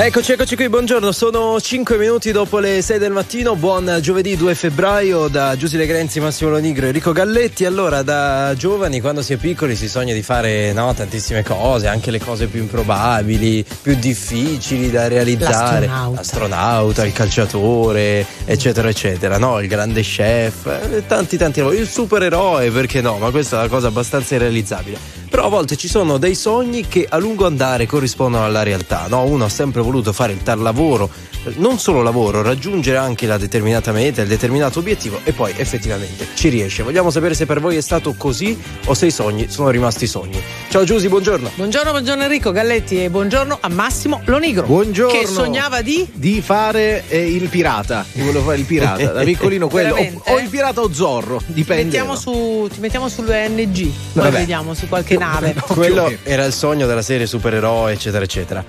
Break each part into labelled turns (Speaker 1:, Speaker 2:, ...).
Speaker 1: Eccoci, eccoci qui, buongiorno, sono 5 minuti dopo le 6 del mattino, buon giovedì 2 febbraio da Giusile Grenzi, Massimo Lonigro e Enrico Galletti. Allora, da giovani, quando si è piccoli, si sogna di fare no, tantissime cose, anche le cose più improbabili, più difficili da realizzare.
Speaker 2: L'astronauta.
Speaker 1: L'astronauta, il calciatore, eccetera, eccetera, no? Il grande chef, eh, tanti, tanti lavori. Il supereroe, perché no? Ma questa è una cosa abbastanza irrealizzabile. Però a volte ci sono dei sogni che a lungo andare corrispondono alla realtà, no? Uno ha sempre voluto fare il tal lavoro, non solo lavoro, raggiungere anche la determinata meta, il determinato obiettivo e poi effettivamente ci riesce. Vogliamo sapere se per voi è stato così o se i sogni sono rimasti sogni. Ciao Giusy, buongiorno.
Speaker 2: Buongiorno, buongiorno Enrico Galletti e buongiorno a Massimo Lonigro.
Speaker 3: Buongiorno.
Speaker 2: Che sognava di
Speaker 3: Di fare eh, il pirata. Io volevo fare il pirata. Da piccolino quello. O, o il pirata o Zorro. Dipende.
Speaker 2: mettiamo su, ti mettiamo sull'ONG, poi
Speaker 3: Vabbè.
Speaker 2: vedidiamo su qualche nave.
Speaker 1: Quello era il sogno della serie supereroe, eccetera, eccetera.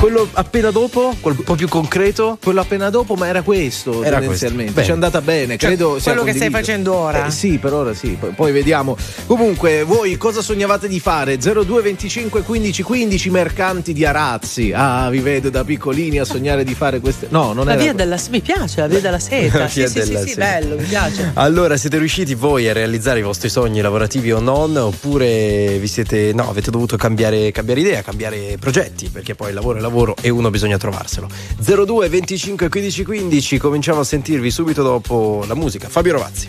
Speaker 1: Quello appena dopo, quel un po' più concreto,
Speaker 3: Quello appena dopo, ma era questo
Speaker 1: Era
Speaker 3: tendenzialmente.
Speaker 1: questo.
Speaker 3: Ci è andata bene,
Speaker 2: Cioè,
Speaker 3: credo. sia
Speaker 2: quello che stai
Speaker 3: condiviso.
Speaker 2: facendo ora?
Speaker 3: Eh, sì, per ora sì. Poi, poi vediamo. Comunque, voi cosa sognavate di fare? 02 25 15 15 mercanti di arazzi. Ah, vi vedo da piccolini a sognare di fare queste. No, non
Speaker 2: La
Speaker 3: era.
Speaker 2: via della mi piace, la via della seta.
Speaker 1: La
Speaker 2: sì,
Speaker 1: via
Speaker 2: sì, sì,
Speaker 1: della
Speaker 2: sì,
Speaker 1: seta.
Speaker 2: bello, mi piace.
Speaker 1: Allora, siete riusciti voi a realizzare i vostri sogni lavorativi o non? Oppure vi siete. No, avete dovuto cambiare, cambiare idea, cambiare progetti? Perché poi il lavoro è lavoro e uno bisogna trovarselo. 02 25 15 15, cominciamo a sentirvi subito dopo la musica. Fabio Rovazzi.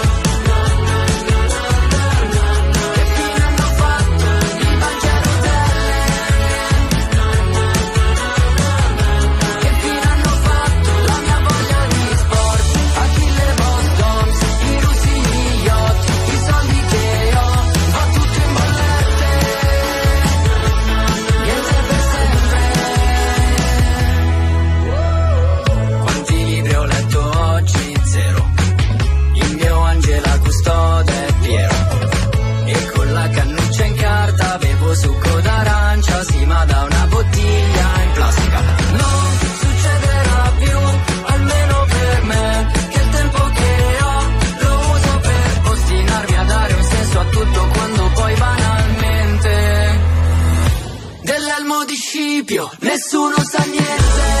Speaker 4: Nessuno sa niente.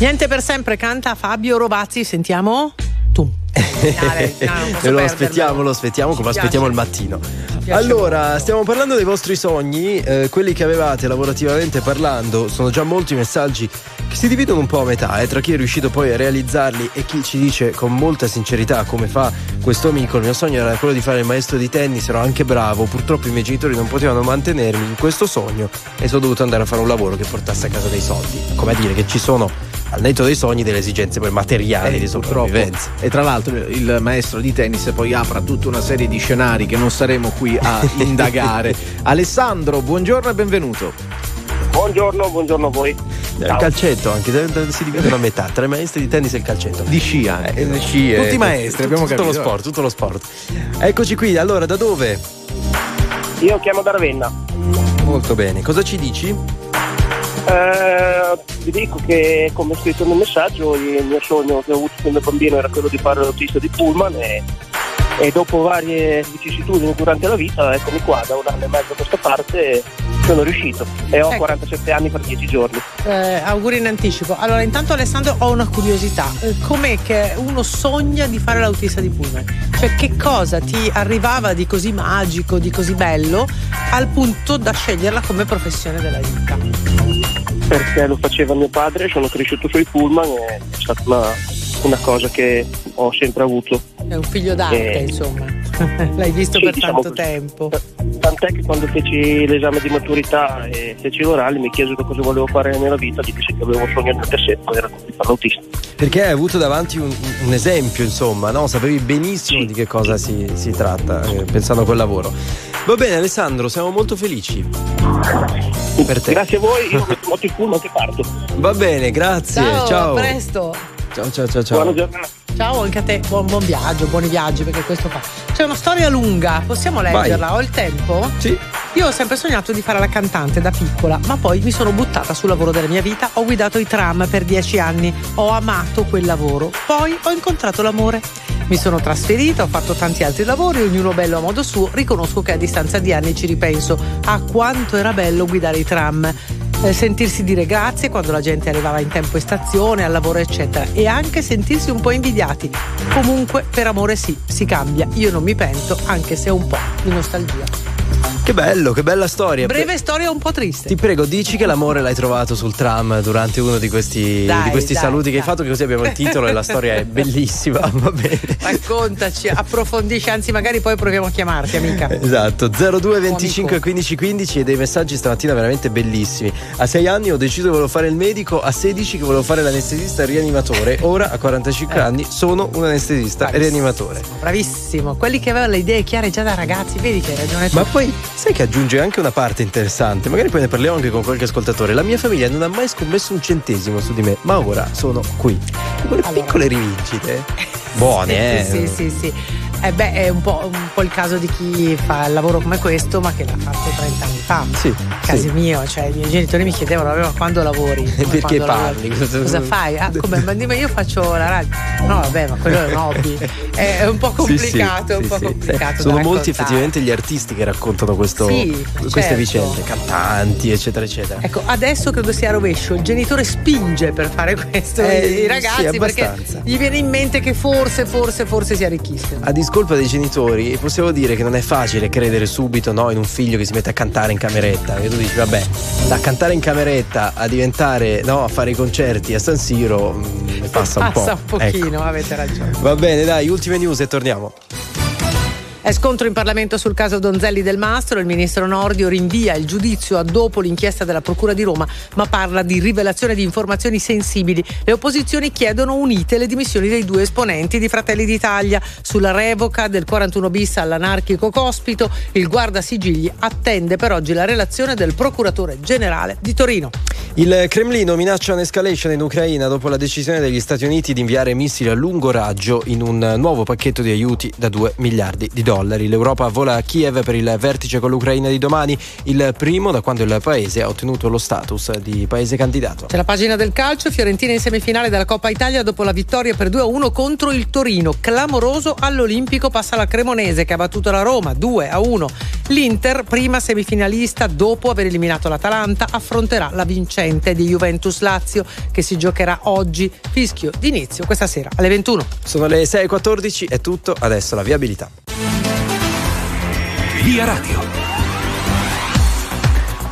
Speaker 4: Niente per sempre
Speaker 2: canta Fabio Rovazzi, sentiamo. Tu. Dai, no,
Speaker 1: lo aspettiamo, lo aspettiamo come aspettiamo il mattino. Allora, stiamo parlando dei vostri sogni, eh, quelli che avevate lavorativamente parlando, sono già molti messaggi si dividono un po' a metà eh, tra chi è riuscito poi a realizzarli e chi ci dice con molta sincerità come fa questo amico il mio sogno era quello di fare il maestro di tennis ero anche bravo purtroppo i miei genitori non potevano mantenermi in questo sogno e sono dovuto andare a fare un lavoro che portasse a casa dei soldi come a dire che ci sono al netto dei sogni delle esigenze poi materiali
Speaker 3: Eh,
Speaker 1: di sopravvivenza
Speaker 3: E tra l'altro il maestro di tennis poi apre tutta una serie di scenari che non saremo qui a indagare. Alessandro, buongiorno e benvenuto.
Speaker 5: Buongiorno, buongiorno a voi.
Speaker 1: il calcetto anche si dividono a metà tra i maestri di tennis e il calcetto
Speaker 3: Di sci anche.
Speaker 1: Eh, sci, eh,
Speaker 3: Tutti maestri,
Speaker 1: tutto,
Speaker 3: abbiamo
Speaker 1: tutto lo
Speaker 3: capito.
Speaker 1: sport, tutto lo sport. Eccoci qui, allora da dove?
Speaker 5: Io chiamo da Ravenna.
Speaker 1: Molto bene, cosa ci dici?
Speaker 5: Eh, vi dico che, come scritto nel messaggio, il mio sogno che ho avuto quando bambino era quello di fare l'autista di Pullman e, e dopo varie vicissitudini durante la vita, eccomi qua, da un anno e mezzo a questa parte sono riuscito e ho
Speaker 2: Ecco.
Speaker 5: 47 anni per 10 giorni.
Speaker 2: Eh, auguri in anticipo. Allora, intanto Alessandro ho una curiosità. Eh, com'è che uno sogna di fare l'autista di pullman? Cioè, che cosa ti arrivava di così magico, di così bello, al punto da sceglierla come professione della vita?
Speaker 5: Perché lo faceva mio padre, sono cresciuto sui Pullman e è stata una, una cosa che ho sempre avuto.
Speaker 2: È un figlio d'arte,
Speaker 5: Eh.
Speaker 2: insomma. L'hai visto
Speaker 5: Sì,
Speaker 2: per
Speaker 5: diciamo
Speaker 2: tanto
Speaker 5: così.
Speaker 2: tempo.
Speaker 5: Tant'è che quando feci l'esame di maturità e feci l'orale mi chiesero cosa volevo fare nella vita, dissi che avevo un sogno nel cassetto, era quello di fare l'autista.
Speaker 1: Perché hai avuto davanti un, un esempio, insomma, no? Sapevi benissimo
Speaker 5: Sì.
Speaker 1: di che cosa si, si tratta, eh, pensando a quel lavoro. Va bene, Alessandro, siamo molto felici. Per te.
Speaker 5: Grazie a voi, io metto molto il pullman che parto.
Speaker 1: Va bene, grazie.
Speaker 2: Ciao,
Speaker 1: Ciao.
Speaker 2: a presto.
Speaker 1: Ciao, ciao, ciao, ciao.
Speaker 5: Buona giornata.
Speaker 2: Ciao anche a te, buon, buon viaggio, buoni viaggi, perché questo fa. C'è una storia lunga, possiamo leggerla? Ho il tempo?
Speaker 1: Sì.
Speaker 2: Io ho sempre sognato di fare la cantante da piccola, ma poi mi sono buttata sul lavoro della mia vita, ho guidato i tram per dieci anni, ho amato quel lavoro, poi ho incontrato l'amore. Mi sono trasferita, ho fatto tanti altri lavori, ognuno bello a modo suo, riconosco che a distanza di anni ci ripenso a quanto era bello guidare i tram. Eh, sentirsi dire grazie quando la gente arrivava in tempo in stazione, al lavoro eccetera e anche sentirsi un po' invidiati. Comunque per amore sì, si cambia, io non mi pento anche se un po' di nostalgia.
Speaker 1: Che bello, che bella storia.
Speaker 2: Breve storia un po' triste.
Speaker 1: Ti prego, dici che l'amore l'hai trovato sul tram durante uno di questi,
Speaker 2: Dai,
Speaker 1: di questi
Speaker 2: dai,
Speaker 1: saluti che
Speaker 2: dai.
Speaker 1: hai fatto, che così abbiamo il titolo e la storia è bellissima. Va bene.
Speaker 2: Raccontaci, approfondisci, anzi magari poi proviamo a chiamarti amica.
Speaker 1: Esatto, 02 25
Speaker 2: amico.
Speaker 1: 15 15 e dei messaggi stamattina veramente bellissimi. A 6 anni ho deciso che volevo fare il medico, a 16 che volevo fare l'anestesista rianimatore, ora a 45
Speaker 2: Eh.
Speaker 1: anni sono un anestesista
Speaker 2: Bravissimo.
Speaker 1: rianimatore.
Speaker 2: Bravissimo, quelli che avevano le idee chiare già da ragazzi, vedi che hai ragione tu.
Speaker 1: Ma poi sai che aggiunge anche una parte interessante, magari poi ne parliamo anche con qualche ascoltatore. La mia famiglia non ha mai scommesso un centesimo su di me, ma ora sono qui. Quelle
Speaker 2: Allora.
Speaker 1: piccole rivincite. Buone,
Speaker 2: sì,
Speaker 1: eh.
Speaker 2: Sì, sì, sì. Eh beh, è un po', un po' il caso di chi fa il lavoro come questo, ma che l'ha fatto 30 anni fa.
Speaker 1: Sì,
Speaker 2: Casi
Speaker 1: sì.
Speaker 2: mio, cioè i miei genitori mi chiedevano "Vabbè, ma quando lavori? Come
Speaker 1: perché
Speaker 2: quando
Speaker 1: parli?
Speaker 2: lavori?
Speaker 1: Cosa-
Speaker 2: fai? Ah, come? Ma dimmi, io faccio la radio. No, vabbè, ma quello è un hobby. È, un po'
Speaker 1: Sì, sì,
Speaker 2: complicato, è un
Speaker 1: sì,
Speaker 2: po'
Speaker 1: sì.
Speaker 2: complicato.
Speaker 1: Sono molti effettivamente gli artisti che raccontano questo-
Speaker 2: Sì,
Speaker 1: queste
Speaker 2: certo.
Speaker 1: vicende, cantanti, eccetera, eccetera.
Speaker 2: Ecco, adesso credo sia a rovescio. Il genitore spinge per fare questo
Speaker 1: Eh,
Speaker 2: i
Speaker 1: sì,
Speaker 2: ragazzi perché gli viene in mente che forse, forse, forse si arricchiscono.
Speaker 1: A discolpa dei genitori, possiamo dire che non è facile credere subito no, in un figlio che si mette a cantare in cameretta. E tu dici, vabbè, da cantare in cameretta a diventare, no, a fare i concerti a San Siro, mm, passa un po'.
Speaker 2: Passa un pochino,
Speaker 1: Ecco.
Speaker 2: avete ragione.
Speaker 1: Va bene, dai, ultime news e torniamo.
Speaker 2: È scontro in Parlamento sul caso Donzelli del Mastro. Il ministro Nordio rinvia il giudizio a dopo l'inchiesta della Procura di Roma, ma parla di rivelazione di informazioni sensibili. Le opposizioni chiedono unite le dimissioni dei due esponenti di Fratelli d'Italia. Sulla revoca del 41 bis all'anarchico Cospito, il guardasigilli attende per oggi la relazione del procuratore generale di Torino.
Speaker 1: Il Cremlino minaccia un'escalation in Ucraina dopo la decisione degli Stati Uniti di inviare missili a lungo raggio in un nuovo pacchetto di aiuti da 2 miliardi di dollari. L'Europa vola a Kiev per il vertice con l'Ucraina di domani, il primo da quando il paese ha ottenuto lo status di paese candidato.
Speaker 2: C'è la pagina del calcio, Fiorentina in semifinale della Coppa Italia dopo la vittoria per 2-1 contro il Torino. Clamoroso all'Olimpico passa la Cremonese che ha battuto la Roma 2-1. L'Inter, prima semifinalista dopo aver eliminato l'Atalanta, affronterà la vincente di Juventus Lazio che si giocherà oggi. Fischio d'inizio questa sera alle 21.
Speaker 1: Sono le 6.14, è tutto, adesso la viabilità.
Speaker 6: Via Radio.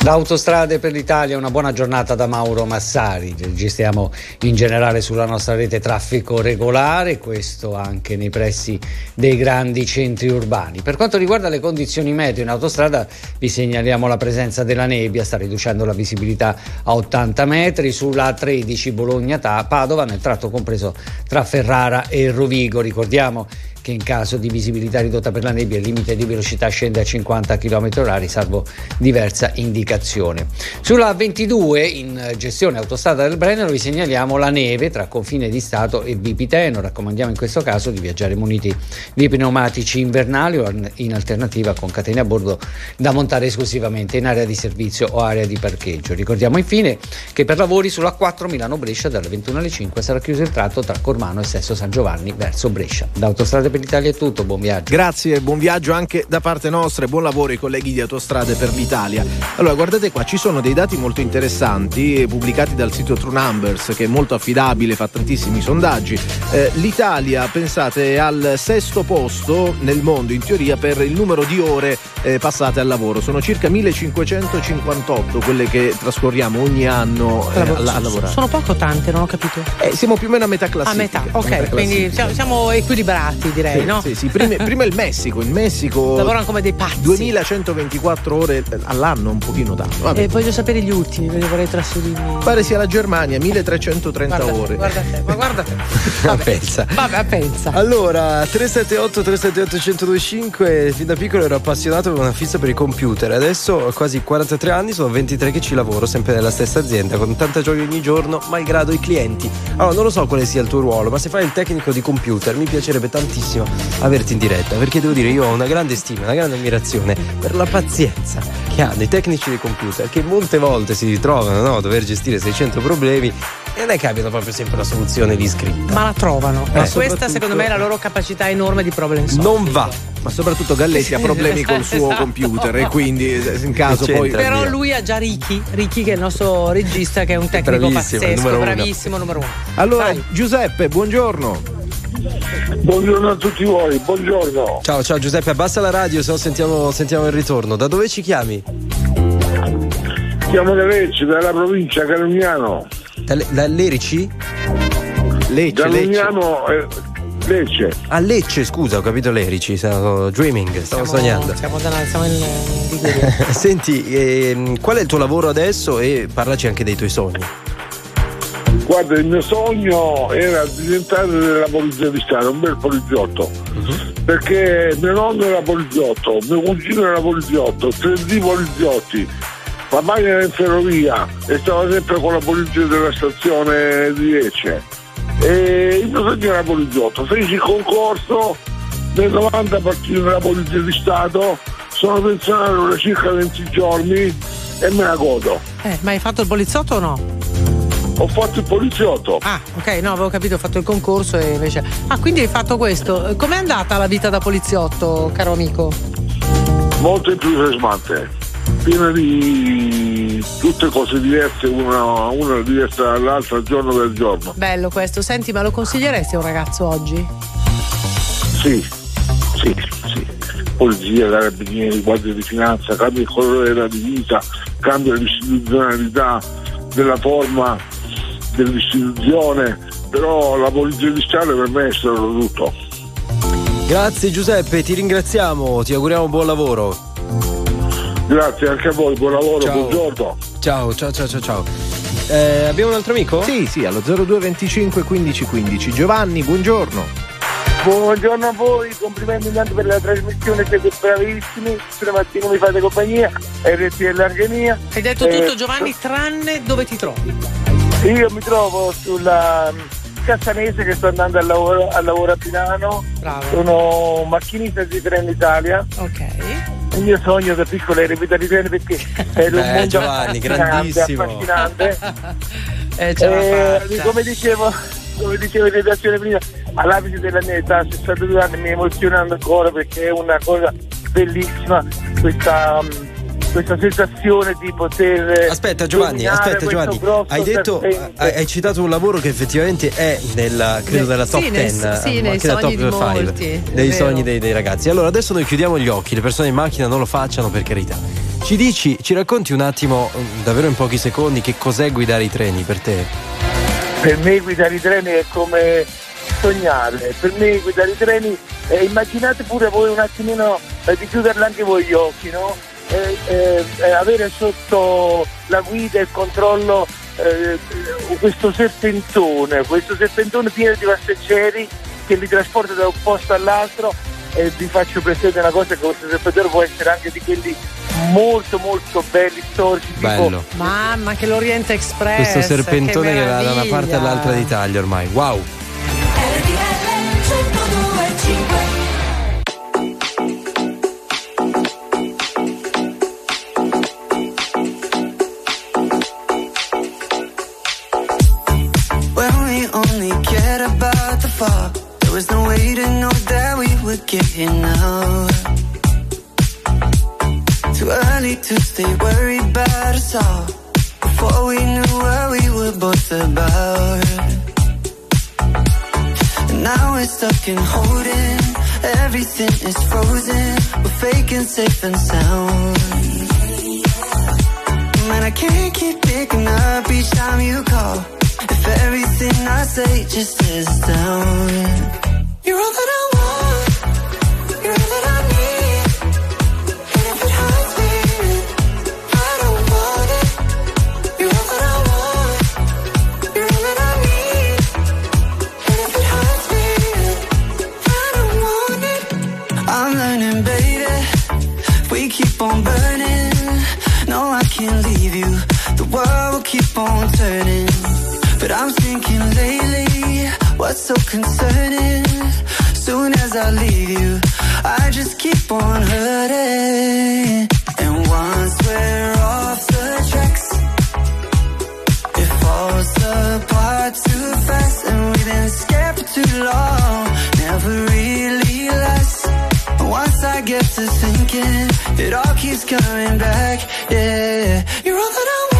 Speaker 7: Da Autostrade per l'Italia una buona giornata da Mauro Massari, registriamo in generale sulla nostra rete traffico regolare, questo anche nei pressi dei grandi centri urbani. Per quanto riguarda le condizioni meteo in autostrada vi segnaliamo la presenza della nebbia, sta riducendo la visibilità a 80 metri sulla 13 Bologna-Padova nel tratto compreso tra Ferrara e Rovigo. Ricordiamo che in caso di visibilità ridotta per la nebbia il limite di velocità scende a 50 km h salvo diversa indicazione. Sulla 22 in gestione autostrada del Brennero vi segnaliamo la neve tra confine di Stato e Vipiteno. Raccomandiamo in questo caso di viaggiare muniti di pneumatici invernali o in alternativa con catene a bordo da montare esclusivamente in area di servizio o area di parcheggio. Ricordiamo infine che per lavori sulla 4 Milano-Brescia dalle 21 alle 5 sarà chiuso il tratto tra Cormano e Sesto San Giovanni verso Brescia. Da Autostrade per per l'Italia è tutto, buon viaggio.
Speaker 3: Grazie, buon viaggio anche da parte nostra e buon lavoro ai colleghi di Autostrade per l'Italia. Allora, guardate qua, ci sono dei dati molto interessanti pubblicati dal sito True Numbers che è molto affidabile, fa tantissimi sondaggi. Eh, L'Italia, pensate, è al sesto posto nel mondo in teoria per il numero di ore eh, passate al lavoro. Sono circa 1558 quelle che trascorriamo ogni anno eh, a, a, lavorare.
Speaker 2: Sono poco tante, non ho capito.
Speaker 3: Eh, siamo più o meno a metà classifica.
Speaker 2: A metà, ok, metà quindi siamo equilibrati direi,
Speaker 3: sì,
Speaker 2: no?
Speaker 3: Sì, sì, prima, prima, il Messico, il Messico
Speaker 2: lavorano come dei pazzi.
Speaker 3: 2124 ore all'anno, un pochino tanto.
Speaker 2: E voglio sapere gli ultimi, perché vorrei trasferirmi.
Speaker 3: Pare sia la Germania, 1330
Speaker 2: guarda
Speaker 3: ore.
Speaker 2: Te, guarda te, ma guarda te. Vabbè,
Speaker 1: pensa.
Speaker 2: Vabbè, pensa.
Speaker 1: Allora, 378 378 1025, fin da piccolo ero appassionato, avevo una fissa per i computer. Adesso ho quasi 43 anni, sono 23 che ci lavoro, sempre nella stessa azienda, con tanta gioia ogni giorno, malgrado i clienti. Allora, non lo so quale sia il tuo ruolo, ma se fai il tecnico di computer, mi piacerebbe tantissimo averti in diretta, perché devo dire, io ho una grande stima, una grande ammirazione per la pazienza che hanno i tecnici di computer, che molte volte si ritrovano no, a dover gestire 600 problemi e non è che abbiano proprio sempre la soluzione lì scritta.
Speaker 2: Ma la trovano.
Speaker 1: Eh,
Speaker 2: Ma questa secondo me è la loro capacità enorme di problem solving.
Speaker 1: Non va.
Speaker 3: Ma soprattutto Galletti ha problemi col suo
Speaker 2: Esatto.
Speaker 3: computer e quindi in caso poi?
Speaker 2: Però
Speaker 1: via.
Speaker 2: lui ha già Ricky, Ricky che è il nostro regista che è un tecnico
Speaker 1: Bravissimo,
Speaker 2: pazzesco,
Speaker 1: numero
Speaker 2: bravissimo, numero uno.
Speaker 3: Allora,
Speaker 2: Vai.
Speaker 3: Giuseppe, buongiorno.
Speaker 8: Buongiorno a tutti voi, buongiorno.
Speaker 1: Ciao, ciao Giuseppe, abbassa la radio, se no sentiamo, sentiamo il ritorno. Da dove ci chiami?
Speaker 8: Siamo da Lecce, dalla provincia Carognano.
Speaker 1: Da, Le- da Lerici?
Speaker 3: Lecce,
Speaker 8: Da
Speaker 3: Lecce.
Speaker 1: A Lecce, scusa, ho capito Lerici, stavo dreaming, stavo sognando.
Speaker 2: Siamo, da- siamo in in Liguria.
Speaker 1: Senti, ehm, qual è il tuo lavoro adesso e parlaci anche dei tuoi sogni.
Speaker 8: Guarda, il mio sogno era diventare della polizia di Stato, un bel poliziotto. Perché mio nonno era poliziotto, mio cugino era poliziotto, tre di poliziotti. Papà era in ferrovia e stava sempre con la polizia della stazione di Lecce. E il mio sogno era poliziotto. Feci il concorso, nel 90 partì nella polizia di Stato, sono pensionato da circa 20 giorni e me la godo.
Speaker 2: Eh, ma hai fatto il poliziotto o no?
Speaker 8: Ho fatto il poliziotto.
Speaker 2: Ah, ok, no, avevo capito, ho fatto il concorso e invece. Ah, quindi hai fatto questo. Com'è andata la vita da poliziotto, caro amico?
Speaker 8: molto entusiasmante, piena di tutte cose diverse, una, una diversa dall'altra giorno per giorno.
Speaker 2: Bello questo. Senti, ma lo consiglieresti a un ragazzo oggi?
Speaker 8: Sì, sì, sì. Polizia, carabinieri, guardia di finanza, cambia il colore della divisa, cambia l'istituzionalità della forma dell'istituzione, però la polizia di Stato per me è stato tutto.
Speaker 1: Grazie Giuseppe, ti ringraziamo, ti auguriamo buon lavoro.
Speaker 8: Grazie anche a voi, buon lavoro,
Speaker 1: Ciao.
Speaker 8: buongiorno.
Speaker 1: Ciao, ciao, ciao, ciao, ciao. Eh, abbiamo un altro amico?
Speaker 3: Sì, sì, allo 0225 15 15. Giovanni, buongiorno.
Speaker 5: Buongiorno a voi, complimenti intanto per la trasmissione, siete bravissimi, tutte le mattine mi fate compagnia, RTL Argenia.
Speaker 2: Hai detto
Speaker 5: Eh,
Speaker 2: tutto, Giovanni, tranne dove ti trovi.
Speaker 5: Io mi trovo sulla mm, Cassanese che sto andando al lavoro, al lavoro a Milano,
Speaker 2: Bravo.
Speaker 5: sono macchinista di Trenitalia.
Speaker 2: Ok.
Speaker 5: Il mio sogno da piccolo era i treni perché è un mondo
Speaker 1: Giovanni,
Speaker 5: affascinante,
Speaker 1: grandissimo.
Speaker 5: affascinante.
Speaker 2: Eh, ce l'ha
Speaker 5: Eh, come dicevo, come dicevo in redazione prima, all'abito della mia età, 62 anni, mi emozionando ancora perché è una cosa bellissima questa, mm, questa sensazione di poter.
Speaker 1: Aspetta Giovanni, aspetta Giovanni, hai detto, hai, hai citato un lavoro che effettivamente è nella, credo
Speaker 2: Nel-
Speaker 1: nella top
Speaker 2: sì, nel-
Speaker 1: 10,
Speaker 2: sì,
Speaker 1: eh,
Speaker 2: nei
Speaker 1: anche nella
Speaker 2: sogni
Speaker 1: top
Speaker 2: di
Speaker 1: 5
Speaker 2: molti, è
Speaker 1: dei sogni dei, dei ragazzi. Allora adesso noi chiudiamo gli occhi, le persone in macchina non lo facciano per carità. Ci dici, ci racconti un attimo, mm, davvero in pochi secondi, che cos'è guidare i treni per te?
Speaker 5: Per me guidare i treni è come sognare, per me guidare i treni, eh, immaginate pure voi un attimino eh, di chiuderla anche voi gli occhi, no? Eh, eh, avere sotto la guida e il controllo eh, questo serpentone, questo serpentone pieno di passeggeri che li trasporta da un posto all'altro e vi faccio presente una cosa che questo serpentone può essere anche di quelli molto molto belli, storici,
Speaker 1: Bello.
Speaker 5: tipo
Speaker 2: Mamma che l'Oriente Express.
Speaker 1: Questo serpentone che, va da una parte all'altra d'Italia ormai. Wow!
Speaker 9: Fall, there was no way to know that we would get here now. Too early to stay worried about us all. Before we knew what we were both about. And now we're stuck in holding. Everything is frozen. We're faking safe and sound. Man, I can't keep picking up each time you call. If everything I say just is down. You're all that I want. What's so concerning? Soon as I leave you, I just keep on hurting. And once we're off the tracks, it falls apart too fast. And we've been scared for too long, never really lasts. Once I get to thinking, it all keeps coming back. Yeah, you're all that I want.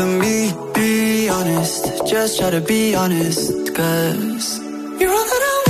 Speaker 9: For me. Be honest, just try to be honest, cause you're all that I want.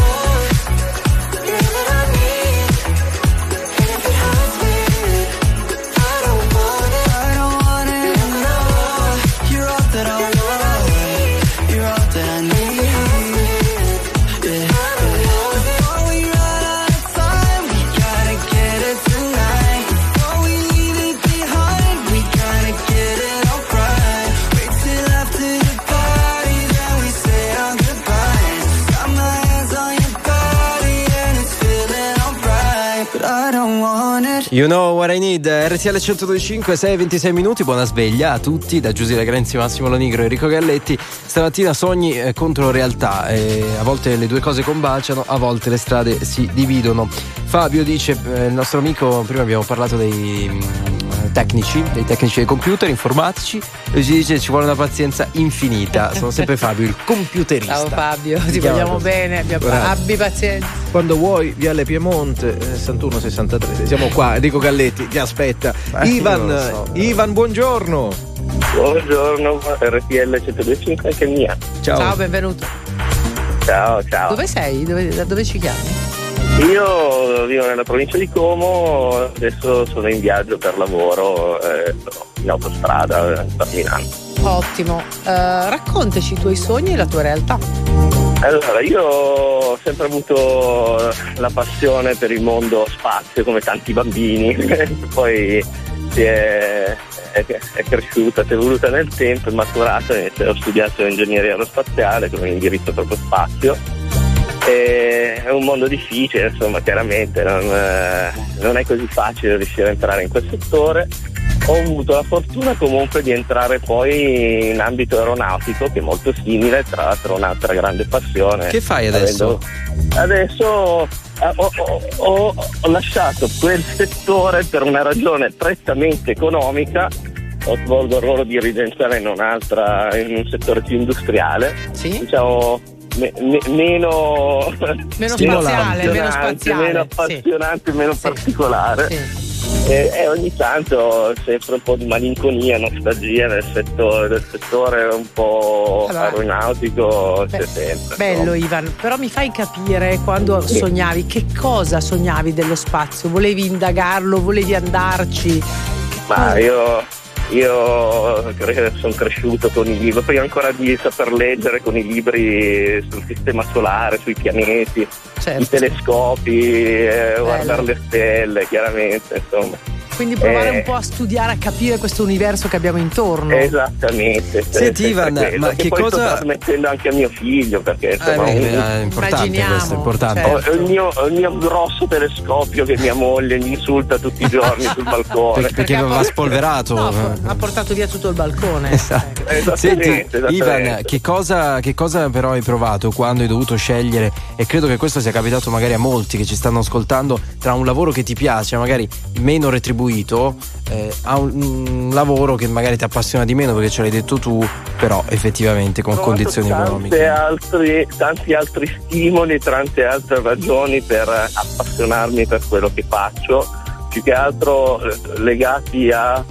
Speaker 1: You know what I need, RTL 1025, 6 26 minuti, buona sveglia a tutti, da Giusy Grenzi, Massimo Lonigro, Enrico Galletti. Stamattina sogni eh, contro realtà, eh, a volte le due cose combaciano, a volte le strade si dividono. Fabio dice, eh, il nostro amico, prima abbiamo parlato dei tecnici, dei tecnici dei computer, informatici, e ci dice ci vuole una pazienza infinita. Sono sempre Fabio, il computerista.
Speaker 2: Ciao Fabio, ti
Speaker 1: Chiama
Speaker 2: vogliamo
Speaker 1: così.
Speaker 2: bene,
Speaker 3: Bravo.
Speaker 2: abbi pazienza.
Speaker 3: Quando vuoi, Viale Piemonte, eh, 6163. Siamo qua, Enrico Galletti ti aspetta.
Speaker 1: Eh,
Speaker 3: Ivan,
Speaker 1: so.
Speaker 3: Ivan, buongiorno.
Speaker 5: buongiorno RTL 125 anche mia.
Speaker 1: Ciao.
Speaker 2: Ciao, benvenuto.
Speaker 5: Ciao, ciao.
Speaker 2: Dove sei? Dove- da dove ci chiami?
Speaker 5: Io vivo nella provincia di Como, adesso sono in viaggio per lavoro eh, in autostrada per Milano.
Speaker 2: Ottimo. Eh, raccontaci i tuoi sogni e la tua realtà.
Speaker 5: Allora, io ho sempre avuto la passione per il mondo spazio come tanti bambini, poi si è, è, è cresciuta, si è evoluta nel tempo, è maturata, ho studiato ingegneria aerospaziale con un indirizzo proprio spazio. E è un mondo difficile, insomma, chiaramente non, eh, non è così facile riuscire a entrare in quel settore. Ho avuto la fortuna comunque di entrare poi in ambito aeronautico, che è molto simile, tra l'altro un'altra grande passione.
Speaker 1: Che fai adesso?
Speaker 5: Adesso eh, ho, ho- ho- ho lasciato quel settore per una ragione prettamente economica
Speaker 10: svolgo il ruolo dirigente in un'altra, in un settore più industriale.
Speaker 2: Sì.
Speaker 10: Diciamo me- me- meno
Speaker 2: Meno spaziale, meno spaziale.
Speaker 10: meno
Speaker 2: sì.
Speaker 10: appassionante, meno
Speaker 2: Sì.
Speaker 10: particolare.
Speaker 2: Sì.
Speaker 10: E, e ogni tanto sempre un po' di malinconia, nostalgia nel settore, del settore un po'
Speaker 2: Allora,
Speaker 10: aeronautico
Speaker 2: Beh,
Speaker 10: c'è sempre.
Speaker 2: Bello
Speaker 10: insomma.
Speaker 2: Ivan, però mi fai capire quando sognavi, che cosa sognavi dello spazio? Volevi indagarlo, volevi andarci?
Speaker 10: Ma io, io sono cresciuto con i libri, prima ancora di saper leggere con i libri sul sistema solare, sui pianeti,
Speaker 2: Certo.
Speaker 10: i telescopi, eh, guardare le stelle, chiaramente, insomma.
Speaker 2: Quindi provare
Speaker 10: Eh.
Speaker 2: un po' a studiare, a capire questo universo che abbiamo intorno.
Speaker 10: Esattamente.
Speaker 1: Senti, Ivan, ma
Speaker 10: che
Speaker 1: che
Speaker 10: poi
Speaker 1: cosa-
Speaker 10: sto trasmettendo anche a mio figlio, perché
Speaker 1: Eh,
Speaker 10: insomma,
Speaker 1: beh,
Speaker 10: un-
Speaker 1: è importante questo, è importante.
Speaker 2: certo.
Speaker 10: ho il mio, il mio grosso telescopio che mia moglie mi insulta tutti i giorni sul balcone.
Speaker 1: Per- perché
Speaker 2: ha
Speaker 1: va
Speaker 2: por-
Speaker 1: spolverato.
Speaker 2: No, ha portato via tutto il balcone.
Speaker 1: Esatto.
Speaker 10: Esattamente,
Speaker 1: Senti,
Speaker 10: esattamente.
Speaker 1: Ivan, che cosa, che cosa però hai provato quando hai dovuto scegliere? E credo che questo sia capitato magari a molti che ci stanno ascoltando tra un lavoro che ti piace, magari meno retribuito, eh, a un, un lavoro che magari ti appassiona di meno perché ce l'hai detto tu, però effettivamente con
Speaker 10: Ho
Speaker 1: condizioni economiche.
Speaker 10: altri- tanti altri stimoli, tante altre ragioni per appassionarmi per quello che faccio, più che altro eh, legati a,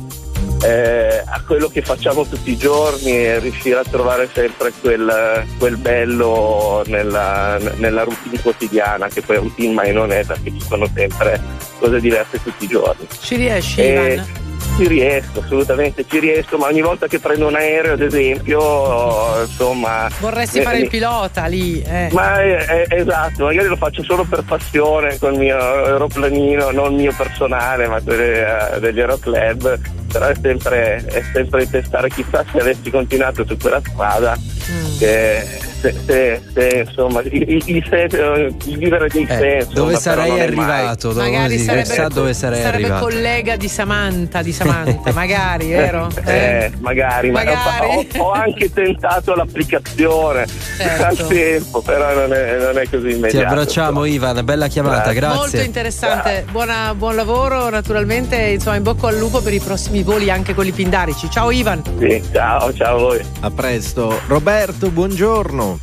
Speaker 10: eh, a quello che facciamo tutti i giorni e riuscire a trovare sempre quel, quel bello nella, nella routine quotidiana, che poi routine mai non è perché ci sono sempre cose diverse tutti i giorni.
Speaker 2: Ci riesci,
Speaker 10: Eh,
Speaker 2: Ivan?
Speaker 10: Ci riesco, assolutamente ci riesco, ma ogni volta che prendo un aereo, ad esempio, insomma.
Speaker 2: Vorresti
Speaker 10: eh,
Speaker 2: fare il pilota lì? eh.
Speaker 10: Ma è, è- esatto, magari lo faccio solo per passione col mio aeroplanino, non mio personale, ma quelli eh, degli aeroclub. Però è sempre, è sempre di testare, chissà se avessi continuato su quella strada,
Speaker 2: Mm.
Speaker 10: che se, se- se, insomma il, il- il sen- il vivere dei
Speaker 1: Eh,
Speaker 10: sensi.
Speaker 1: dove sarei arrivato? Dove,
Speaker 2: Magari sarebbe,
Speaker 1: dove sarei
Speaker 2: sarebbe
Speaker 1: arrivato.
Speaker 2: collega di Samantha, di Samantha, magari, vero?
Speaker 10: Eh, magari, ma
Speaker 2: Magari.
Speaker 10: Ho, ho anche tentato l'applicazione
Speaker 2: Certo.
Speaker 10: al tempo, però non è, non è così immediato.
Speaker 1: Ti abbracciamo Ivan, bella chiamata,
Speaker 10: Grazie.
Speaker 1: grazie.
Speaker 2: Molto interessante, Buona- buon lavoro naturalmente, insomma in bocca al lupo per i prossimi voli anche quelli pindarici. Ciao Ivan.
Speaker 10: Sì, ciao, ciao a voi.
Speaker 3: A presto. Roberto, buongiorno.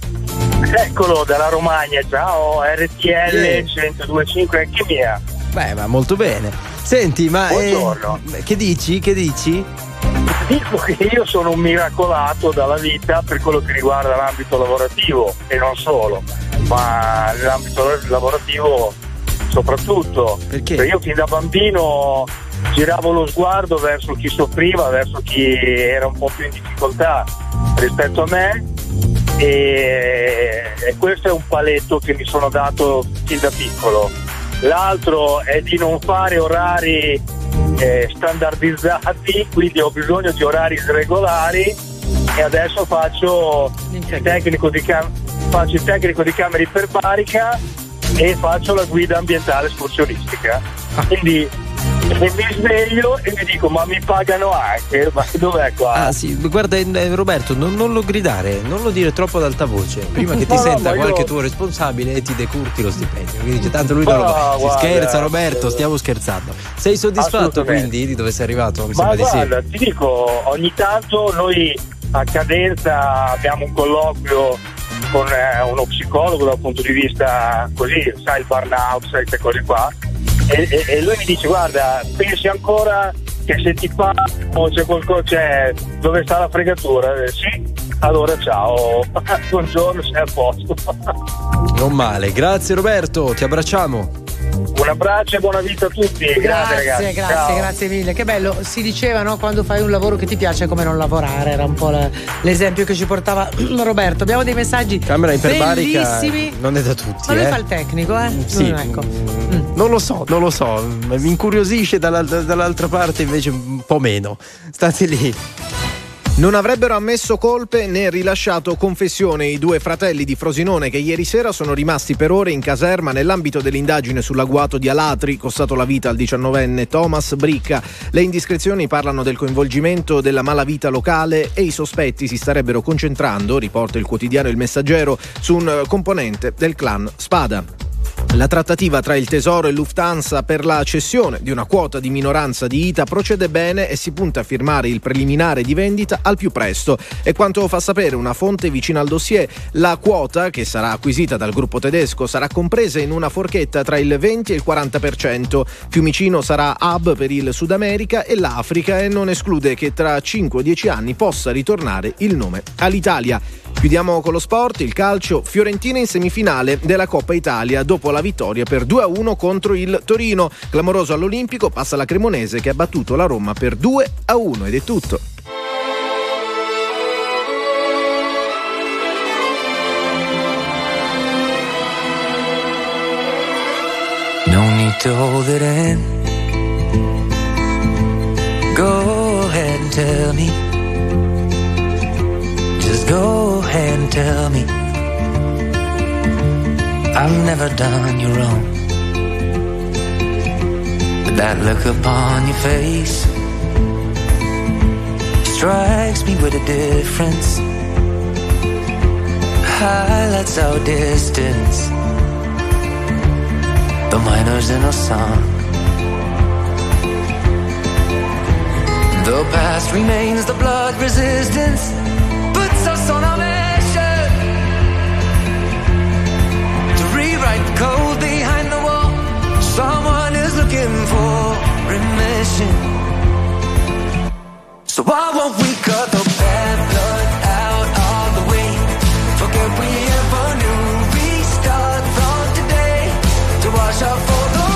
Speaker 11: Eccolo dalla Romagna, ciao RTL
Speaker 1: Yeah.
Speaker 11: 1025 anche mia.
Speaker 1: Beh, ma molto bene. Senti, ma eh,
Speaker 11: Buongiorno.
Speaker 1: che dici? Che dici?
Speaker 11: Dico che io sono un miracolato dalla vita per quello che riguarda l'ambito lavorativo e non solo, ma nell'ambito lavorativo soprattutto.
Speaker 1: Perché?
Speaker 11: Perché io fin da bambino giravo lo sguardo verso chi soffriva, verso chi era un po' più in difficoltà rispetto a me e, e questo è un paletto che mi sono dato fin da piccolo. L'altro è di non fare orari eh, standardizzati, quindi ho bisogno di orari regolari e adesso faccio il tecnico di, cam- faccio il tecnico di camera iperbarica e faccio la guida ambientale escursionistica. Quindi e mi sveglio e mi dico ma mi pagano anche, ma dov'è qua?
Speaker 1: Ah sì, guarda eh, Roberto, non, non lo gridare, non lo dire troppo ad alta voce, prima che ti
Speaker 11: No, no,
Speaker 1: senta
Speaker 11: io-
Speaker 1: qualche tuo responsabile e ti decurti lo stipendio. Quindi dice tanto lui non lo
Speaker 11: Ma
Speaker 1: fa. Si
Speaker 11: guarda,
Speaker 1: scherza Roberto, stiamo scherzando. Sei soddisfatto quindi di dove sei arrivato? Mi
Speaker 11: Ma
Speaker 1: sembra di sì.
Speaker 11: guarda, ti dico, ogni tanto noi a cadenza abbiamo un colloquio con eh, uno psicologo dal punto di vista così, sai, il burnout, sai, queste cose qua. E, e- e lui mi dice, guarda, pensi ancora che se ti fa o c'è qualcosa, c'è, dove sta la fregatura? Eh, sì, allora ciao, buongiorno, sei a posto.
Speaker 1: Non male, grazie Roberto, ti abbracciamo.
Speaker 11: Un abbraccio e buona vita a tutti. Grazie,
Speaker 2: Grazie,
Speaker 11: ragazzi.
Speaker 2: grazie,
Speaker 11: Ciao.
Speaker 2: grazie mille. Che bello, si diceva no, quando fai un lavoro che ti piace è come non lavorare, era un po' la- l'esempio che ci portava Roberto. Abbiamo dei messaggi
Speaker 1: Camera iperbarica
Speaker 2: bellissimi.
Speaker 1: non è da tutti,
Speaker 2: Ma lui
Speaker 1: eh.
Speaker 2: fa il tecnico, eh?
Speaker 1: Sì,
Speaker 2: Mm, ecco.
Speaker 1: mm, non lo so, non lo so, mi incuriosisce dalla- dall'altra parte invece un po' meno. State lì.
Speaker 3: Non avrebbero ammesso colpe né rilasciato confessione i due fratelli di Frosinone che ieri sera sono rimasti per ore in caserma nell'ambito dell'indagine sull'agguato di Alatri, costato la vita al diciannovenne Thomas Bricca. Le indiscrezioni parlano del coinvolgimento della malavita locale e i sospetti si starebbero concentrando, riporta il quotidiano Il Messaggero, su un eh, componente del clan Spada. La trattativa tra il Tesoro e Lufthansa per la cessione di una quota di minoranza di ITA procede bene e si punta a firmare il preliminare di vendita al più presto. E quanto fa sapere una fonte vicina al dossier, la quota che sarà acquisita dal gruppo tedesco sarà compresa in una forchetta tra il 20 e il 40%. Fiumicino sarà hub per il Sud America e l'Africa e non esclude che tra 5 o 10 anni possa ritornare il nome all'Italia. Chiudiamo con lo sport, il calcio, Fiorentina in semifinale della Coppa Italia dopo la vittoria per 2-1 contro il Torino. Clamoroso all'Olimpico passa la Cremonese che ha battuto la Roma per 2-1 ed è tutto.
Speaker 12: No need to hold it in. Go ahead and tell me. Just go ahead and tell me. I've never done you wrong. But that look upon your face strikes me with a difference. Highlights our distance. The miners in a song. The past remains the blood resistance, puts us on a the behind the wall. Someone is looking for remission. So why won't we cut the bad blood out all the way? Forget we ever knew. Restart from today to wash out for the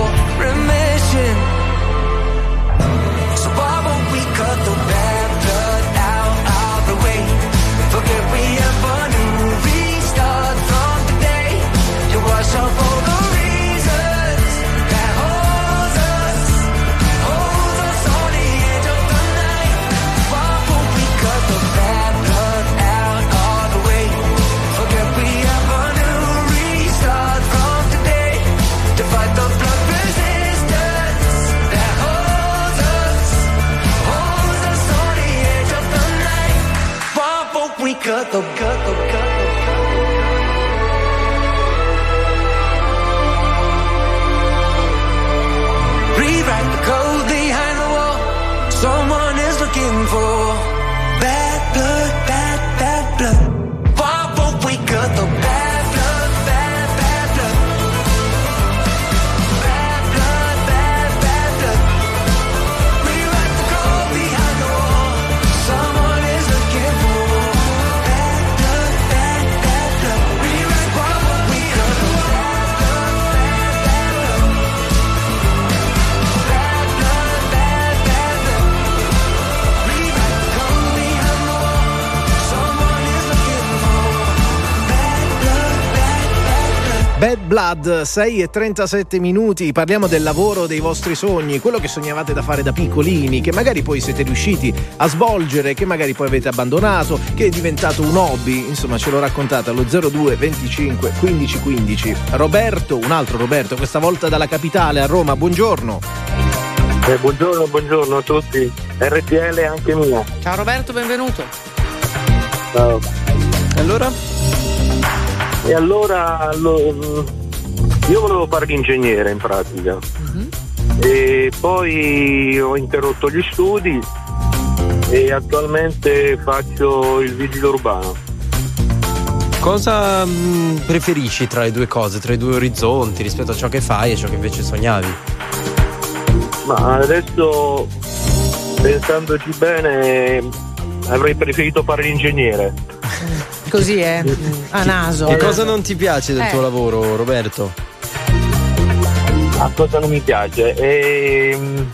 Speaker 12: won't we cut the bad blood out all the way. Okay, we have a restart from today. To fight those blood resistance That hose uses on the edge of the light Waffo we cut the cut the cut bad blood. Bad Blood,
Speaker 3: 6 e 37 minuti, parliamo del lavoro dei vostri sogni, quello che sognavate da fare da piccolini, che magari poi siete riusciti a svolgere, che magari poi avete abbandonato, che è diventato un hobby, insomma ce lo raccontate allo 02 25 15 15. Roberto, un altro Roberto, questa volta dalla capitale a Roma, buongiorno.
Speaker 13: Eh, buongiorno, buongiorno a tutti. RTL anche mia.
Speaker 2: Ciao Roberto, benvenuto.
Speaker 13: Ciao.
Speaker 1: E allora?
Speaker 13: E allora lo- io volevo fare l'ingegnere in pratica. E poi ho interrotto gli studi e attualmente faccio il vigile urbano.
Speaker 1: Cosa mm, preferisci tra le due cose, tra i due orizzonti rispetto a ciò che fai e ciò che invece sognavi?
Speaker 13: Ma adesso pensandoci bene, avrei preferito fare l'ingegnere.
Speaker 2: Così è, a naso.
Speaker 1: Che cosa non ti piace del
Speaker 2: Eh.
Speaker 1: tuo lavoro, Roberto?
Speaker 13: A cosa non mi piace? Ehm,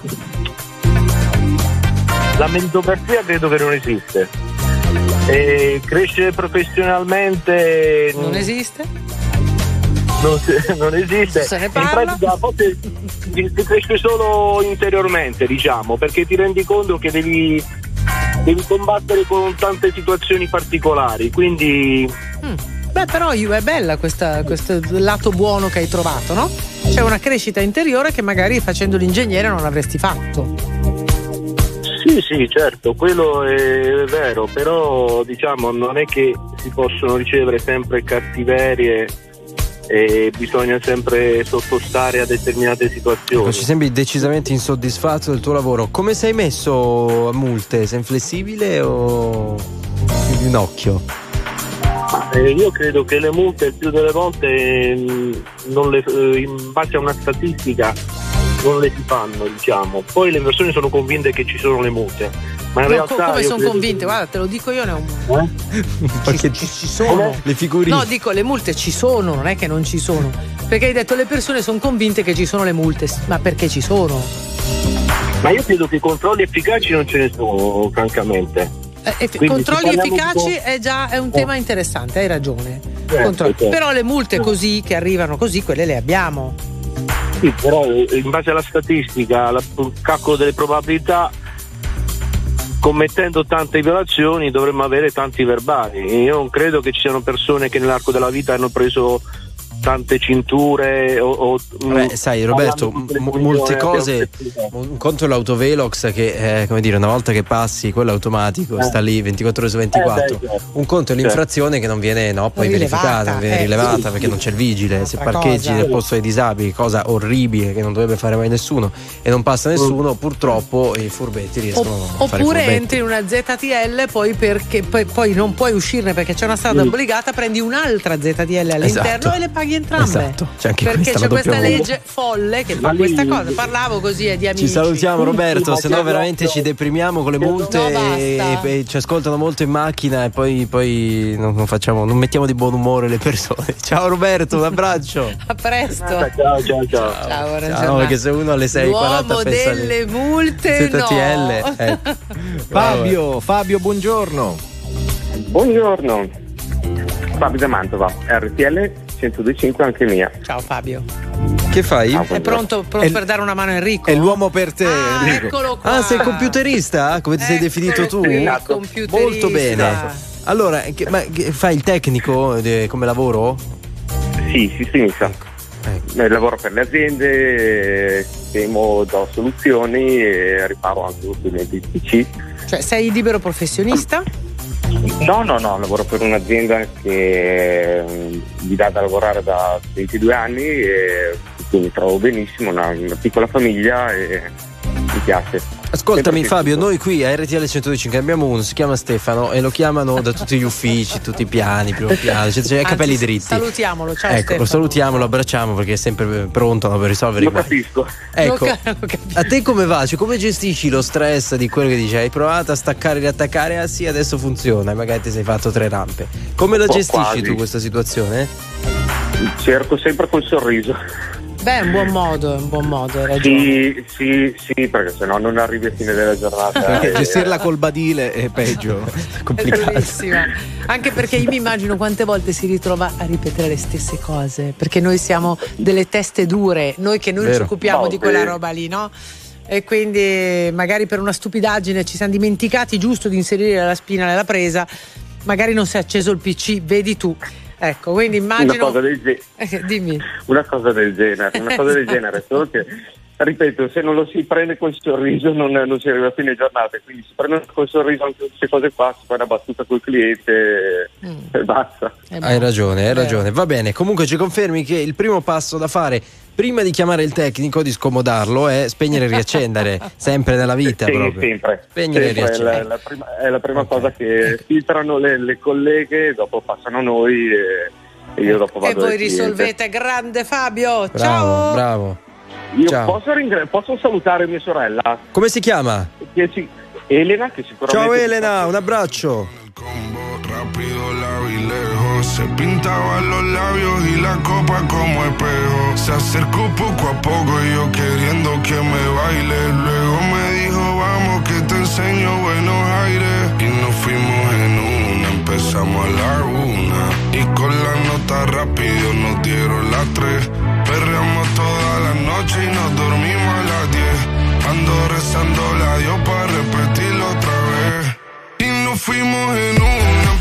Speaker 13: La meritocrazia credo che non esiste. E crescere professionalmente
Speaker 2: Non esiste?
Speaker 13: non, non esiste.
Speaker 2: Se ne
Speaker 13: In
Speaker 2: parla?
Speaker 13: pratica a volte si cresce solo interiormente, diciamo, perché ti rendi conto che devi, devi combattere con tante situazioni particolari. Quindi
Speaker 2: Beh, però è bella questa- questo lato buono che hai trovato, no? C'è una crescita interiore che magari facendo l'ingegnere non avresti fatto.
Speaker 13: Sì, sì, certo, quello è vero, però diciamo non è che si possono ricevere sempre cattiverie e bisogna sempre sottostare a determinate situazioni.
Speaker 1: Ci sembri decisamente insoddisfatto del tuo lavoro. Come sei messo a multe? Sei inflessibile o in occhio?
Speaker 13: Eh, io credo che le multe il più delle volte mm, non le- eh, in base a una statistica non le si fanno, diciamo. Poi le persone sono convinte che ci sono le multe, ma in
Speaker 2: No,
Speaker 13: realtà
Speaker 2: co- come sono convinte?
Speaker 13: che-
Speaker 2: Guarda, te lo dico io, ne ho
Speaker 13: Eh?
Speaker 1: Perché
Speaker 2: ci, ci sono.
Speaker 1: le figurine.
Speaker 2: No, dico le multe ci sono, non è che non ci sono. Perché hai detto le persone sono convinte che ci sono le multe, ma perché ci sono?
Speaker 13: Ma io credo che controlli efficaci non ce ne sono, francamente.
Speaker 2: Eh,
Speaker 13: Quindi
Speaker 2: controlli efficaci è già è un tema interessante, hai ragione.
Speaker 13: Certo, certo.
Speaker 2: Però le multe così che arrivano così, quelle le abbiamo.
Speaker 13: Sì, però eh, in base alla statistica, al calcolo delle probabilità, commettendo tante violazioni dovremmo avere tanti verbali. Io non credo che ci siano persone che nell'arco della vita hanno preso tante cinture o... o
Speaker 1: Beh, sai Roberto, m- molte cose, un conto è l'autovelox che eh, come dire, una volta che passi quello automatico
Speaker 13: Eh.
Speaker 1: sta lì 24 ore su 24.
Speaker 13: Eh, beh, certo.
Speaker 1: un conto è l'infrazione che non viene no, poi verificata, non viene
Speaker 2: eh,
Speaker 1: rilevata
Speaker 2: sì.
Speaker 1: perché non c'è il vigile, se parcheggi
Speaker 2: cosa.
Speaker 1: nel posto dei disabili, cosa orribile che non dovrebbe fare mai nessuno e non passa nessuno, purtroppo i furbetti riescono
Speaker 2: O-
Speaker 1: a fare
Speaker 2: oppure
Speaker 1: furbetti.
Speaker 2: entri in una ZTL poi perché poi, poi non puoi uscirne perché c'è una strada
Speaker 1: Mm.
Speaker 2: obbligata, prendi un'altra ZTL all'interno
Speaker 1: Esatto.
Speaker 2: e le paghi entrambe.
Speaker 1: Esatto, c'è anche
Speaker 2: perché
Speaker 1: questa,
Speaker 2: c'è questa legge folle che fa questa cosa. Parlavo così eh, di amici.
Speaker 1: Ci salutiamo Roberto, se no veramente ci deprimiamo con le multe
Speaker 2: No,
Speaker 1: e, e ci ascoltano molto in macchina e poi, poi non, non facciamo, non mettiamo di buon umore le persone. Ciao Roberto, un abbraccio.
Speaker 2: A presto.
Speaker 13: Ciao, ciao, ciao.
Speaker 2: Ciao,
Speaker 1: Ciao, perché se uno alle 6.40
Speaker 2: L'uomo
Speaker 1: pensa
Speaker 2: delle multe
Speaker 1: ZTL,
Speaker 2: no.
Speaker 1: ecco.
Speaker 3: Fabio, Fabio, buongiorno.
Speaker 14: Buongiorno, Fabio da Mantova, RTL 125 anche mia.
Speaker 2: Ciao Fabio.
Speaker 1: Che fai?
Speaker 14: Ciao.
Speaker 2: È pronto, pronto
Speaker 3: È-
Speaker 2: per dare una mano a Enrico?
Speaker 3: È l'uomo per te,
Speaker 2: Ah,
Speaker 3: Enrico.
Speaker 2: eccolo qua.
Speaker 1: Ah, sei computerista? Come ti sei
Speaker 2: Ecco,
Speaker 1: definito tu?
Speaker 2: computerista.
Speaker 1: Molto bene. Allora, che- ma che- fai il tecnico eh, come lavoro?
Speaker 14: Sì, sistemistica.
Speaker 1: Ecco.
Speaker 14: Eh, Lavoro per le aziende, sistemo, do soluzioni e riparo anche ovviamente i PC.
Speaker 2: Cioè, sei libero professionista?
Speaker 14: No, no, no, lavoro per un'azienda che eh, mi dà da lavorare da 22 anni e quindi mi trovo benissimo, una, una piccola famiglia e mi piace.
Speaker 1: Ascoltami Fabio, noi qui a RTL 125 abbiamo uno, si chiama Stefano e lo chiamano da tutti gli uffici, tutti i piani, primo piano, cioè, cioè, i capelli
Speaker 2: Anzi,
Speaker 1: dritti.
Speaker 2: Salutiamolo, ciao
Speaker 1: ecco,
Speaker 2: Stefano.
Speaker 1: lo salutiamo, lo abbracciamo perché è sempre pronto no, per risolvere
Speaker 14: Lo
Speaker 1: i guai.
Speaker 14: capisco.
Speaker 1: Ecco,
Speaker 2: Lo ca- lo
Speaker 1: a te come va? Cioè, come gestisci lo stress di quello che dici? Hai provato a staccare e riattaccare? Ah sì, adesso funziona, e magari ti sei fatto tre rampe. Come la
Speaker 14: Oh,
Speaker 1: gestisci
Speaker 14: quasi.
Speaker 1: tu questa situazione?
Speaker 14: Cerco sempre col sorriso.
Speaker 2: Beh, è un buon modo, è un buon modo.
Speaker 14: Sì, sì, sì, perché sennò non arrivi a fine della giornata.
Speaker 3: Perché
Speaker 14: e-
Speaker 3: gestirla col badile è peggio.
Speaker 2: È
Speaker 1: Complicato.
Speaker 2: bellissima. Anche perché io mi immagino quante volte si ritrova a ripetere le stesse cose. Perché noi siamo delle teste dure, noi che noi ci
Speaker 1: Vero.
Speaker 2: occupiamo
Speaker 14: No,
Speaker 2: di quella
Speaker 14: vero.
Speaker 2: roba lì, no? E quindi magari per una stupidaggine ci siamo dimenticati giusto di inserire la spina nella presa, magari non si è acceso il PC, vedi tu. Ecco, quindi
Speaker 14: Una
Speaker 2: immagino.
Speaker 14: cosa del genere.
Speaker 2: Eh, dimmi.
Speaker 14: Una cosa del genere, una cosa del genere, solo che ripeto, se non lo si prende col sorriso non, non si arriva a fine giornata, quindi si prende col sorriso anche queste cose qua, si fa una battuta col cliente
Speaker 2: Mm.
Speaker 14: e basta.
Speaker 1: Hai ragione, hai ragione. Va bene, comunque ci confermi che il primo passo da fare prima di chiamare il tecnico, di scomodarlo, è spegnere e riaccendere, sempre nella vita
Speaker 14: Sì,
Speaker 1: proprio.
Speaker 14: sempre.
Speaker 1: Spegnere e
Speaker 14: Sempre, è,
Speaker 1: riaccendere.
Speaker 14: la, la prima, è la prima
Speaker 1: Ok.
Speaker 14: cosa che filtrano le, le colleghe, dopo passano a noi e, e io dopo
Speaker 2: E
Speaker 14: vado
Speaker 2: voi
Speaker 14: dal cliente.
Speaker 2: risolvete, grande Fabio.
Speaker 1: Bravo,
Speaker 2: Ciao.
Speaker 1: bravo.
Speaker 14: Io
Speaker 1: Ciao.
Speaker 14: posso, ringra- posso salutare mia sorella?
Speaker 1: Come si chiama?
Speaker 14: Che si- Elena, che sicuramente...
Speaker 1: Ciao Elena, un abbraccio.
Speaker 15: Rápido la vi lejos, se pintaba los labios y la copa como espejo. Se acercó poco a poco y yo queriendo que me baile. Luego me dijo, vamos que te enseño buenos aires. Y nos fuimos en una, empezamos a la una. Y con la nota rápido nos dieron las tres. Perreamos toda la noche y nos dormimos a las diez. Ando rezando la Dios para repetirlo otra vez. Y nos fuimos en una,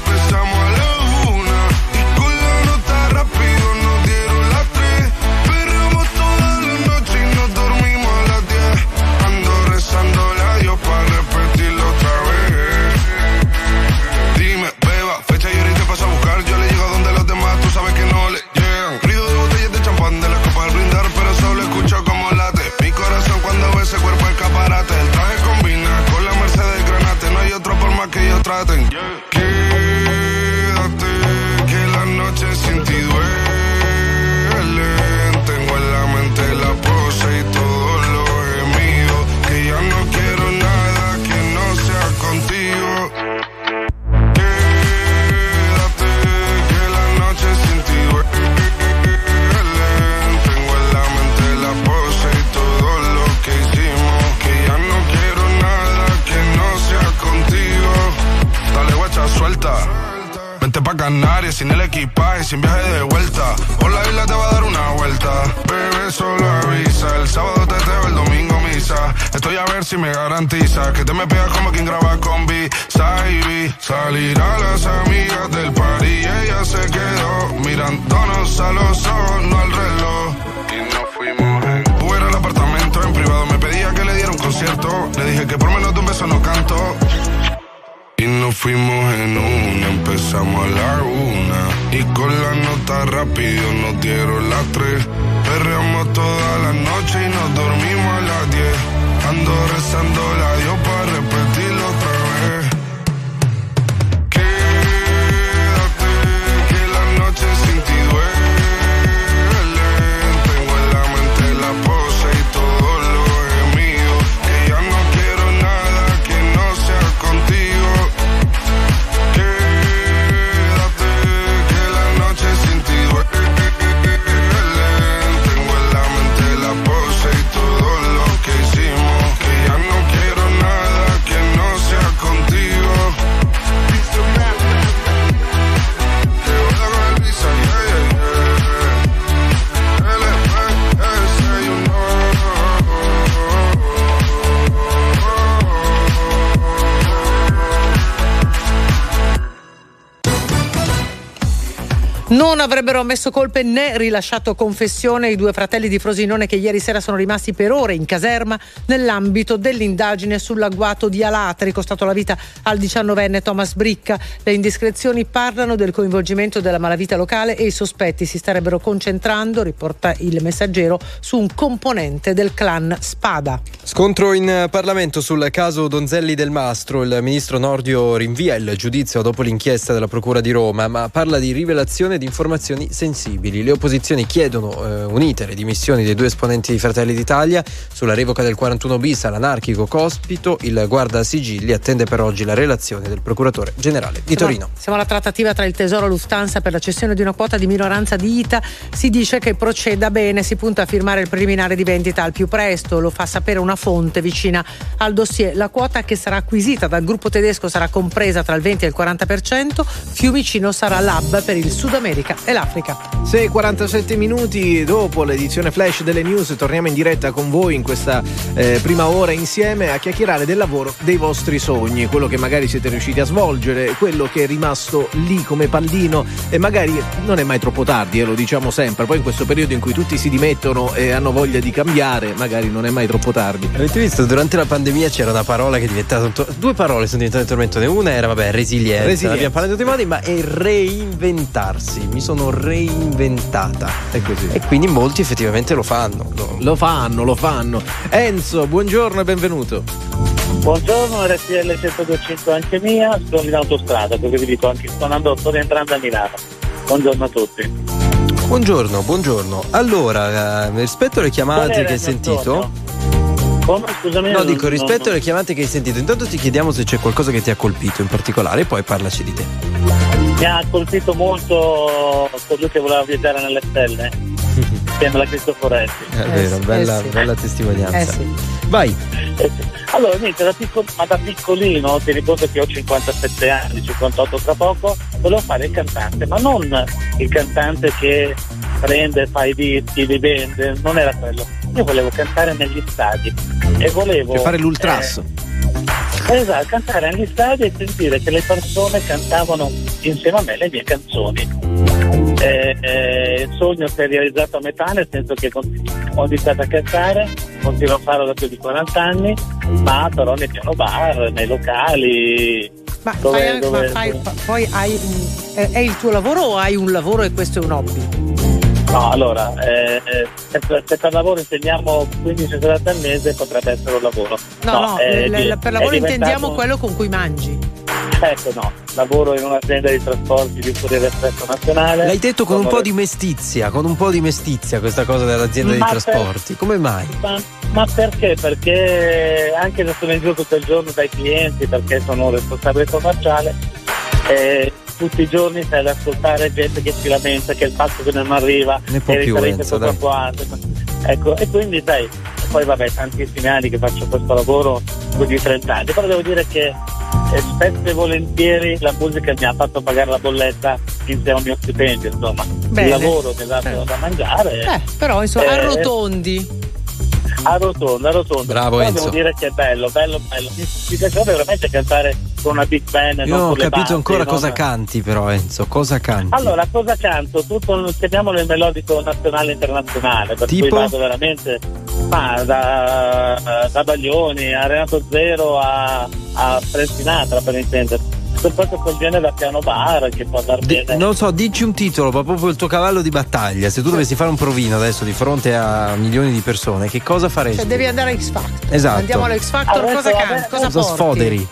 Speaker 2: avrebbero ammesso colpe né rilasciato confessione i due fratelli di Frosinone che ieri sera sono rimasti per ore in caserma nell'ambito dell'indagine sull'agguato di Alatri costato la vita al diciannovenne Thomas Bricca. Le indiscrezioni parlano del coinvolgimento della malavita locale e i sospetti si starebbero concentrando, riporta il messaggero, su un componente del clan Spada.
Speaker 1: Scontro in Parlamento sul caso Donzelli del Mastro. Il ministro Nordio rinvia il giudizio dopo l'inchiesta della Procura di Roma, ma parla di rivelazione di informazioni sensibili. Le opposizioni chiedono eh, unite le dimissioni dei due esponenti di Fratelli d'Italia sulla revoca del 41 bis all'anarchico Cospito. Il guarda sigilli attende per oggi la relazione del procuratore generale di
Speaker 2: Siamo-
Speaker 1: Torino.
Speaker 2: Siamo alla trattativa tra il Tesoro e Lufthansa per la cessione di una quota di minoranza di ITA. Si dice che proceda bene, si punta a firmare il preliminare di vendita al più presto, lo fa sapere una fonte vicina al dossier. La quota che sarà acquisita dal gruppo tedesco sarà compresa tra il 20 e il 40%. Fiumicino sarà l'hub per il Sud America e l'Africa.
Speaker 3: 6.47 minuti dopo l'edizione flash delle news torniamo in diretta con voi in questa eh, prima ora insieme a chiacchierare del lavoro dei vostri sogni, quello che magari siete riusciti a svolgere, quello che è rimasto lì come pallino e magari non è mai troppo tardi, eh, lo diciamo sempre, poi in questo periodo in cui tutti si dimettono e hanno voglia di cambiare, magari non è mai troppo tardi.
Speaker 1: Avete visto? Durante la pandemia c'era una parola che è diventata un to- due parole sono diventate tormentone. Una era, vabbè, resilienza.
Speaker 3: Resilienza.
Speaker 1: Abbiamo parlato in tutti i modi, ma è reinventarsi. Mi sono reinventata.
Speaker 3: È così.
Speaker 1: E quindi molti effettivamente lo fanno. Lo-
Speaker 3: Lo fanno, lo fanno. Enzo, buongiorno e benvenuto.
Speaker 13: Buongiorno, RTL 1025 anche mia, sono in autostrada, perché vi dico anche sto andando, sto rientrando a Milano. Buongiorno a tutti.
Speaker 1: Buongiorno, buongiorno. Allora, eh, rispetto alle chiamate che hai sentito.
Speaker 16: Come? Scusami.
Speaker 1: No, dico, rispetto alle chiamate che hai sentito, intanto ti chiediamo se c'è qualcosa che ti ha colpito in particolare e poi parlaci di te.
Speaker 16: Mi ha colpito molto colui che voleva viaggiare nelle stelle, insieme alla Cristoforetti.
Speaker 1: È vero, bella, bella testimonianza.
Speaker 16: Eh sì.
Speaker 1: Vai.
Speaker 16: Eh sì. Allora, niente, da, picco- ma da piccolino, ti ricordo che ho 57 anni, 58 tra poco, volevo fare il cantante, ma non il cantante che prende, fa i dischi, li vende, non era quello. Io volevo cantare negli stadi e volevo...
Speaker 3: Per fare l'ultras.
Speaker 16: eh, esatto, cantare negli stadi e sentire che le persone cantavano insieme a me le mie canzoni. Eh, eh, il sogno si è realizzato a metà, nel senso che ho iniziato a cantare, continuo a farlo da più di 40 anni, ma però nei piano bar, nei locali.
Speaker 2: Ma,
Speaker 16: dove-
Speaker 2: fai anche- ma
Speaker 16: dove-
Speaker 2: fai- fa- poi hai è il tuo lavoro o hai un lavoro e questo è un hobby?
Speaker 16: No, allora, eh, eh, se, per- se per lavoro intendiamo 15 serate al mese potrebbe essere un lavoro.
Speaker 2: No, no,
Speaker 16: è
Speaker 2: le-
Speaker 16: di-
Speaker 2: le- per
Speaker 16: è
Speaker 2: lavoro
Speaker 16: diventato-
Speaker 2: intendiamo quello con cui mangi.
Speaker 16: Ecco no, lavoro in un'azienda di trasporti di Corriere Espresso Nazionale.
Speaker 1: L'hai detto con un po' di mestizia, con un po' di mestizia questa cosa dell'azienda di
Speaker 16: Ma per-
Speaker 1: trasporti. Come mai?
Speaker 16: Ma, ma perché? Perché anche se sono in giro tutto il giorno dai clienti, perché sono un responsabile commerciale, eh, tutti i giorni stai ad ascoltare gente che si lamenta, che il fatto che non arriva,
Speaker 1: Ne può
Speaker 16: che
Speaker 1: più, Enzo,
Speaker 16: troppo alte. Ecco, e quindi sai, poi vabbè, tantissimi anni che faccio questo lavoro, più di 30 anni, però devo dire che eh, spesso e volentieri la musica mi ha fatto pagare la bolletta insieme al mio stipendio, insomma.
Speaker 2: Bene.
Speaker 16: Il lavoro mi ha dato da mangiare.
Speaker 2: Eh, però insomma,
Speaker 16: Eh,
Speaker 2: arrotondi.
Speaker 16: Arrotondo, arrotondo.
Speaker 1: Bravo,
Speaker 16: Però
Speaker 1: Enzo.
Speaker 16: devo dire che è bello, bello, bello. Mi, mi piacerebbe veramente cantare con una big band.
Speaker 1: Io
Speaker 16: non
Speaker 1: ho capito
Speaker 16: basi,
Speaker 1: ancora
Speaker 16: non-
Speaker 1: cosa canti, però, Enzo. Cosa canti?
Speaker 16: Allora, cosa canto? Tutto, chiamiamolo il melodico nazionale e internazionale, per
Speaker 1: Tipo?
Speaker 16: cui vado veramente ma, da, da Baglioni a Renato Zero a, a Frank Sinatra, per intenderci. Tutto quel genere da piano bar che può andare
Speaker 1: Di-
Speaker 16: bene.
Speaker 1: non so, dici un titolo, ma proprio il tuo cavallo di battaglia. Se tu dovessi fare un provino adesso di fronte a milioni di persone, che cosa faresti?
Speaker 2: Cioè, devi andare a X Factor.
Speaker 1: Esatto.
Speaker 2: Andiamo all'X Factor,
Speaker 16: Adesso,
Speaker 2: cosa
Speaker 16: vabbè?
Speaker 2: Cosa,
Speaker 1: sfoderi?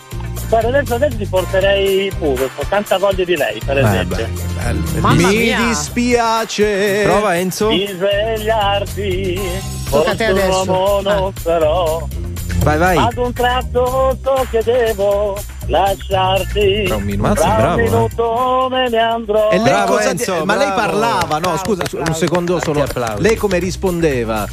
Speaker 16: Guarda, adesso, adesso ti porterei pure, ho tanta voglia di lei, per
Speaker 1: Eh,
Speaker 16: esempio.
Speaker 1: beh, bello,
Speaker 2: Mamma
Speaker 1: bellissimo.
Speaker 3: Mi
Speaker 2: mia.
Speaker 3: dispiace.
Speaker 1: Prova Enzo.
Speaker 16: di svegliarti
Speaker 2: Tocca a te adesso.
Speaker 16: uomo non sarò
Speaker 1: Vai, vai.
Speaker 16: ad un tratto so che devo lasciarti
Speaker 3: Tra un minuto.
Speaker 1: Mazza, bravo, eh.
Speaker 16: me ne andrò
Speaker 3: E lei
Speaker 1: Bravo,
Speaker 3: cosa
Speaker 1: Enzo,
Speaker 3: di- Ma lei parlava, no? Scusa, un secondo solo. Lei come rispondeva?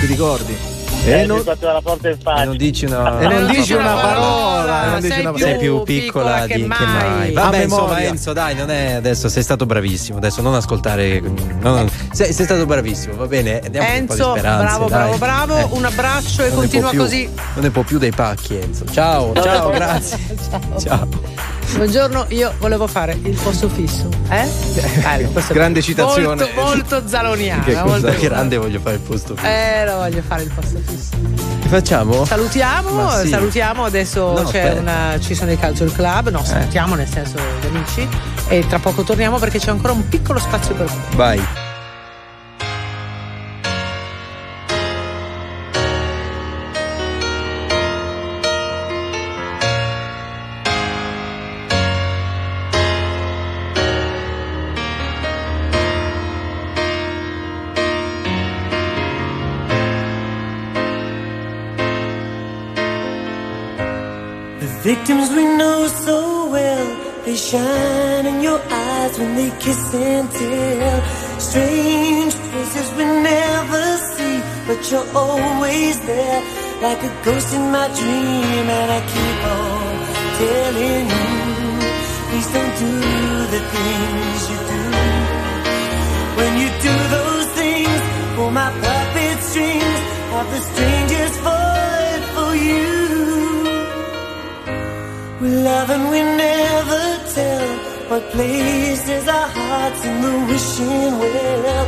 Speaker 3: Ti ricordi?
Speaker 16: Eh,
Speaker 3: E non,
Speaker 16: la porta in
Speaker 1: E non dici una.
Speaker 3: E non
Speaker 2: Eh,
Speaker 3: dici una parola, non dici
Speaker 2: sei,
Speaker 3: una
Speaker 2: più
Speaker 1: sei più piccola, di, che mai.
Speaker 3: A
Speaker 1: Vabbè, insomma. Enzo, dai, non è adesso sei stato bravissimo. Adesso non ascoltare. non- sei, sei stato bravissimo, va bene? Andiamo con un po' di
Speaker 2: Enzo, bravo,
Speaker 1: dai.
Speaker 2: bravo, bravo.
Speaker 1: Eh,
Speaker 2: Un abbraccio e
Speaker 1: non
Speaker 2: continua così.
Speaker 1: Non ne può più dei pacchi, Enzo. Ciao, ciao, grazie. Ciao.
Speaker 2: Buongiorno, io volevo fare il posto fisso. Eh? È
Speaker 3: Grande citazione.
Speaker 2: Molto, molto zaloniana.
Speaker 1: Che
Speaker 2: molto
Speaker 1: grande voglio fare il posto. fisso.
Speaker 2: Eh, lo voglio fare il posto fisso.
Speaker 1: Che facciamo?
Speaker 2: Salutiamo,
Speaker 1: sì.
Speaker 2: salutiamo, adesso
Speaker 1: No,
Speaker 2: una, ci sono i Culture Club, no, salutiamo nel senso gli amici e tra poco torniamo perché c'è ancora un piccolo spazio per voi.
Speaker 1: Vai.
Speaker 17: Victims we know so well, they shine in your eyes when they kiss and tell. Strange faces we never see, but you're always there, like a ghost in my dream. And I keep on telling you, please don't do the things you do. When you do those things, pull my puppet strings, have the strangest void for you. We love and we never tell what places our hearts in the wishing well.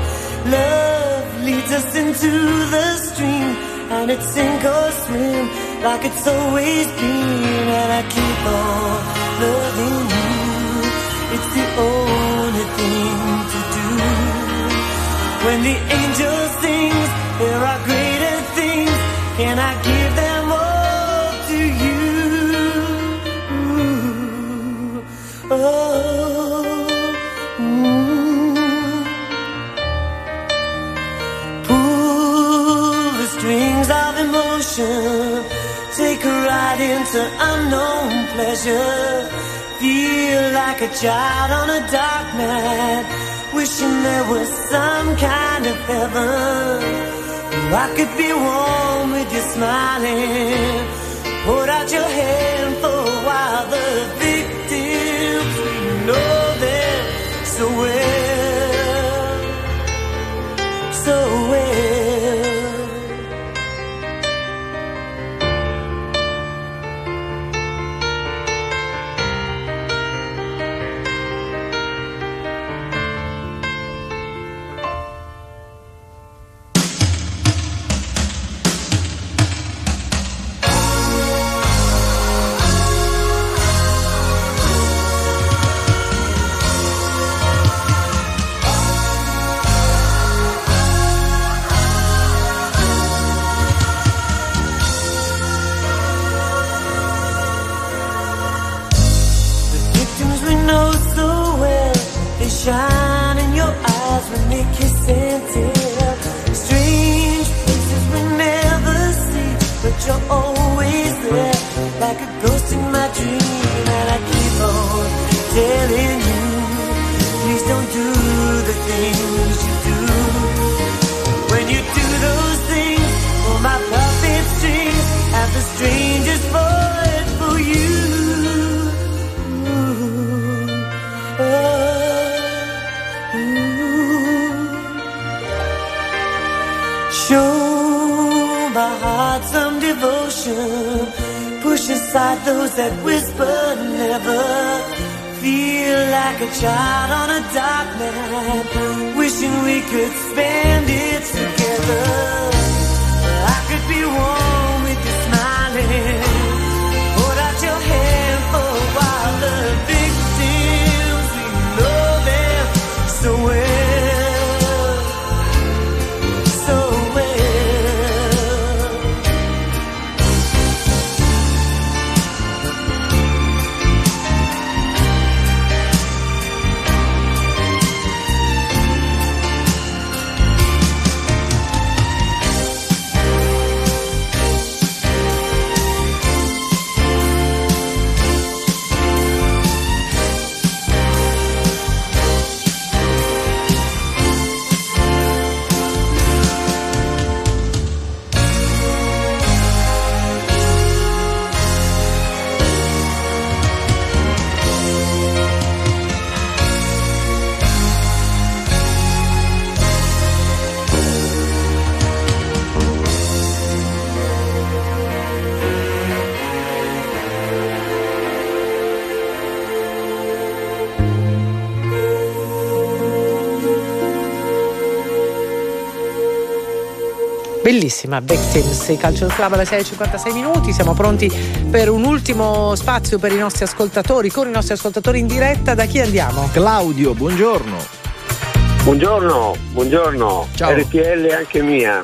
Speaker 17: Love leads us into the stream, and it's sink or swim like it's always been. And I keep on loving you. It's the only thing to do. When the angel sings, there are greater things. Can I give Oh, mm.
Speaker 9: Take a ride into unknown pleasure. Feel like a child on a dark night, wishing there was some kind of heaven. I could be warm with your smiling. Put out your head. So
Speaker 2: Bellissima Victims, il Calcio Club alle 6.56 minuti, siamo pronti per un ultimo spazio per i nostri ascoltatori, con i nostri ascoltatori in diretta, da chi andiamo?
Speaker 3: Claudio, buongiorno.
Speaker 10: Buongiorno, buongiorno.
Speaker 1: Ciao.
Speaker 10: RTL anche mia.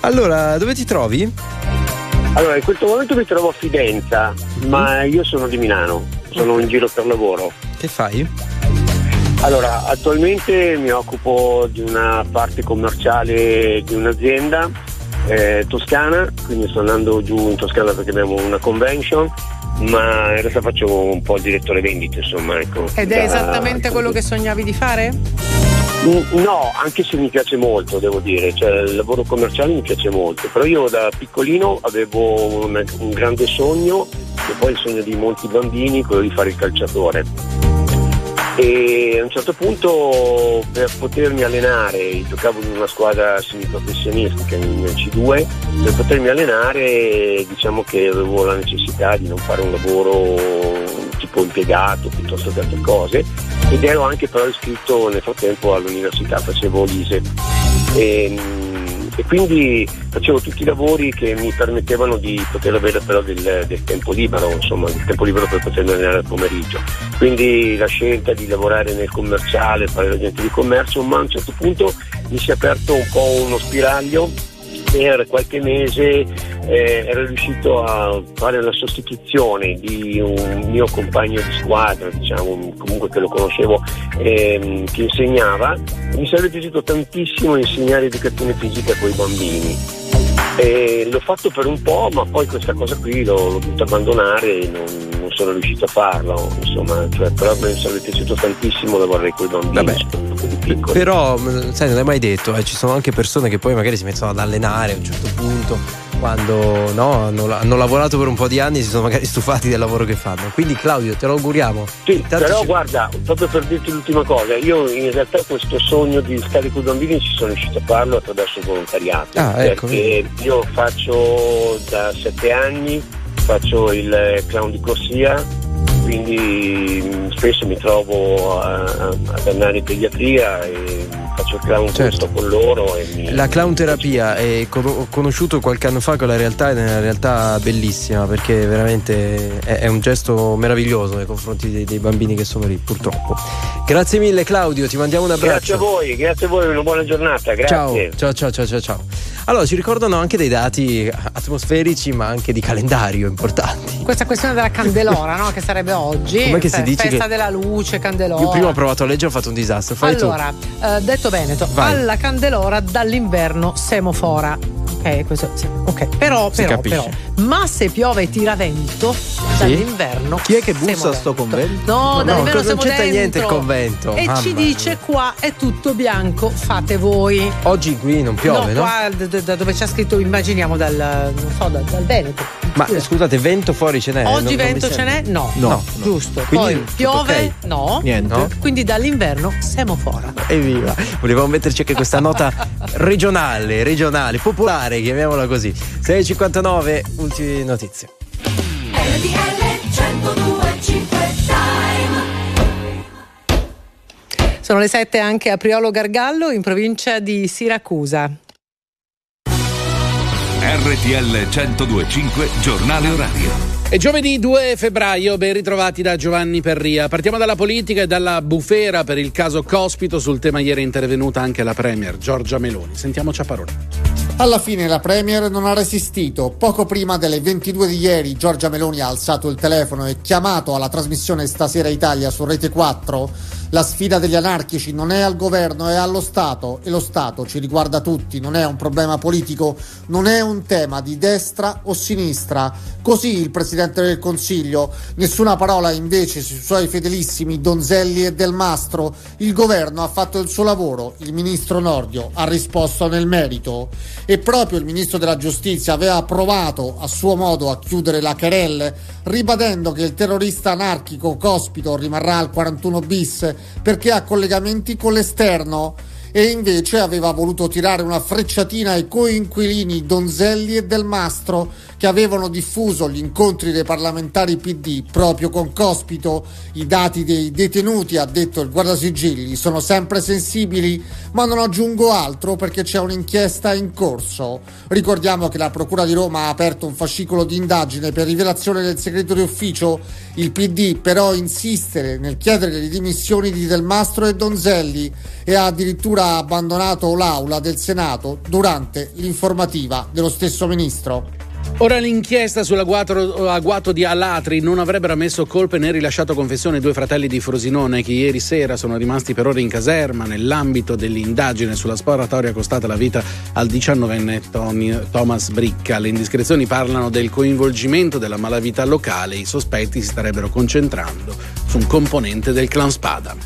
Speaker 1: Allora, dove ti trovi?
Speaker 10: Allora, in questo momento mi trovo a Fidenza, ma io sono di Milano, sono in giro per lavoro.
Speaker 1: Che fai?
Speaker 10: Allora, attualmente mi occupo di una parte commerciale di un'azienda eh, toscana, quindi sto andando giù in Toscana perché abbiamo una convention, ma in realtà faccio un po' il direttore vendite, insomma, ecco.
Speaker 2: Ed è
Speaker 10: Da-
Speaker 2: esattamente quello che sognavi di fare?
Speaker 10: No, anche se mi piace molto, devo dire, cioè il lavoro commerciale mi piace molto, però io da piccolino avevo un, un grande sogno, e poi il sogno di molti bambini, quello di fare il calciatore. E a un certo punto per potermi allenare, giocavo in una squadra semiprofessionistica nel C2, per potermi allenare diciamo che avevo la necessità di non fare un lavoro tipo impiegato piuttosto che altre cose. Ed ero anche però iscritto nel frattempo all'università, facevo l'ISE e, e quindi facevo tutti i lavori che mi permettevano di poter avere però del, del tempo libero, insomma del tempo libero per potermi allenare al pomeriggio. Quindi la scelta di lavorare nel commerciale, fare l'agente di commercio, ma a un certo punto mi si è aperto un po' uno spiraglio per qualche mese eh, ero riuscito a fare la sostituzione di un mio compagno di squadra, diciamo, comunque che lo conoscevo, ehm, che insegnava. Mi sarebbe piaciuto tantissimo insegnare educazione fisica con i bambini. E l'ho fatto per un po', ma poi questa cosa qui l'ho, l'ho dovuta abbandonare e non, non sono riuscito a farlo. Insomma, cioè, però mi sarebbe piaciuto tantissimo lavorare con i bambini.
Speaker 1: Vabbè. Però, mh, sai, non è mai detto, eh, ci sono anche persone che poi magari si mettono ad allenare a un certo punto, quando no, hanno, hanno lavorato per un po' di anni e si sono magari stufati del lavoro che fanno. Quindi Claudio, te lo auguriamo.
Speaker 10: Sì,
Speaker 1: Intanto
Speaker 10: però
Speaker 1: ci-
Speaker 10: guarda, proprio per dirti l'ultima cosa, io in realtà questo sogno di stare con i bambini ci sono riuscito a farlo attraverso il volontariato.
Speaker 1: Ah, ecco,
Speaker 10: perché io faccio da sette anni, faccio il clown di corsia, quindi mh, spesso mi trovo a- ad andare in pediatria e faccio il clown
Speaker 1: Certo.
Speaker 10: con loro e mi,
Speaker 1: La clown terapia è con- ho conosciuto qualche anno fa quella realtà ed è una realtà bellissima perché veramente è, è un gesto meraviglioso nei confronti dei, dei bambini che sono lì, purtroppo. Grazie mille Claudio, ti mandiamo un abbraccio.
Speaker 10: Grazie a voi, grazie a voi, una buona giornata, grazie.
Speaker 1: Ciao, ciao, ciao, ciao, ciao, ciao. Allora, ci ricordano anche dei dati atmosferici, ma anche di calendario importanti.
Speaker 2: Questa questione della candelora, no? Che sarebbe oggi.
Speaker 1: Com'è che si dice
Speaker 2: Festa
Speaker 1: che-
Speaker 2: della luce, candelora.
Speaker 1: Io prima ho provato a leggere, ho fatto un disastro. Fai
Speaker 2: allora, eh, detto Veneto,
Speaker 1: Vai.
Speaker 2: alla candelora dall'inverno semofora. Ok, questo ok. Però, però, però. Ma se piove e tira vento, dall'inverno.
Speaker 3: Chi è che bussa a sto convento?
Speaker 2: No,
Speaker 1: No,
Speaker 2: dall'inverno
Speaker 1: cosa- non c'entra
Speaker 2: dentro.
Speaker 1: niente il convento,
Speaker 2: E
Speaker 1: mamma
Speaker 2: ci dice qua è tutto bianco, fate voi.
Speaker 1: Oggi qui non piove, no?
Speaker 2: qua d- dove c'è scritto, immaginiamo dal, non so, dal, dal Veneto.
Speaker 1: Ma scusate, vento fuori ce n'è?
Speaker 2: Oggi
Speaker 1: Non- non
Speaker 2: vento ce
Speaker 1: sembra.
Speaker 2: n'è? No.
Speaker 1: No, no.
Speaker 2: Giusto.
Speaker 1: Quindi
Speaker 2: Poi piove?
Speaker 1: ok.
Speaker 2: No.
Speaker 3: Niente.
Speaker 1: No?
Speaker 2: Quindi dall'inverno semofora.
Speaker 1: Evviva! Volevamo metterci anche questa nota regionale, regionale, popolare, chiamiamola così. 6.59, ultime notizie.
Speaker 2: Sono le 7 anche a Priolo Gargallo in provincia di Siracusa.
Speaker 18: RTL 1025 Giornale Orario.
Speaker 19: È giovedì 2 febbraio, ben ritrovati da Giovanni Perria. Partiamo dalla politica e dalla bufera per il caso Cospito. Sul tema ieri è intervenuta anche la Premier Giorgia Meloni. Sentiamoci a parole.
Speaker 20: Alla fine la Premier non ha resistito. Poco prima delle 22 di ieri Giorgia Meloni ha alzato il telefono e chiamato alla trasmissione Stasera Italia su Rete 4. La sfida degli anarchici non è al governo, è allo Stato e lo Stato ci riguarda tutti, non è un problema politico, non è un tema di destra o sinistra. Così il Presidente del Consiglio, nessuna parola invece sui suoi fedelissimi Donzelli e Del Mastro. Il governo ha fatto il suo lavoro, il ministro Nordio ha risposto nel merito e proprio il ministro della giustizia aveva provato a suo modo a chiudere la querelle ribadendo che il terrorista anarchico Cospito rimarrà al 41 bis perché ha collegamenti con l'esterno e invece aveva voluto tirare una frecciatina ai coinquilini Donzelli e Del Mastro che avevano diffuso gli incontri dei parlamentari PD proprio con Cospito. I dati dei detenuti, ha detto il guardasigilli, sono sempre sensibili, ma non aggiungo altro perché c'è un'inchiesta in corso. Ricordiamo che la Procura di Roma ha aperto un fascicolo di indagine per rivelazione del segreto di ufficio. Il PD però insiste nel chiedere le dimissioni di Del Mastro e Donzelli e ha addirittura abbandonato l'aula del Senato durante l'informativa dello stesso ministro.
Speaker 19: Ora l'inchiesta sull'agguato di Alatri non avrebbero ammesso colpe né rilasciato confessione due fratelli di Frosinone che ieri sera sono rimasti per ore in caserma nell'ambito dell'indagine sulla sparatoria costata la vita al 19enne Tony- Thomas Bricca. Le indiscrezioni parlano del coinvolgimento della malavita locale, i sospetti si starebbero concentrando su un componente del clan Spada.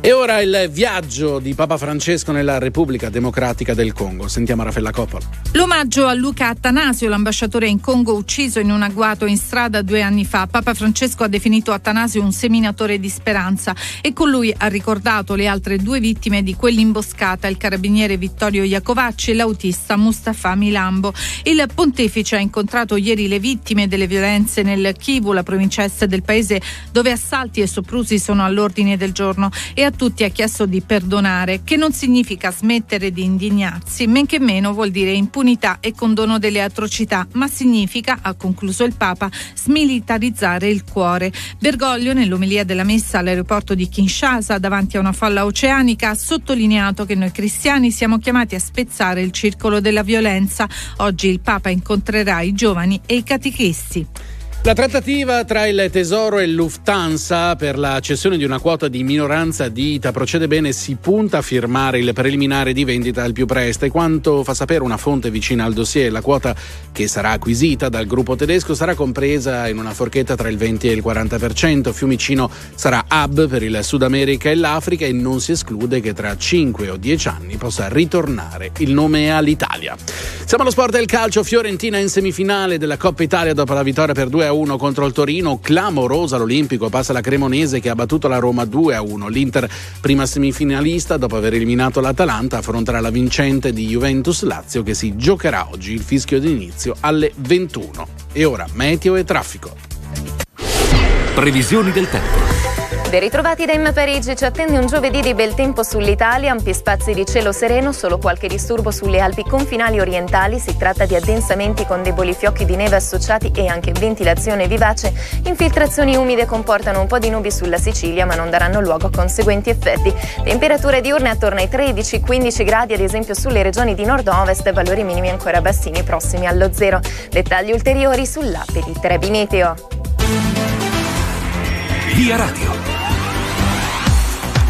Speaker 19: E ora il viaggio di Papa Francesco nella Repubblica Democratica del Congo. Sentiamo Raffaella Coppola.
Speaker 21: L'omaggio a Luca Attanasio, l'ambasciatore in Congo ucciso in un agguato in strada due anni fa. Papa Francesco ha definito Attanasio un seminatore di speranza e con lui ha ricordato le altre due vittime di quell'imboscata, il carabiniere Vittorio Iacovacci e l'autista Mustafa Milambo. Il pontefice ha incontrato ieri le vittime delle violenze nel Kivu, la provincia est del paese, dove assalti e soprusi sono all'ordine del giorno e a tutti ha chiesto di perdonare, che non significa smettere di indignarsi, men che meno vuol dire impunità e condono delle atrocità, ma significa, ha concluso il Papa, smilitarizzare il cuore. Bergoglio, nell'omelia della messa all'aeroporto di Kinshasa, davanti a una folla oceanica, ha sottolineato che noi cristiani siamo chiamati a spezzare il circolo della violenza. Oggi il Papa incontrerà i giovani e i catechisti.
Speaker 19: La trattativa tra il Tesoro e Lufthansa per la cessione di una quota di minoranza di ITA procede bene, si punta a firmare il preliminare di vendita al più presto e quanto fa sapere una fonte vicina al dossier, la quota che sarà acquisita dal gruppo tedesco sarà compresa in una forchetta tra il 20 e il 40%. Fiumicino sarà hub per il Sud America e l'Africa e non si esclude che tra 5 o 10 anni possa ritornare il nome all'Italia. Siamo allo sport del calcio, Fiorentina in semifinale della Coppa Italia dopo la vittoria per 2 a 1 contro il Torino, clamorosa l'Olimpico, passa la Cremonese che ha battuto la Roma 2 a 1. L'Inter, prima semifinalista, dopo aver eliminato l'Atalanta, affronterà la vincente di Juventus Lazio che si giocherà oggi il fischio d'inizio alle 21. E ora meteo e traffico.
Speaker 22: Previsioni del tempo.
Speaker 23: Ben ritrovati da M Parigi, ci attende un giovedì di bel tempo sull'Italia, ampi spazi di cielo sereno, solo qualche disturbo sulle Alpi confinali orientali, si tratta di addensamenti con deboli fiocchi di neve associati e anche ventilazione vivace. Infiltrazioni umide comportano un po' di nubi sulla Sicilia ma non daranno luogo a conseguenti effetti. Temperature diurne attorno ai 13-15 gradi, ad esempio sulle regioni di nord-ovest, valori minimi ancora bassini prossimi allo zero. Dettagli ulteriori sull'app di Trebi.
Speaker 22: Via Radio.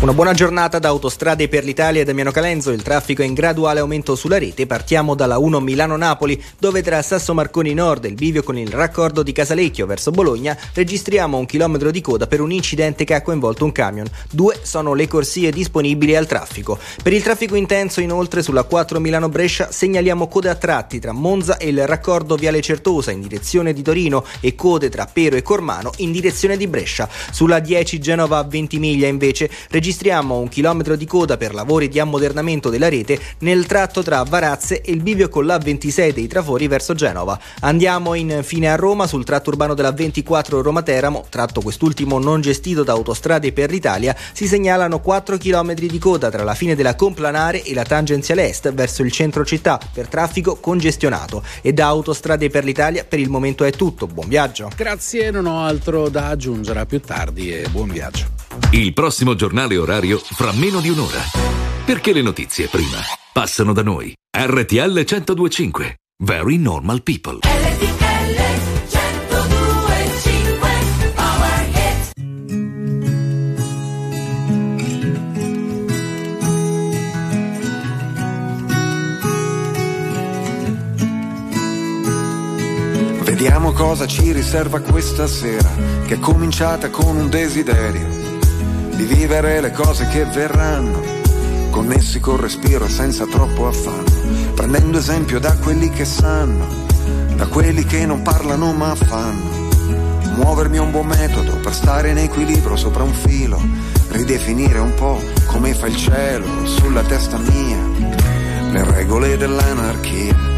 Speaker 24: Una buona giornata da Autostrade per l'Italia e Damiano Calenzo, il traffico è in graduale aumento sulla rete, partiamo dalla 1 Milano-Napoli, dove tra Sasso Marconi Nord e il bivio con il raccordo di Casalecchio verso Bologna registriamo un chilometro di coda per un incidente che ha coinvolto un camion. Due sono le corsie disponibili al traffico. Per il traffico intenso inoltre sulla 4 Milano-Brescia segnaliamo code a tratti tra Monza e il raccordo Viale Certosa in direzione di Torino e code tra Pero e Cormano in direzione di Brescia. Sulla 10 Genova a Ventimiglia invece registriamo registriamo un chilometro di coda per lavori di ammodernamento della rete nel tratto tra Varazze e il bivio con la 26 dei Trafori verso Genova. Andiamo infine a Roma sul tratto urbano della 24 Roma-Teramo, tratto quest'ultimo non gestito da Autostrade per l'Italia, si segnalano 4 km di coda tra la fine della Complanare e la tangenziale est verso il centro città per traffico congestionato. E da Autostrade per l'Italia per il momento è tutto, buon viaggio.
Speaker 19: Grazie, non ho altro da aggiungere, a più tardi e buon viaggio.
Speaker 22: Il prossimo giornale orario fra meno di un'ora. Perché le notizie prima passano da noi. RTL 1025. Very normal people.
Speaker 17: Vediamo cosa ci riserva questa sera, che è cominciata con un desiderio di vivere le cose che verranno, connessi col respiro e senza troppo affanno, prendendo esempio da quelli che sanno, da quelli che non parlano ma fanno. Muovermi è un buon metodo per stare in equilibrio sopra un filo, ridefinire un po' come fa il cielo sulla testa mia, le regole dell'anarchia.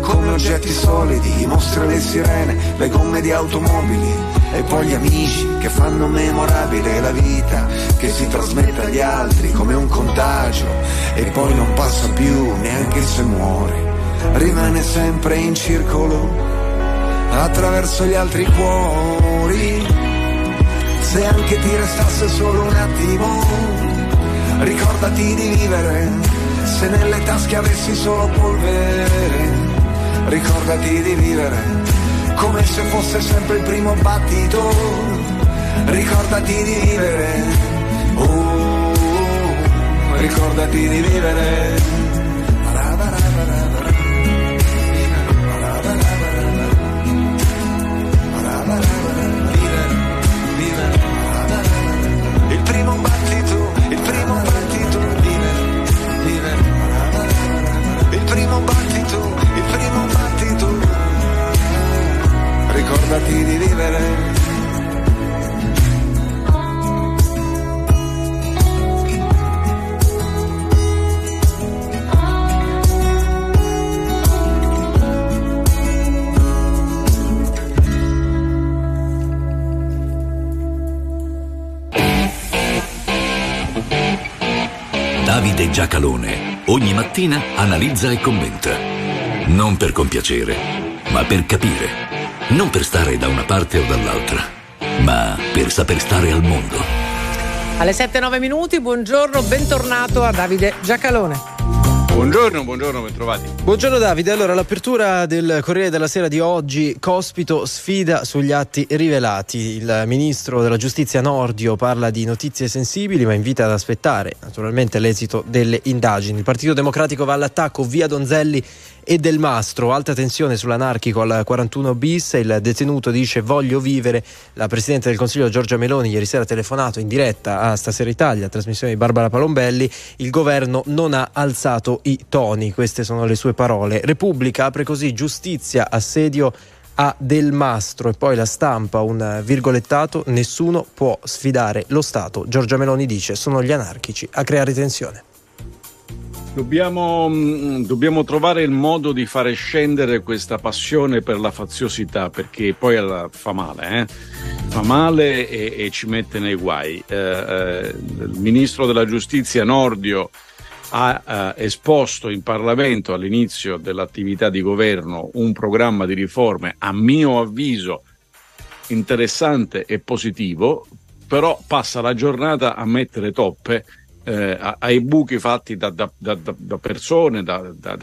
Speaker 17: come oggetti solidi, e le sirene, le gomme di automobili e poi gli amici che fanno memorabile la vita che si trasmette agli altri come un contagio e poi non passa più neanche se muore, rimane sempre in circolo attraverso gli altri cuori. Se anche ti restasse solo un attimo, ricordati di vivere. Se nelle tasche avessi solo polvere, ricordati di vivere come se fosse sempre il primo battito. Ricordati di vivere. Oh, ricordati di vivere. Il primo battito, il primo battito. Il primo battito, Ricordati di vivere.
Speaker 22: Davide Giacalone ogni mattina analizza e commenta. Non per compiacere, ma per capire. Non per stare da una parte o dall'altra, ma per saper stare al mondo.
Speaker 2: Alle 7-9 minuti, buongiorno, bentornato a Davide Giacalone.
Speaker 25: Buongiorno, buongiorno, bentrovati.
Speaker 1: Buongiorno Davide, allora l'apertura del Corriere della Sera di oggi, Cospito sfida sugli atti rivelati. Il ministro della giustizia Nordio parla di notizie sensibili ma invita ad aspettare naturalmente l'esito delle indagini. Il Partito Democratico va all'attacco via Donzelli e Del Mastro, alta tensione sull'anarchico al 41 bis, il detenuto dice voglio vivere, la Presidente del Consiglio Giorgia Meloni ieri sera ha telefonato in diretta a Stasera Italia, trasmissione di Barbara Palombelli, il governo non ha alzato i toni, queste sono le sue parole. Repubblica apre così giustizia, assedio a Del Mastro. E poi la stampa un virgolettato nessuno può sfidare lo Stato. Giorgia Meloni dice sono gli anarchici a creare tensione
Speaker 25: Dobbiamo, mm, dobbiamo trovare il modo di fare scendere questa passione per la faziosità perché poi fa male, eh? fa male e, e ci mette nei guai. Eh, eh, il ministro della giustizia Nordio ha eh, esposto in Parlamento all'inizio dell'attività di governo un programma di riforme, a mio avviso, interessante e positivo, però passa la giornata a mettere toppe eh, ai buchi fatti da, da- da- da- persone, da,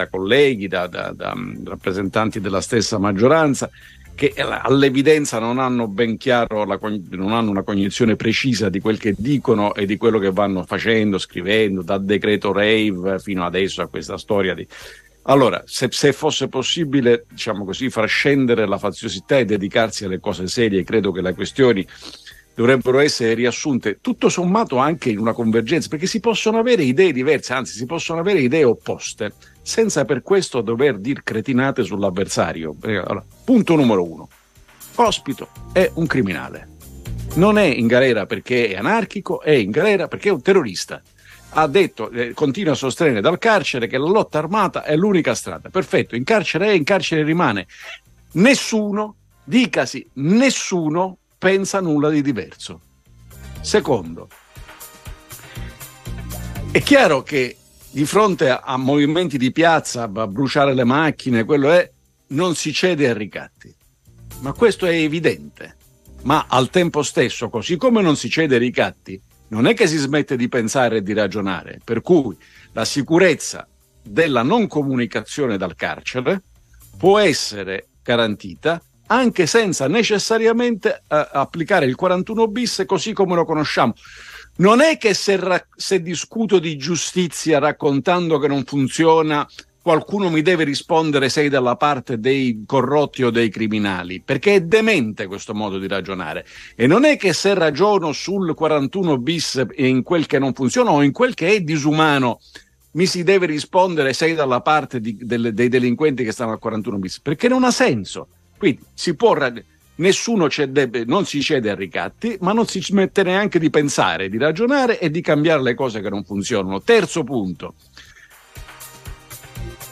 Speaker 25: colleghi, da, mm, rappresentanti della stessa maggioranza che eh, all'evidenza non hanno ben chiaro, la non hanno una cognizione precisa di quel che dicono e di quello che vanno facendo, scrivendo, dal decreto rave fino adesso a questa storia di... Allora, se, se fosse possibile, diciamo così, far scendere la faziosità e dedicarsi alle cose serie, credo che le questioni dovrebbero essere riassunte tutto sommato anche in una convergenza, perché si possono avere idee diverse, anzi si possono avere idee opposte, senza per questo dover dir cretinate sull'avversario. Eh, allora, punto numero uno. Cospito è un criminale. Non è in galera perché è anarchico, è in galera perché è un terrorista. Ha detto, eh, continua a sostenere dal carcere che la lotta armata è l'unica strada. Perfetto, in carcere è, in carcere rimane. Nessuno, dicasi nessuno, pensa nulla di diverso. Secondo, è chiaro che di fronte a, movimenti di piazza, a bruciare le macchine, quello è, non si cede a ricatti. Ma questo è evidente. Ma al tempo stesso, così come non si cede ai ricatti, non è che si smette di pensare e di ragionare. Per cui la sicurezza della non comunicazione dal carcere può essere garantita anche senza necessariamente eh, applicare il 41 bis così come lo conosciamo. Non è che se, ra- se discuto di giustizia raccontando che non funziona, qualcuno mi deve rispondere sei dalla parte dei corrotti o dei criminali, perché è demente questo modo di ragionare. E non è che se ragiono sul 41 bis e in quel che non funziona o in quel che è disumano, mi si deve rispondere sei dalla parte di- delle- dei delinquenti che stanno al 41 bis, perché non ha senso. Quindi si può nessuno cede- non si cede a ricatti, ma non si smette neanche di pensare, di ragionare e di cambiare le cose che non funzionano. Terzo punto.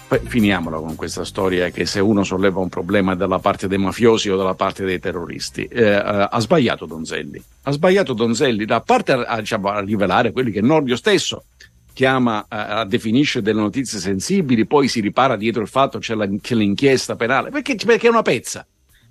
Speaker 25: Finiamola con questa storia che se uno solleva un problema dalla parte dei mafiosi o dalla parte dei terroristi. Eh, eh, ha sbagliato Donzelli. Ha sbagliato Donzelli, da parte a, a, diciamo, a rivelare quelli che Nordio stesso chiama, uh, definisce delle notizie sensibili, poi si ripara dietro il fatto che c'è, c'è l'inchiesta penale, perché, perché, è una pezza.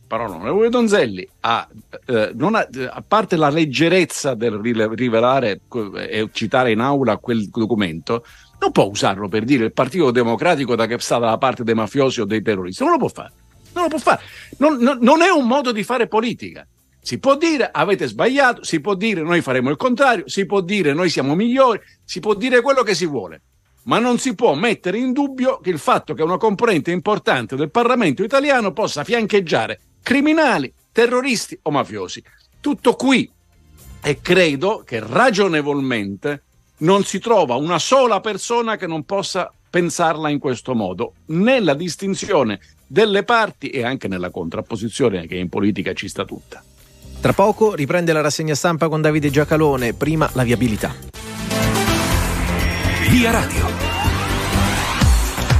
Speaker 25: Però l'onorevole Donzelli, ha, eh, ha, a parte la leggerezza del rivelare e citare in aula quel documento, non può usarlo per dire il Partito Democratico da che sta dalla parte dei mafiosi o dei terroristi. Non lo può fare. Non lo può fare. non, non, non è un modo di fare politica. Si può dire avete sbagliato, si può dire noi faremo il contrario, si può dire noi siamo migliori, si può dire quello che si vuole, ma non si può mettere in dubbio il fatto che una componente importante del Parlamento italiano possa fiancheggiare criminali, terroristi o mafiosi. Tutto qui e credo che ragionevolmente non si trova una sola persona che non possa pensarla in questo modo, nella distinzione delle parti e anche nella contrapposizione che in politica ci sta tutta.
Speaker 3: Tra poco riprende la rassegna stampa con Davide Giacalone, prima la viabilità.
Speaker 18: Via Radio.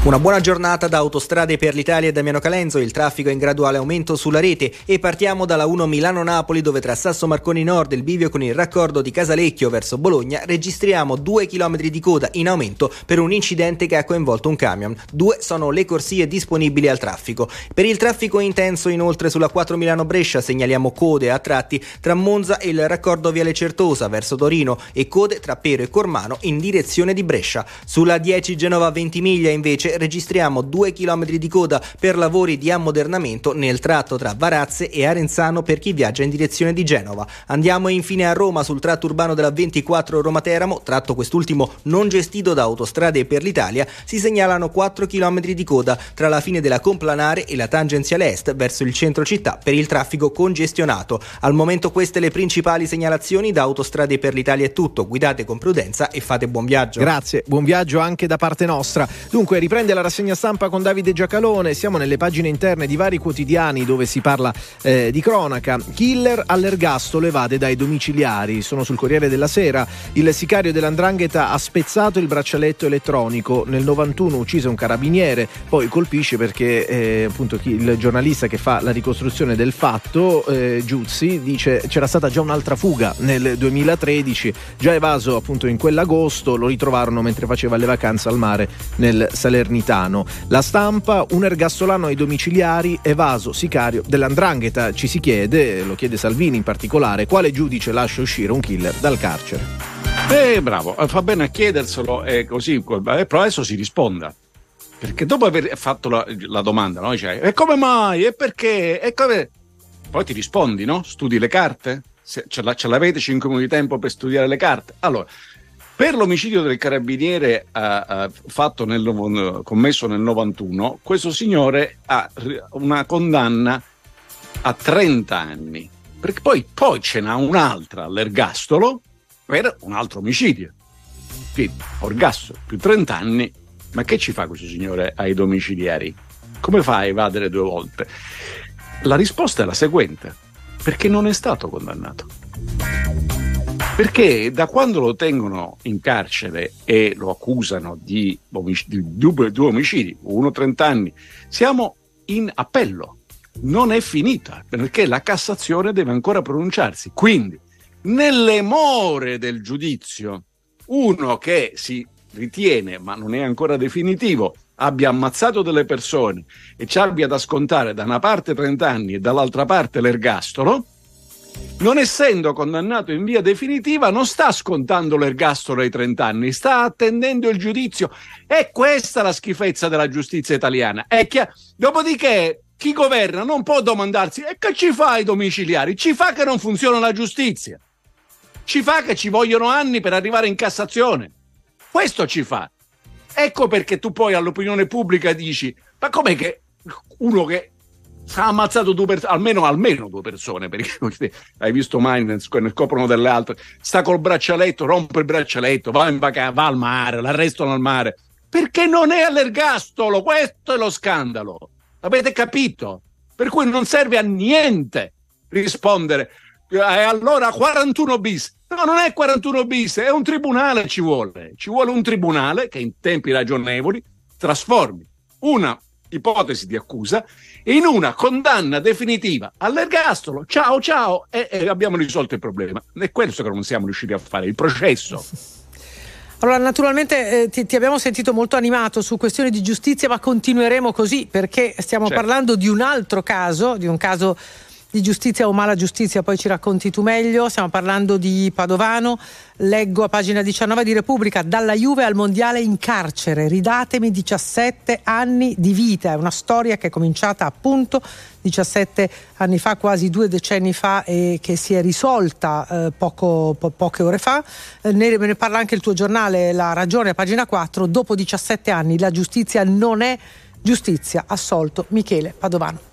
Speaker 24: Una buona giornata da Autostrade per l'Italia e Damiano Calenzo, il traffico è in graduale aumento sulla rete e partiamo dalla 1 Milano-Napoli dove tra Sasso Marconi Nord e il bivio con il raccordo di Casalecchio verso Bologna registriamo 2 km di coda in aumento per un incidente che ha coinvolto un camion. Due sono le corsie disponibili al traffico. Per il traffico intenso inoltre sulla 4 Milano-Brescia segnaliamo code a tratti tra Monza e il raccordo Viale Certosa verso Torino e code tra Pero e Cormano in direzione di Brescia. Sulla 10 Genova 20 miglia registriamo 2 km di coda per lavori di ammodernamento nel tratto tra Varazze e Arenzano per chi viaggia in direzione di Genova. Andiamo infine a Roma sul tratto urbano della 24 Roma-Teramo, tratto quest'ultimo non gestito da Autostrade per l'Italia, si segnalano 4 km di coda tra la fine della Complanare e la tangenziale est verso il centro città per il traffico congestionato. Al momento queste le principali segnalazioni da Autostrade per l'Italia è tutto. Guidate con prudenza e fate buon viaggio.
Speaker 3: Grazie, buon viaggio anche da parte nostra. Dunque riprende riprende la rassegna stampa con Davide Giacalone. Siamo nelle pagine interne di vari quotidiani dove si parla eh, di cronaca. Killer all'ergastolo evade dai domiciliari. Sono sul Corriere della Sera. Il sicario dell'Andrangheta ha spezzato il braccialetto elettronico. Nel 91 uccise un carabiniere. Poi colpisce perché eh, appunto il giornalista che fa la ricostruzione del fatto, eh, Giuzzi, dice c'era stata già un'altra fuga nel 2013, già evaso appunto in quell'agosto. Lo ritrovarono mentre faceva le vacanze al mare nel Salernitano. Salernitano. La stampa, un ergastolano ai domiciliari, evaso sicario dell'Andrangheta. Ci si chiede, lo chiede Salvini in particolare, quale giudice lascia uscire un killer dal carcere.
Speaker 25: Eh, bravo, fa bene a chiederselo e così, eh, però adesso si risponda. Perché dopo aver fatto la, la domanda, no? Dice, e come mai? E perché? E come... Poi ti rispondi, no? Studi le carte? Se ce, la, ce l'avete 5 minuti di tempo per studiare le carte? Allora, per l'omicidio del carabiniere uh, uh, nel, commesso nel 91, questo signore ha una condanna a 30 anni, perché poi, poi ce n'ha un'altra all'ergastolo per un altro omicidio. Quindi, orgasso più 30 anni, ma che ci fa questo signore ai domiciliari? Come fa a evadere due volte? La risposta è la seguente, perché non è stato condannato. Perché da quando lo tengono in carcere e lo accusano di, di due, due omicidi, uno 30 anni, siamo in appello. Non è finita perché la Cassazione deve ancora pronunciarsi. Quindi, nelle more del giudizio, uno che si ritiene, ma non è ancora definitivo, abbia ammazzato delle persone e ci abbia da scontare da una parte 30 anni e dall'altra parte l'ergastolo, non essendo condannato in via definitiva, non sta scontando l'ergastolo ai 30 anni, sta attendendo il giudizio. È questa la schifezza della giustizia italiana. È chiaro. Dopodiché, chi governa non può domandarsi: e che ci fa i domiciliari? Ci fa che non funziona la giustizia. Ci fa che ci vogliono anni per arrivare in Cassazione. Questo ci fa. Ecco perché tu poi all'opinione pubblica dici: ma com'è che uno che ha ammazzato due persone, almeno, almeno due persone, perché hai visto mai ne scoprono delle altre. Sta col braccialetto, rompe il braccialetto, va, in vacanza, va al mare, l'arrestano al mare. Perché non è all'ergastolo, questo è lo scandalo. Avete capito? Per cui non serve a niente rispondere. E allora 41 bis. No, non è 41 bis, è un tribunale ci vuole. Ci vuole un tribunale che in tempi ragionevoli trasformi una ipotesi di accusa in una condanna definitiva all'ergastolo. Ciao, ciao, e, e abbiamo risolto il problema. È questo che non siamo riusciti a fare, il processo.
Speaker 2: Allora, naturalmente eh, ti, ti abbiamo sentito molto animato su questioni di giustizia, ma continueremo così perché stiamo
Speaker 25: Certo.
Speaker 2: parlando di un altro caso, di un caso di giustizia o mala giustizia, poi ci racconti tu meglio. Stiamo parlando di Padovano. Leggo a pagina 19 di Repubblica, dalla Juve al Mondiale in carcere, ridatemi 17 anni di vita. È una storia che è cominciata appunto 17 anni fa, quasi due decenni fa, e che si è risolta eh, poco- po- poche ore fa. Eh, ne, ne parla anche il tuo giornale La Ragione, a pagina 4. Dopo 17 anni la giustizia non è giustizia. Assolto Michele Padovano.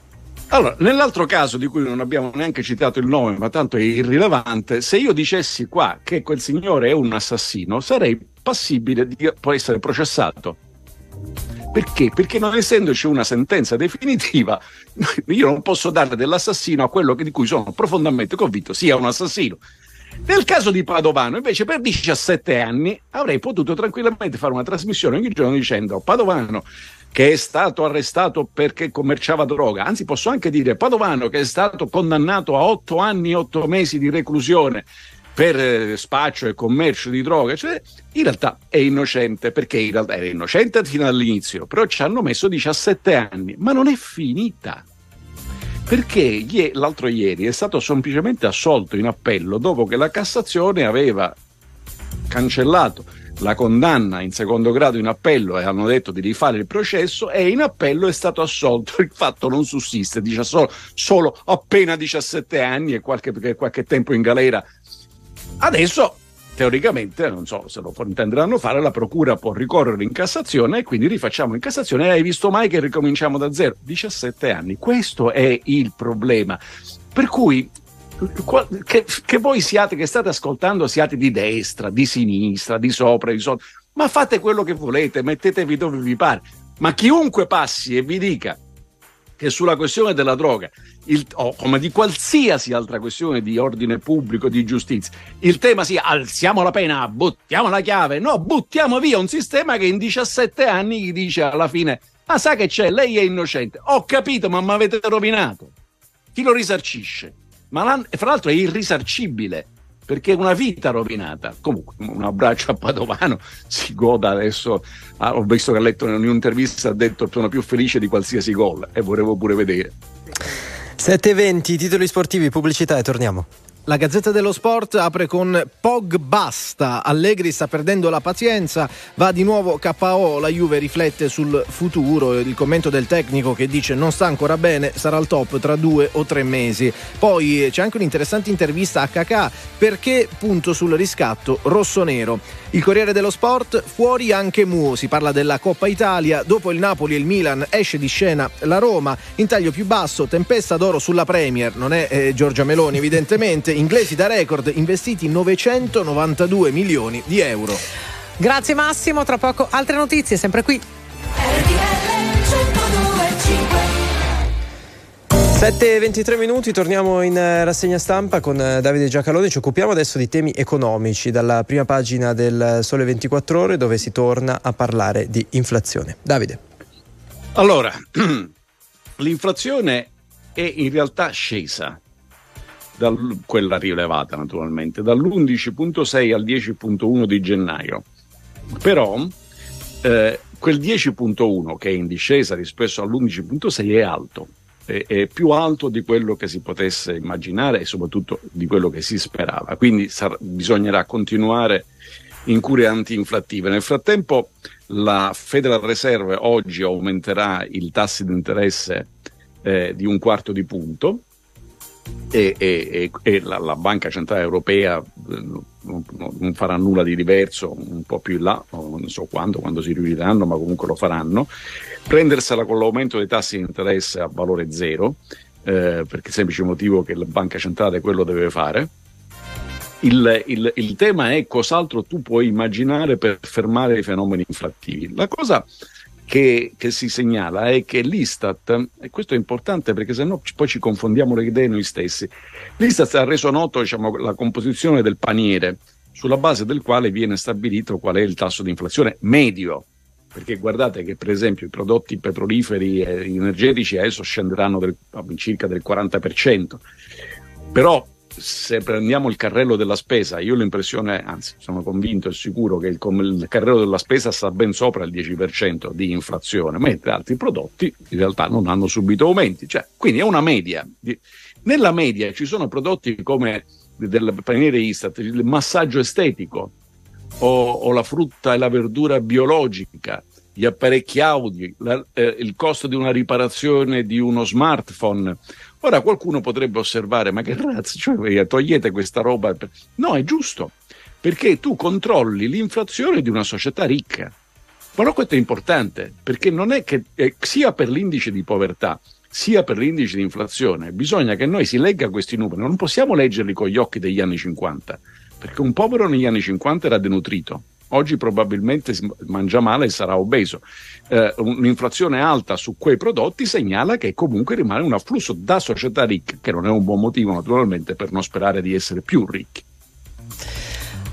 Speaker 25: Allora, nell'altro caso di cui non abbiamo neanche citato il nome, ma tanto è irrilevante, se io dicessi qua che quel signore è un assassino, sarei passibile di essere processato. Perché? Perché non essendoci una sentenza definitiva, io non posso dare dell'assassino a quello di cui sono profondamente convinto sia un assassino. Nel caso di Padovano, invece, per 17 anni avrei potuto tranquillamente fare una trasmissione ogni giorno dicendo Padovano che è stato arrestato perché commerciava droga, anzi posso anche dire Padovano che è stato condannato a 8 anni e 8 mesi di reclusione per eh, spaccio e commercio di droga, cioè in realtà è innocente perché in realtà era innocente fino all'inizio, però ci hanno messo 17 anni, ma non è finita. Perché l'altro ieri è stato semplicemente assolto in appello dopo che la Cassazione aveva cancellato la condanna in secondo grado in appello e hanno detto di rifare il processo e in appello è stato assolto. Il fatto non sussiste, dice solo, solo appena 17 anni e qualche, qualche tempo in galera. Adesso teoricamente, non so se lo intenderanno fare, la procura può ricorrere in Cassazione e quindi rifacciamo in Cassazione. E hai visto mai che ricominciamo da zero? 17 anni. Questo è il problema. Per cui che, che voi siate, che state ascoltando, siate di destra, di sinistra, di sopra, di sotto, ma fate quello che volete, mettetevi dove vi pare. Ma chiunque passi e vi dica che sulla questione della droga, il- o come di qualsiasi altra questione di ordine pubblico, di giustizia, il tema sia alziamo la pena, buttiamo la chiave, no, buttiamo via un sistema che in 17 anni gli dice alla fine, ah sa che c'è, lei è innocente, ho capito ma mi avete rovinato, chi lo risarcisce? Ma fra l'altro è irrisarcibile perché è una vita rovinata. Comunque, un abbraccio a Padovano, si goda adesso. ah, ho visto che ha letto in un'intervista, ha detto sono più felice di qualsiasi gol e volevo pure vedere.
Speaker 1: 7.20, titoli sportivi, pubblicità e torniamo.
Speaker 3: La Gazzetta dello Sport apre con Pog basta. Allegri sta perdendo la pazienza, va di nuovo KO. La Juve riflette sul futuro. Il commento del tecnico che dice non sta ancora bene, sarà al top tra due o tre mesi. Poi eh, c'è anche un'interessante intervista a Kakà perché punto sul riscatto rossonero. Il Corriere dello Sport, fuori anche Mu, si parla della Coppa Italia, dopo il Napoli e il Milan esce di scena la Roma, in taglio più basso, tempesta d'oro sulla Premier, non è eh, Giorgia Meloni evidentemente, inglesi da record, investiti 992 milioni di euro.
Speaker 2: Grazie Massimo, tra poco altre notizie, sempre qui.
Speaker 1: 7.23 minuti, torniamo in eh, rassegna stampa con eh, Davide Giacalone. Ci occupiamo adesso di temi economici, dalla prima pagina del Sole 24 Ore, dove si torna a parlare di inflazione. Davide.
Speaker 25: Allora, l'inflazione è in realtà scesa, dal- quella rilevata naturalmente, dall'11.6 al 10.1 di gennaio. Però eh, quel 10.1 che è in discesa rispetto all'11.6 è alto, è, è più alto di quello che si potesse immaginare e soprattutto di quello che si sperava. Quindi sar- bisognerà continuare in cure antinflattive. Nel frattempo la Federal Reserve oggi aumenterà il tasso di interesse eh, di un quarto di punto e, e- e- la, la Banca Centrale Europea eh, non, non- farà nulla di diverso un po' più in là, non so quando, quando si riuniranno, ma comunque lo faranno. Prendersela con l'aumento dei tassi di interesse a valore zero, eh, perché il semplice motivo che la Banca Centrale quello deve fare. Il, il- il tema è cos'altro tu puoi immaginare per fermare i fenomeni inflattivi. La cosa che, che si segnala è che l'Istat, e questo è importante perché sennò poi ci confondiamo le idee noi stessi, l'Istat ha reso noto diciamo, la composizione del paniere sulla base del quale viene stabilito qual è il tasso di inflazione medio. Perché guardate che per esempio i prodotti petroliferi e energetici adesso scenderanno del, circa del 40%, però se prendiamo il carrello della spesa, io ho l'impressione, anzi sono convinto e sicuro che il, il, carrello della spesa sta ben sopra il 10% di inflazione, mentre altri prodotti in realtà non hanno subito aumenti. Cioè, quindi è una media. Nella media ci sono prodotti come del paniere Istat, il massaggio estetico o, o la frutta e la verdura biologica, gli apparecchi audio, la, eh, il costo di una riparazione di uno smartphone. Ora qualcuno potrebbe osservare, ma che razza, cioè, togliete questa roba. No, è giusto, perché tu controlli l'inflazione di una società ricca. Però questo è importante, perché non è che eh, sia per l'indice di povertà, sia per l'indice di inflazione, bisogna che noi si legga questi numeri, non possiamo leggerli con gli occhi degli anni 50, perché un povero negli anni 50 era denutrito, oggi probabilmente mangia male e sarà obeso. Eh, un'inflazione alta su quei prodotti segnala che comunque rimane un afflusso da società ricche, che non è un buon motivo naturalmente per non sperare di essere più ricchi.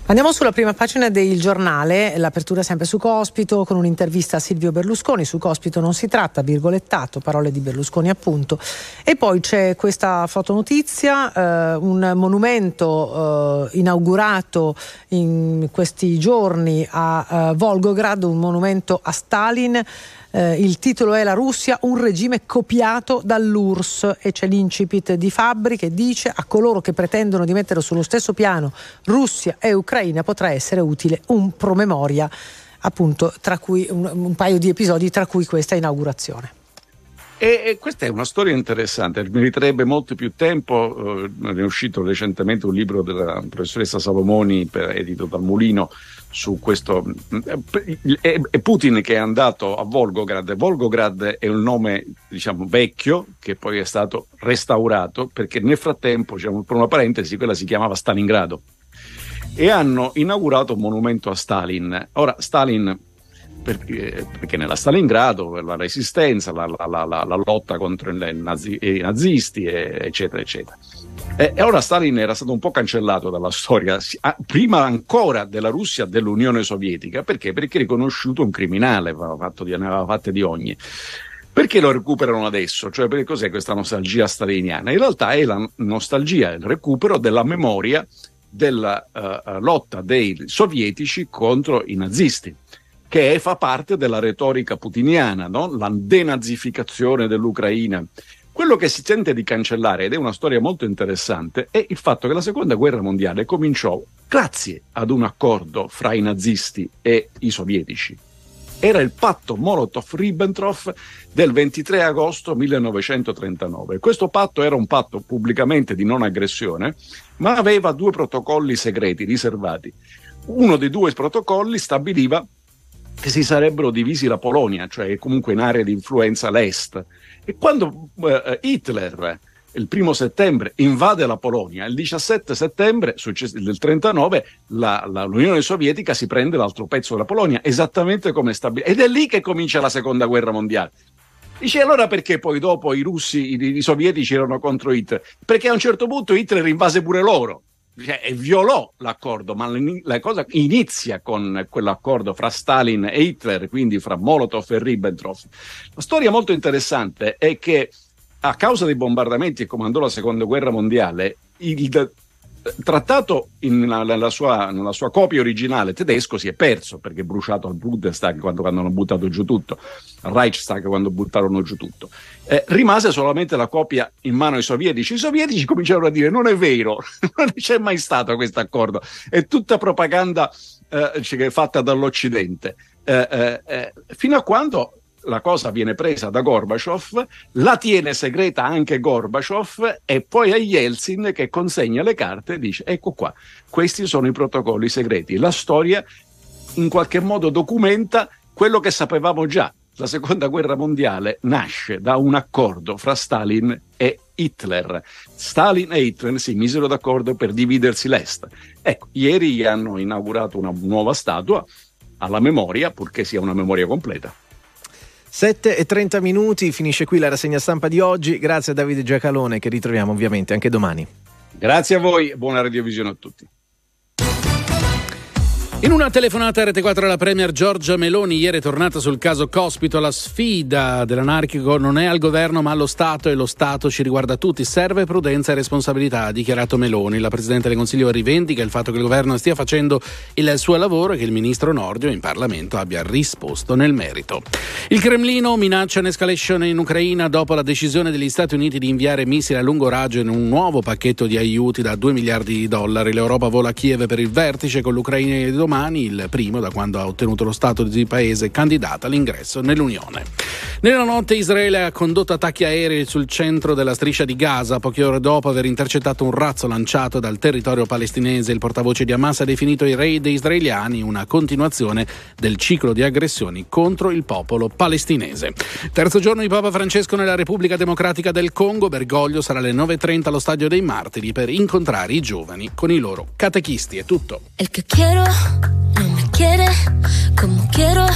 Speaker 2: Andiamo sulla prima pagina del giornale, l'apertura sempre su Cospito con un'intervista a Silvio Berlusconi, su Cospito non si tratta, virgolettato, parole di Berlusconi appunto. E poi c'è questa fotonotizia, eh, un monumento eh, inaugurato in questi giorni a eh, Volgograd, un monumento a Stalin eh, il titolo è La Russia, un regime copiato dall'URSS e c'è l'incipit di Fabri che dice a coloro che pretendono di mettere sullo stesso piano Russia e Ucraina potrà essere utile un promemoria, appunto, tra cui un, un paio di episodi, tra cui questa inaugurazione.
Speaker 25: E, e, questa è una storia interessante, meriterebbe molto più tempo. Eh, è uscito recentemente un libro della professoressa Salomoni, per, edito dal Mulino, su questo. È, è Putin che è andato a Volgograd. Volgograd è un nome, diciamo, vecchio che poi è stato restaurato perché nel frattempo, diciamo, per una parentesi, quella si chiamava Stalingrado. E hanno inaugurato un monumento a Stalin. Ora, Stalin perché, perché, nella Stalingrado la resistenza, la, la, la, la lotta contro nazi, i nazisti, eccetera, eccetera. E, e, ora Stalin era stato un po' cancellato dalla storia, prima ancora della Russia, dell'Unione Sovietica, perché? Perché riconosciuto un criminale, fatto di, ne aveva fatte di ogni. Perché lo recuperano adesso? Cioè, perché cos'è questa nostalgia staliniana? In realtà è la nostalgia, il recupero della memoria della uh, lotta dei sovietici contro i nazisti che fa parte della retorica putiniana, no? la denazificazione dell'Ucraina. Quello che si tenta di cancellare, ed è una storia molto interessante, è il fatto che la seconda guerra mondiale cominciò grazie ad un accordo fra i nazisti e i sovietici. Era il patto Molotov-Ribbentrop del 23 agosto 1939. Questo patto era un patto pubblicamente di non aggressione, ma aveva due protocolli segreti riservati. Uno dei due protocolli stabiliva che si sarebbero divisi la Polonia, cioè comunque in area di influenza l'Est. E quando eh, Hitler il primo settembre invade la Polonia, il 17 settembre del 39 la, la, l'Unione Sovietica si prende l'altro pezzo della Polonia, esattamente come stabilito. Ed è lì che comincia la seconda guerra mondiale. Dice allora perché poi dopo i russi, i, i sovietici erano contro Hitler? Perché a un certo punto Hitler invase pure loro cioè, violò l'accordo, ma la cosa inizia con quell'accordo fra Stalin e Hitler, quindi fra Molotov e Ribbentrop. La storia molto interessante è che a causa dei bombardamenti che comandò la seconda guerra mondiale, il, trattato in, nella, sua, nella, sua, copia originale tedesco si è perso perché è bruciato al Bundestag quando, quando hanno buttato giù tutto, al Reichstag quando buttarono giù tutto. Eh, rimase solamente la copia in mano ai sovietici. I sovietici cominciarono a dire: Non è vero, non c'è mai stato questo accordo, è tutta propaganda eh, fatta dall'Occidente. Eh, eh, eh fino a quando la cosa viene presa da Gorbaciov, la tiene segreta anche Gorbaciov e poi è Yeltsin che consegna le carte e dice ecco qua, questi sono i protocolli segreti. La storia in qualche modo documenta quello che sapevamo già. La seconda guerra mondiale nasce da un accordo fra Stalin e Hitler. Stalin e Hitler si misero d'accordo per dividersi l'Est. Ecco, ieri hanno inaugurato una nuova statua alla memoria, purché sia una memoria completa.
Speaker 3: 7 e 30 minuti, finisce qui la rassegna stampa di oggi. Grazie a Davide Giacalone che ritroviamo ovviamente anche domani.
Speaker 25: Grazie a voi e buona radiovisione a tutti.
Speaker 19: In una telefonata a Rete 4 alla Premier Giorgia Meloni, ieri è tornata sul caso Cospito, la sfida dell'anarchico non è al governo ma allo Stato e lo Stato ci riguarda tutti, serve prudenza e responsabilità, ha dichiarato Meloni. La Presidente del Consiglio rivendica il fatto che il governo stia facendo il suo lavoro e che il Ministro Nordio in Parlamento abbia risposto nel merito. Il Cremlino minaccia un'escalation in Ucraina dopo la decisione degli Stati Uniti di inviare missili a lungo raggio in un nuovo pacchetto di aiuti da 2 miliardi di dollari. L'Europa vola a Kiev per il vertice con l'Ucraina di domani, il primo da quando ha ottenuto lo status di paese candidata all'ingresso nell'Unione. Nella notte Israele ha condotto attacchi aerei sul centro della striscia di Gaza, poche ore dopo aver intercettato un razzo lanciato dal territorio palestinese. Il portavoce di Hamas ha definito i raid israeliani una continuazione del ciclo di aggressioni contro il popolo palestinese. Terzo giorno di Papa Francesco nella Repubblica Democratica del Congo. Bergoglio sarà alle 9.30 allo Stadio dei Martiri per incontrare i giovani con i loro catechisti. È tutto.
Speaker 26: El que quiero no me quiere como quiero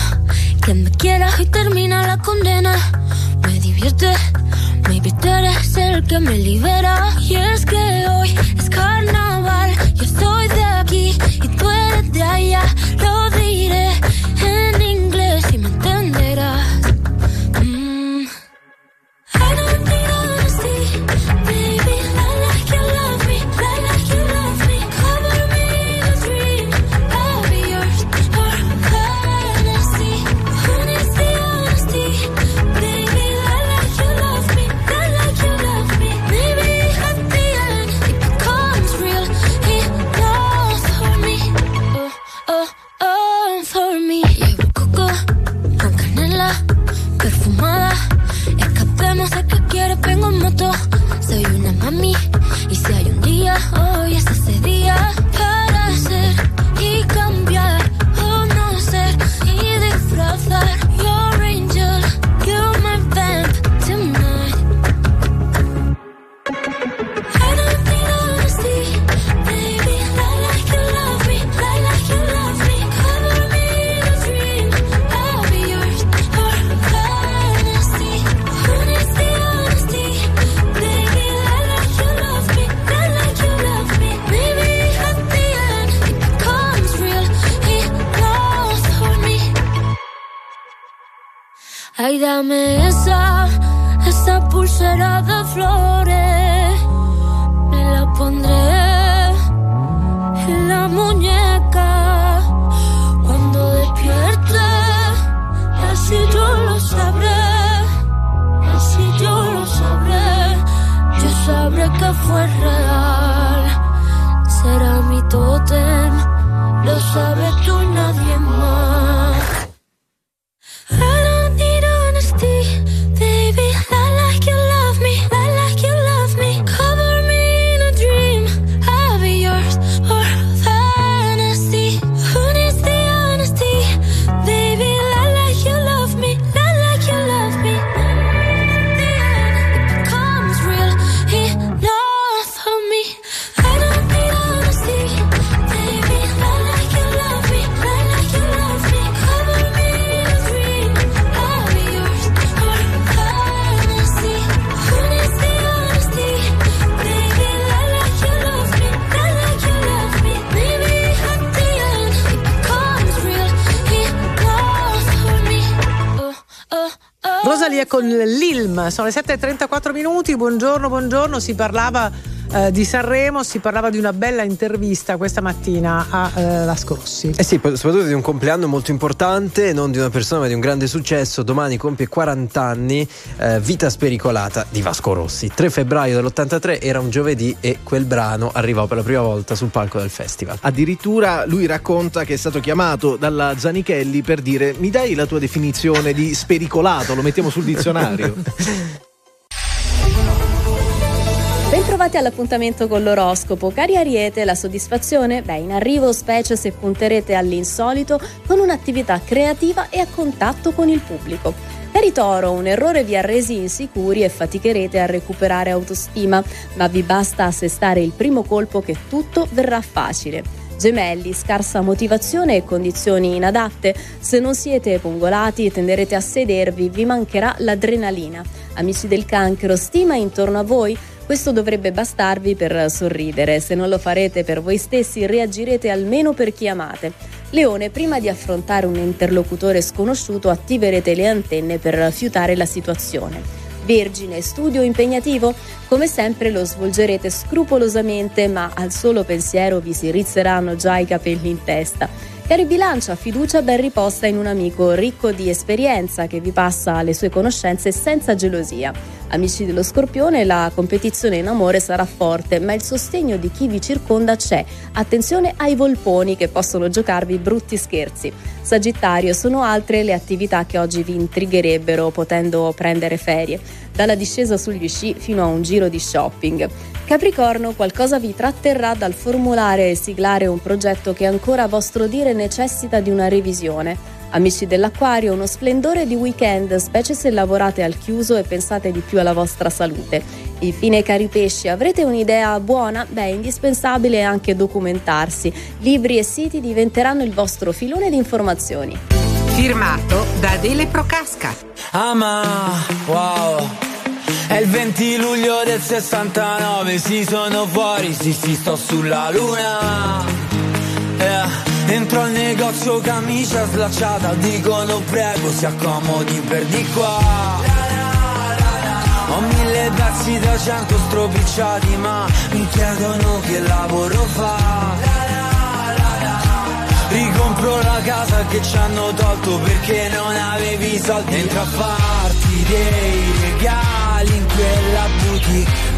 Speaker 26: que me quiera y termina la condena. Me divierte, maybe tú eres el que me libera. Y es que hoy es carnaval, yo estoy de aquí y tú eres de allá. Lo diré en inglés y me entenderás. Mm.
Speaker 2: Sono le 7.34 minuti, buongiorno, buongiorno, si parlava eh, di Sanremo, si parlava di una bella intervista questa mattina a eh, Lasco Rossi.
Speaker 1: Eh sì, soprattutto di un compleanno molto importante, non di una persona ma di un grande successo. Domani compie 40 anni, eh, Vita spericolata di Vasco Rossi. 3 febbraio dell'83 era un giovedì e quel brano arrivò per la prima volta sul palco del festival.
Speaker 3: Addirittura lui racconta che è stato chiamato dalla Zanichelli per dire mi dai la tua definizione di spericolato, lo mettiamo sul dizionario.
Speaker 27: Bentrovati all'appuntamento con l'oroscopo. Cari Ariete, la soddisfazione? Beh, in arrivo specie se punterete all'insolito con un'attività creativa e a contatto con il pubblico. Cari Toro, un errore vi ha resi insicuri e faticherete a recuperare autostima, ma vi basta assestare il primo colpo che tutto verrà facile. Gemelli, scarsa motivazione e condizioni inadatte. Se non siete pungolati tenderete a sedervi, vi mancherà l'adrenalina. Amici del cancro, stima intorno a voi? Questo dovrebbe bastarvi per sorridere. Se non lo farete per voi stessi, reagirete almeno per chi amate. Leone, prima di affrontare un interlocutore sconosciuto, attiverete le antenne per fiutare la situazione. Vergine, studio impegnativo? Come sempre lo svolgerete scrupolosamente, ma al solo pensiero vi si rizzeranno già i capelli in testa. Cari bilancia, fiducia ben riposta in un amico ricco di esperienza che vi passa le sue conoscenze senza gelosia. Amici dello Scorpione, la competizione in amore sarà forte, ma il sostegno di chi vi circonda c'è. Attenzione ai volponi che possono giocarvi brutti scherzi. Sagittario, sono altre le attività che oggi vi intrigherebbero potendo prendere ferie, dalla discesa sugli sci fino a un giro di shopping. Capricorno, qualcosa vi tratterrà dal formulare e siglare un progetto che ancora a vostro dire necessita di una revisione. Amici dell'acquario, uno splendore di weekend, specie se lavorate al chiuso e pensate di più alla vostra salute. Infine, cari pesci, avrete un'idea buona? Beh, è indispensabile anche documentarsi. Libri e siti diventeranno il vostro filone di informazioni.
Speaker 28: Firmato da Adele Procasca.
Speaker 12: Ama, wow. È il 20 luglio del 69, si sono fuori, sì sì sto sulla luna. Yeah. Entro al negozio camicia slacciata, dicono prego si accomodi per di qua. Ho mille pezzi da cento stropicciati ma mi chiedono che lavoro fa. Ricompro la casa che ci hanno tolto perché non avevi soldi. Entra a farti dei regali in quella boutique.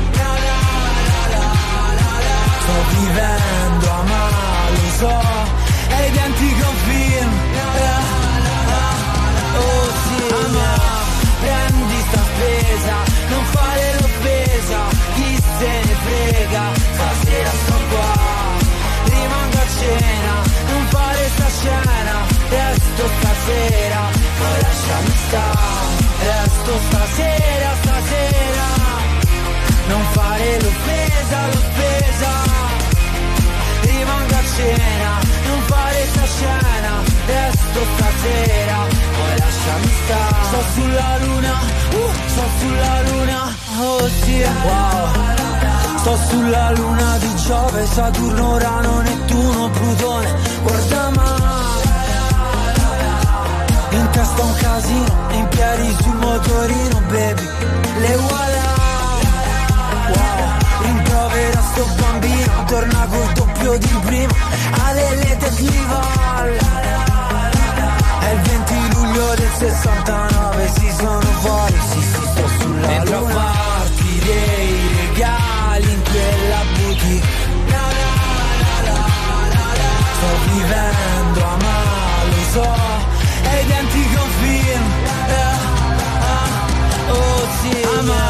Speaker 12: Stare, resto stasera, stasera. Non fare l'offesa, l'offesa. Rimango a cena fare sta scena Resto stasera. Poi lasciami stare Sto sulla luna uh, Sto sulla luna. Oh sì Wow. Sto sulla luna di Giove Saturno, Urano, Nettuno, Plutone testa un casino In piedi sul motorino baby Le voilà Wow Rimprovera sto bambino Torna col doppio di prima Ale le Clival È il 20 luglio del 69 Si sono fuori, sì sì sto sulla Dentro luna. a farti dei regali in quella boutique. Sto vivendo a male, lo so È identico a un film. Eh, ah, Oh sì, ama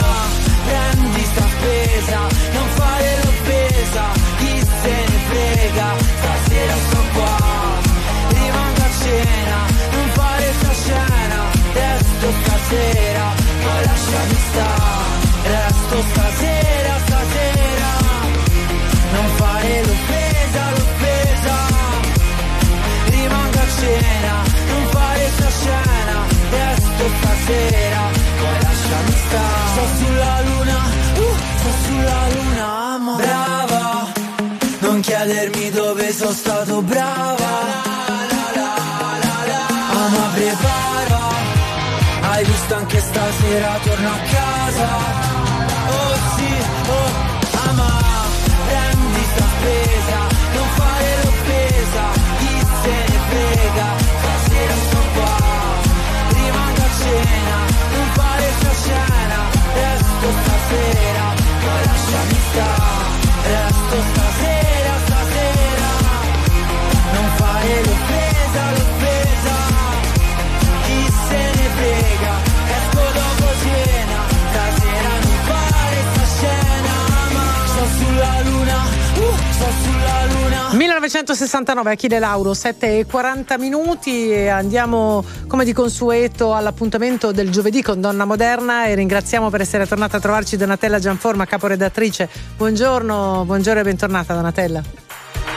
Speaker 12: Prendi sta spesa Non fare l'offesa Chi se ne frega Stasera sto qua. Rimango a cena Non fare sta scena Resto stasera Poi lasciami stare Stasera Poi lasciami stare. Sto sulla luna uh, Sto sulla luna amo Brava Non chiedermi dove sono stato brava. Ama prepara. Hai visto anche stasera torno a casa
Speaker 2: 1969 Achille Lauro 7 e 40 minuti e andiamo come di consueto all'appuntamento del giovedì con Donna Moderna e ringraziamo per essere tornata a trovarci Donatella Gianforma caporedattrice buongiorno, buongiorno e bentornata Donatella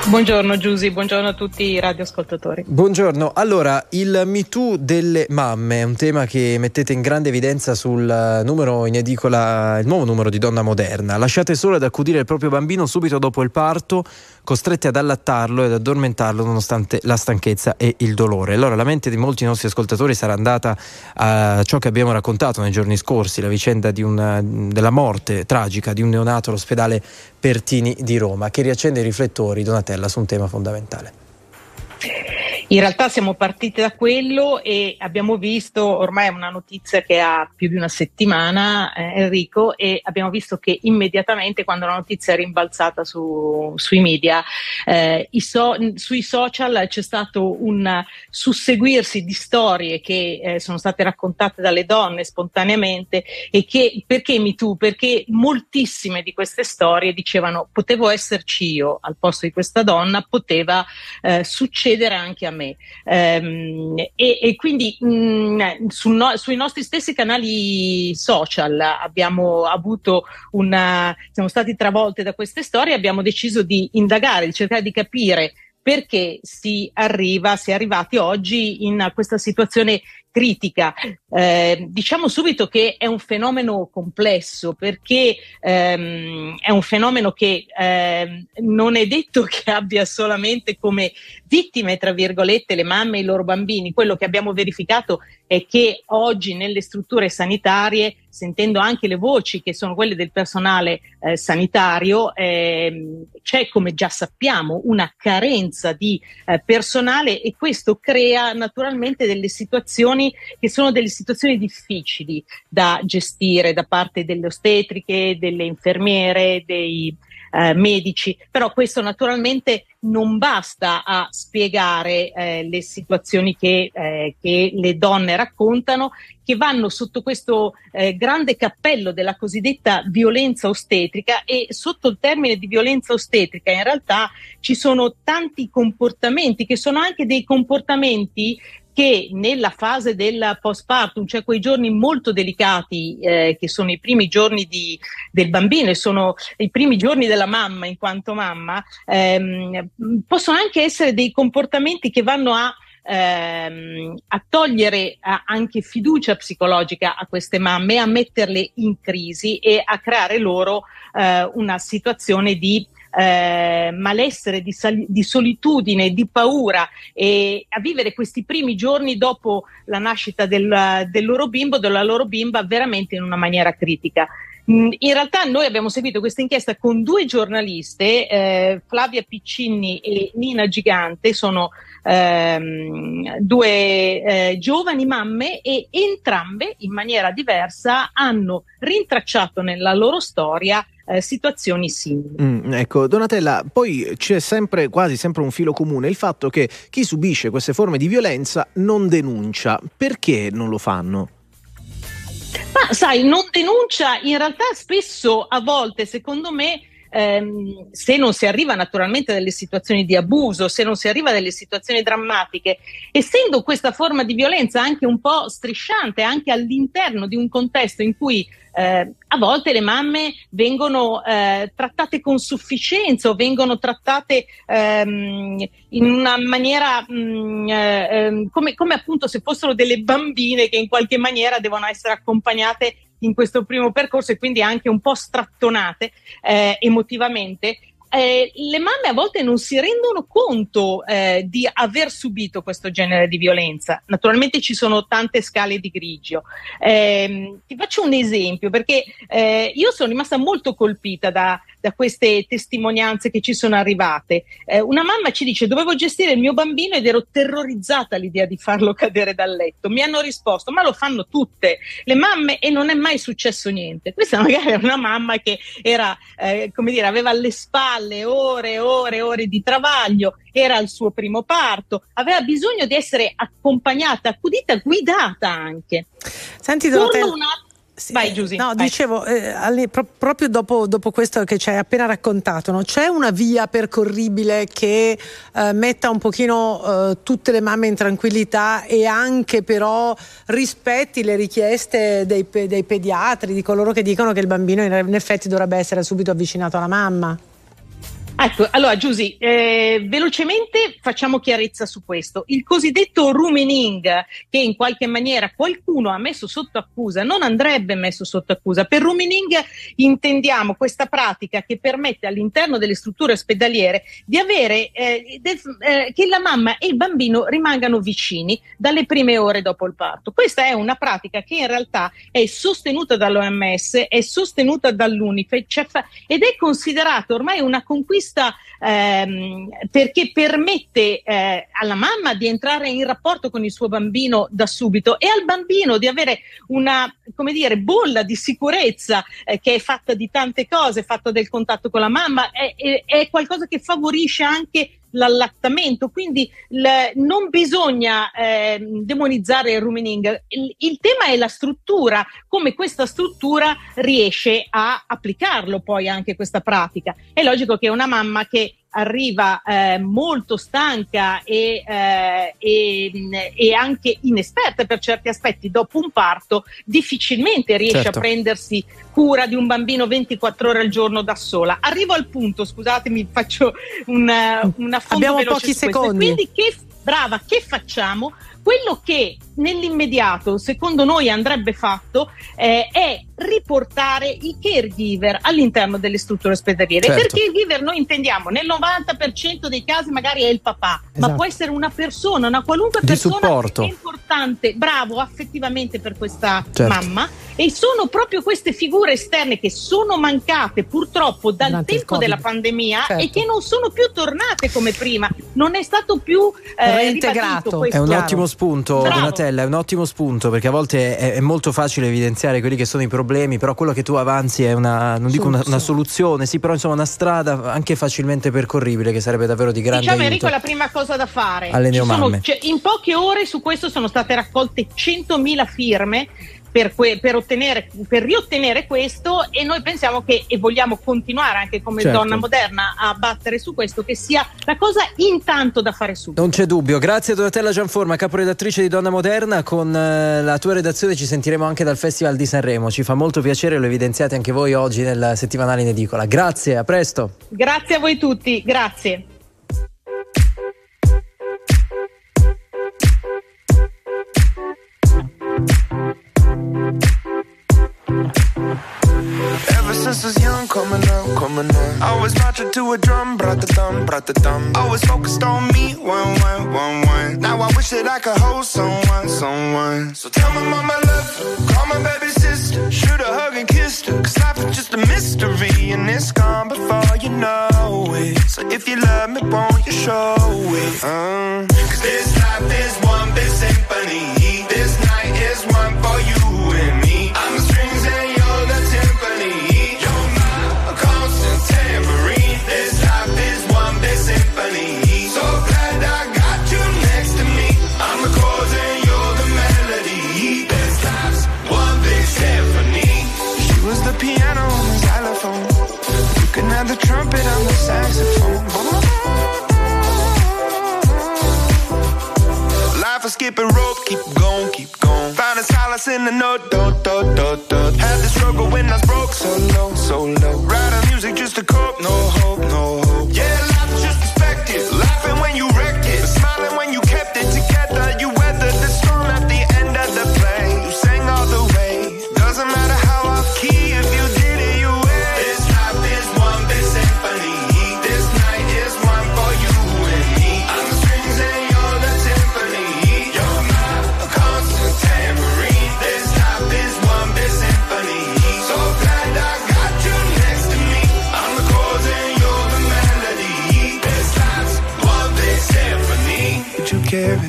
Speaker 29: Buongiorno Giusy, buongiorno a tutti i radioascoltatori.
Speaker 1: Buongiorno, allora il Me Too delle mamme è un tema che mettete in grande evidenza sul numero in edicola, il nuovo numero di Donna Moderna. Lasciate sole ad accudire il proprio bambino subito dopo il parto, costretti ad allattarlo ed addormentarlo nonostante la stanchezza e il dolore. Allora la mente di molti nostri ascoltatori sarà andata a ciò che abbiamo raccontato nei giorni scorsi, la vicenda una, della morte tragica di un neonato all'ospedale Pertini di Roma, che riaccende i riflettori, Donatella, su un tema fondamentale.
Speaker 29: In realtà siamo partiti da quello e abbiamo visto, ormai è una notizia che ha più di una settimana, eh, Enrico, e abbiamo visto che immediatamente quando la notizia è rimbalzata su, sui media, eh, so, sui social c'è stato un susseguirsi di storie che eh, sono state raccontate dalle donne spontaneamente e che, perché tu? Perché moltissime di queste storie dicevano potevo esserci io al posto di questa donna, poteva eh, succedere anche a me. Ehm, e, e, quindi mh, su no, sui nostri stessi canali social abbiamo avuto una, siamo stati travolti da queste storie, abbiamo deciso di indagare, di cercare di capire perché si arriva, si è arrivati oggi in questa situazione critica. Eh, diciamo subito che è un fenomeno complesso perché ehm, è un fenomeno che ehm, non è detto che abbia solamente come vittime, tra virgolette, le mamme e i loro bambini. Quello che abbiamo verificato è che oggi nelle strutture sanitarie, sentendo anche le voci che sono quelle del personale eh, sanitario, ehm, c'è, come già sappiamo, una carenza di eh, personale e questo crea naturalmente delle situazioni che sono delle situazioni difficili da gestire da parte delle ostetriche, delle infermiere, dei eh, medici, però questo naturalmente non basta a spiegare eh, le situazioni che, eh, che, le donne raccontano, che vanno sotto questo eh, grande cappello della cosiddetta violenza ostetrica e sotto il termine di violenza ostetrica in realtà ci sono tanti comportamenti che sono anche dei comportamenti che nella fase del postpartum, cioè quei giorni molto delicati eh, che sono i primi giorni di, del bambino e sono i primi giorni della mamma in quanto mamma, ehm, possono anche essere dei comportamenti che vanno a ehm, a togliere anche fiducia psicologica a queste mamme, a metterle in crisi e a creare loro eh, una situazione di eh, malessere, di, sal- di, solitudine, di paura e a vivere questi primi giorni dopo la nascita del, del loro bimbo, della loro bimba, veramente in una maniera critica. Mm, in realtà noi abbiamo seguito questa inchiesta con due giornaliste, eh, Flavia Piccinni e Nina Gigante, sono ehm, due eh, giovani mamme e entrambe in maniera diversa hanno rintracciato nella loro storia eh, situazioni simili.
Speaker 3: Mm, ecco, Donatella, poi c'è sempre, quasi sempre un filo comune, il fatto che chi subisce queste forme di violenza non denuncia. Perché non lo fanno?
Speaker 29: Ma sai, non denuncia in realtà spesso, a volte, secondo me, ehm, se non si arriva naturalmente a delle situazioni di abuso, se non si arriva a delle situazioni drammatiche, essendo questa forma di violenza anche un po' strisciante, anche all'interno di un contesto in cui eh, a volte le mamme vengono eh, trattate con sufficienza o vengono trattate ehm, in una maniera mh, mm, eh, ehm, come, come appunto se fossero delle bambine che in qualche maniera devono essere accompagnate in questo primo percorso e quindi anche un po' strattonate eh, emotivamente eh, le mamme a volte non si rendono conto eh, di aver subito questo genere di violenza. Naturalmente ci sono tante scale di grigio. Eh, ti faccio un esempio perché eh, io sono rimasta molto colpita da, da, queste testimonianze che ci sono arrivate. Eh, una mamma ci dice dovevo gestire il mio bambino ed ero terrorizzata all'idea di farlo cadere dal letto. Mi hanno risposto ma lo fanno tutte le mamme e non è mai successo niente. Questa magari è una mamma che era, come dire, aveva alle spalle spalle, ore e ore e ore di travaglio, era il suo primo parto, aveva bisogno di essere accompagnata, accudita, guidata anche.
Speaker 2: Senti, Donatella, sì, vai Giusy. No, vai. dicevo, eh, pro- proprio dopo, dopo, questo che ci hai appena raccontato, no? c'è una via percorribile che eh, metta un pochino eh, tutte le mamme in tranquillità e anche però rispetti le richieste dei, dei pediatri, di coloro che dicono che il bambino in effetti dovrebbe essere subito avvicinato alla mamma?
Speaker 29: Ecco, allora Giusy, eh, velocemente facciamo chiarezza su questo. Il cosiddetto rooming, che in qualche maniera qualcuno ha messo sotto accusa, non andrebbe messo sotto accusa. Per rooming intendiamo questa pratica che permette all'interno delle strutture ospedaliere di avere eh, del- eh, che la mamma e il bambino rimangano vicini dalle prime ore dopo il parto. Questa è una pratica che in realtà è sostenuta dall'OMS, è sostenuta dall'UNICEF ed è considerata ormai una conquista ehm, perché permette eh, alla mamma di entrare in rapporto con il suo bambino da subito e al bambino di avere una come dire, bolla di sicurezza eh, che è fatta di tante cose, fatta del contatto con la mamma, è, è- è qualcosa che favorisce anche l'allattamento, quindi l- non bisogna ehm, demonizzare il rumining. Il, il tema è la struttura, come questa struttura riesce a applicarlo poi anche questa pratica. È logico che una mamma che arriva eh, molto stanca e, eh, e, e anche inesperta per certi aspetti dopo un parto, difficilmente riesce
Speaker 17: Certo.
Speaker 29: a prendersi cura di un bambino 24 ore al giorno da sola. Arrivo al punto, scusatemi, faccio una, un affondo
Speaker 2: Abbiamo pochi secondi.
Speaker 29: Quindi che, brava, che facciamo? Quello che nell'immediato, secondo noi, andrebbe fatto eh, è riportare i caregiver all'interno delle strutture ospedaliere.
Speaker 17: Certo.
Speaker 29: Per caregiver noi intendiamo nel 90% dei casi magari è il papà, ma
Speaker 1: Esatto.
Speaker 29: può essere una persona, una qualunque
Speaker 1: Di
Speaker 29: persona
Speaker 1: supporto.
Speaker 29: è importante, bravo affettivamente per questa
Speaker 1: Certo.
Speaker 29: mamma e sono proprio queste figure esterne che sono mancate purtroppo dal
Speaker 2: Durante
Speaker 29: tempo della pandemia
Speaker 2: Certo.
Speaker 29: e che non sono più tornate come prima. Non è stato più eh,
Speaker 2: Reintegrato.
Speaker 1: È un ottimo spunto,
Speaker 29: Bravo.
Speaker 1: Donatella, è un ottimo spunto perché a volte è, è molto facile evidenziare quelli che sono i problemi, però quello che tu avanzi è una, non dico una, una soluzione, sì, però insomma una strada anche facilmente percorribile che sarebbe davvero di grande
Speaker 29: Diciamo
Speaker 1: aiuto.
Speaker 29: Enrico la prima cosa da fare.
Speaker 1: Alle
Speaker 29: Ci sono-
Speaker 1: neomamme.
Speaker 29: cioè, in poche ore su questo sono state raccolte 100.000 firme per, que- per ottenere, per riottenere questo e noi pensiamo che e vogliamo continuare anche come
Speaker 1: Certo.
Speaker 29: donna moderna a battere su questo che sia la cosa intanto da fare subito.
Speaker 1: Non c'è dubbio, grazie a Donatella Gianforma, caporedattrice di Donna Moderna, con eh, la tua redazione ci sentiremo anche dal Festival di Sanremo, ci fa molto piacere, lo evidenziate anche voi oggi nel settimanale in edicola. Grazie, a presto.
Speaker 29: Grazie a voi tutti, grazie.
Speaker 17: Ever since I was young, coming up, coming up. I was marching to a drum, brought the thumb, brought the thumb. Always focused on me, one, one, one, one. Now I wish that I could hold someone, someone. So tell my mama love call my baby sister, shoot a hug and kiss her. Cause life is just a mystery, and it's gone before you know it. So if you love me, won't you show it? Uh. Cause this life is one big symphony. This night is one for you Life is skipping rope, keep going, keep going. Finding solace in the note, do, do, do, do. Had the